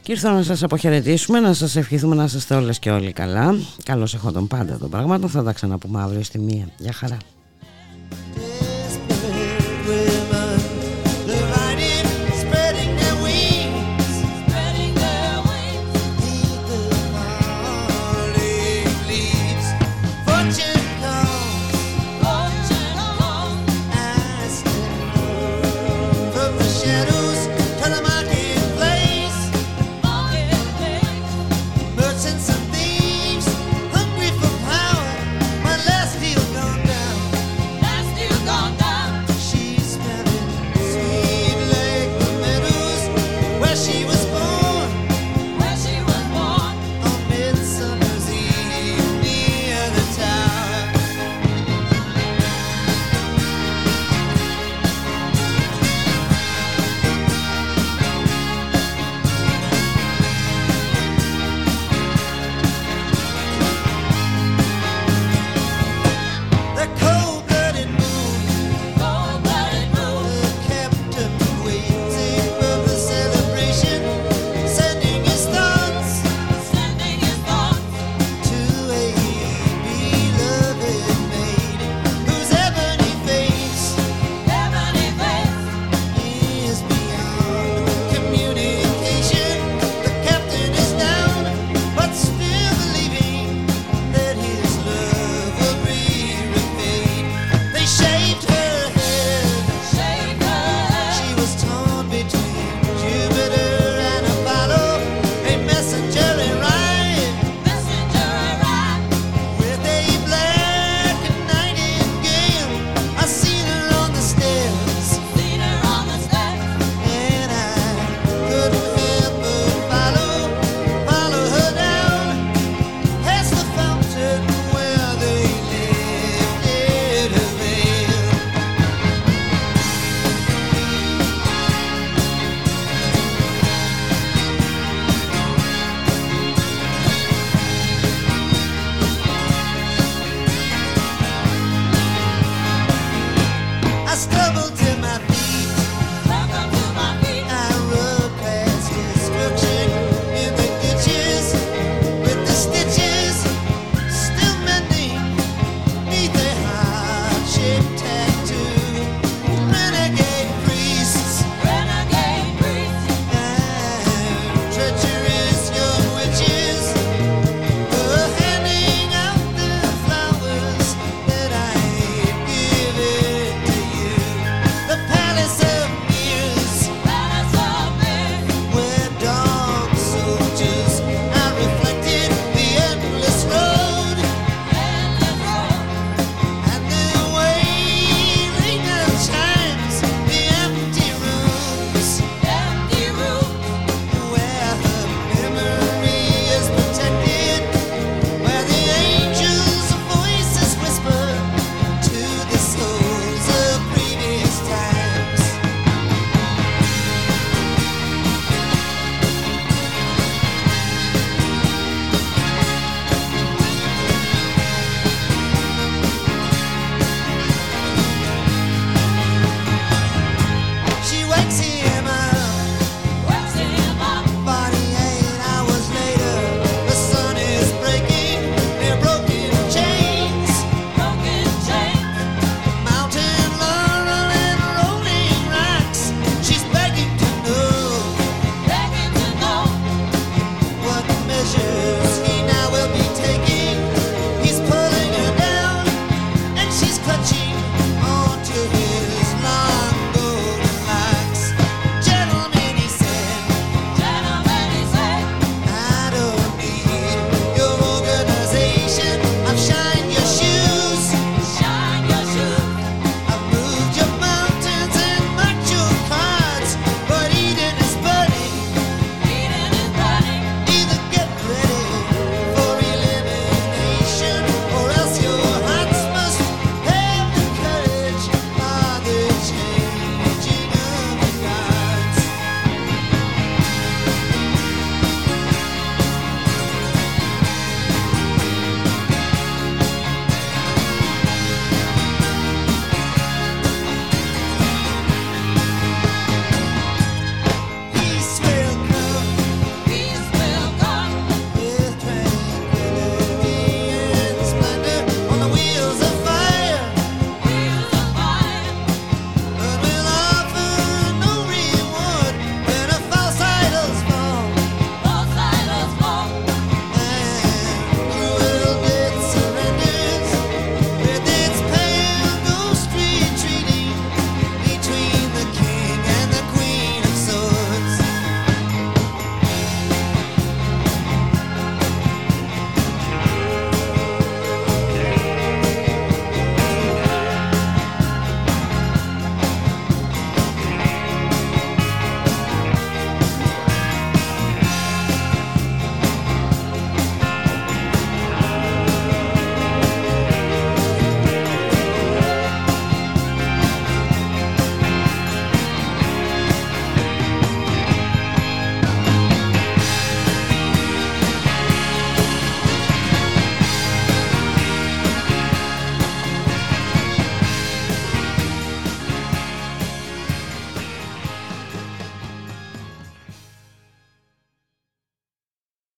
Και ήρθα να σας αποχαιρετήσουμε, να σας ευχηθούμε να είστε όλες και όλοι καλά. Καλώς έχω τον πάντα των πραγμάτων, θα τα ξαναπούμε αύριο στη μία. Γεια χαρά.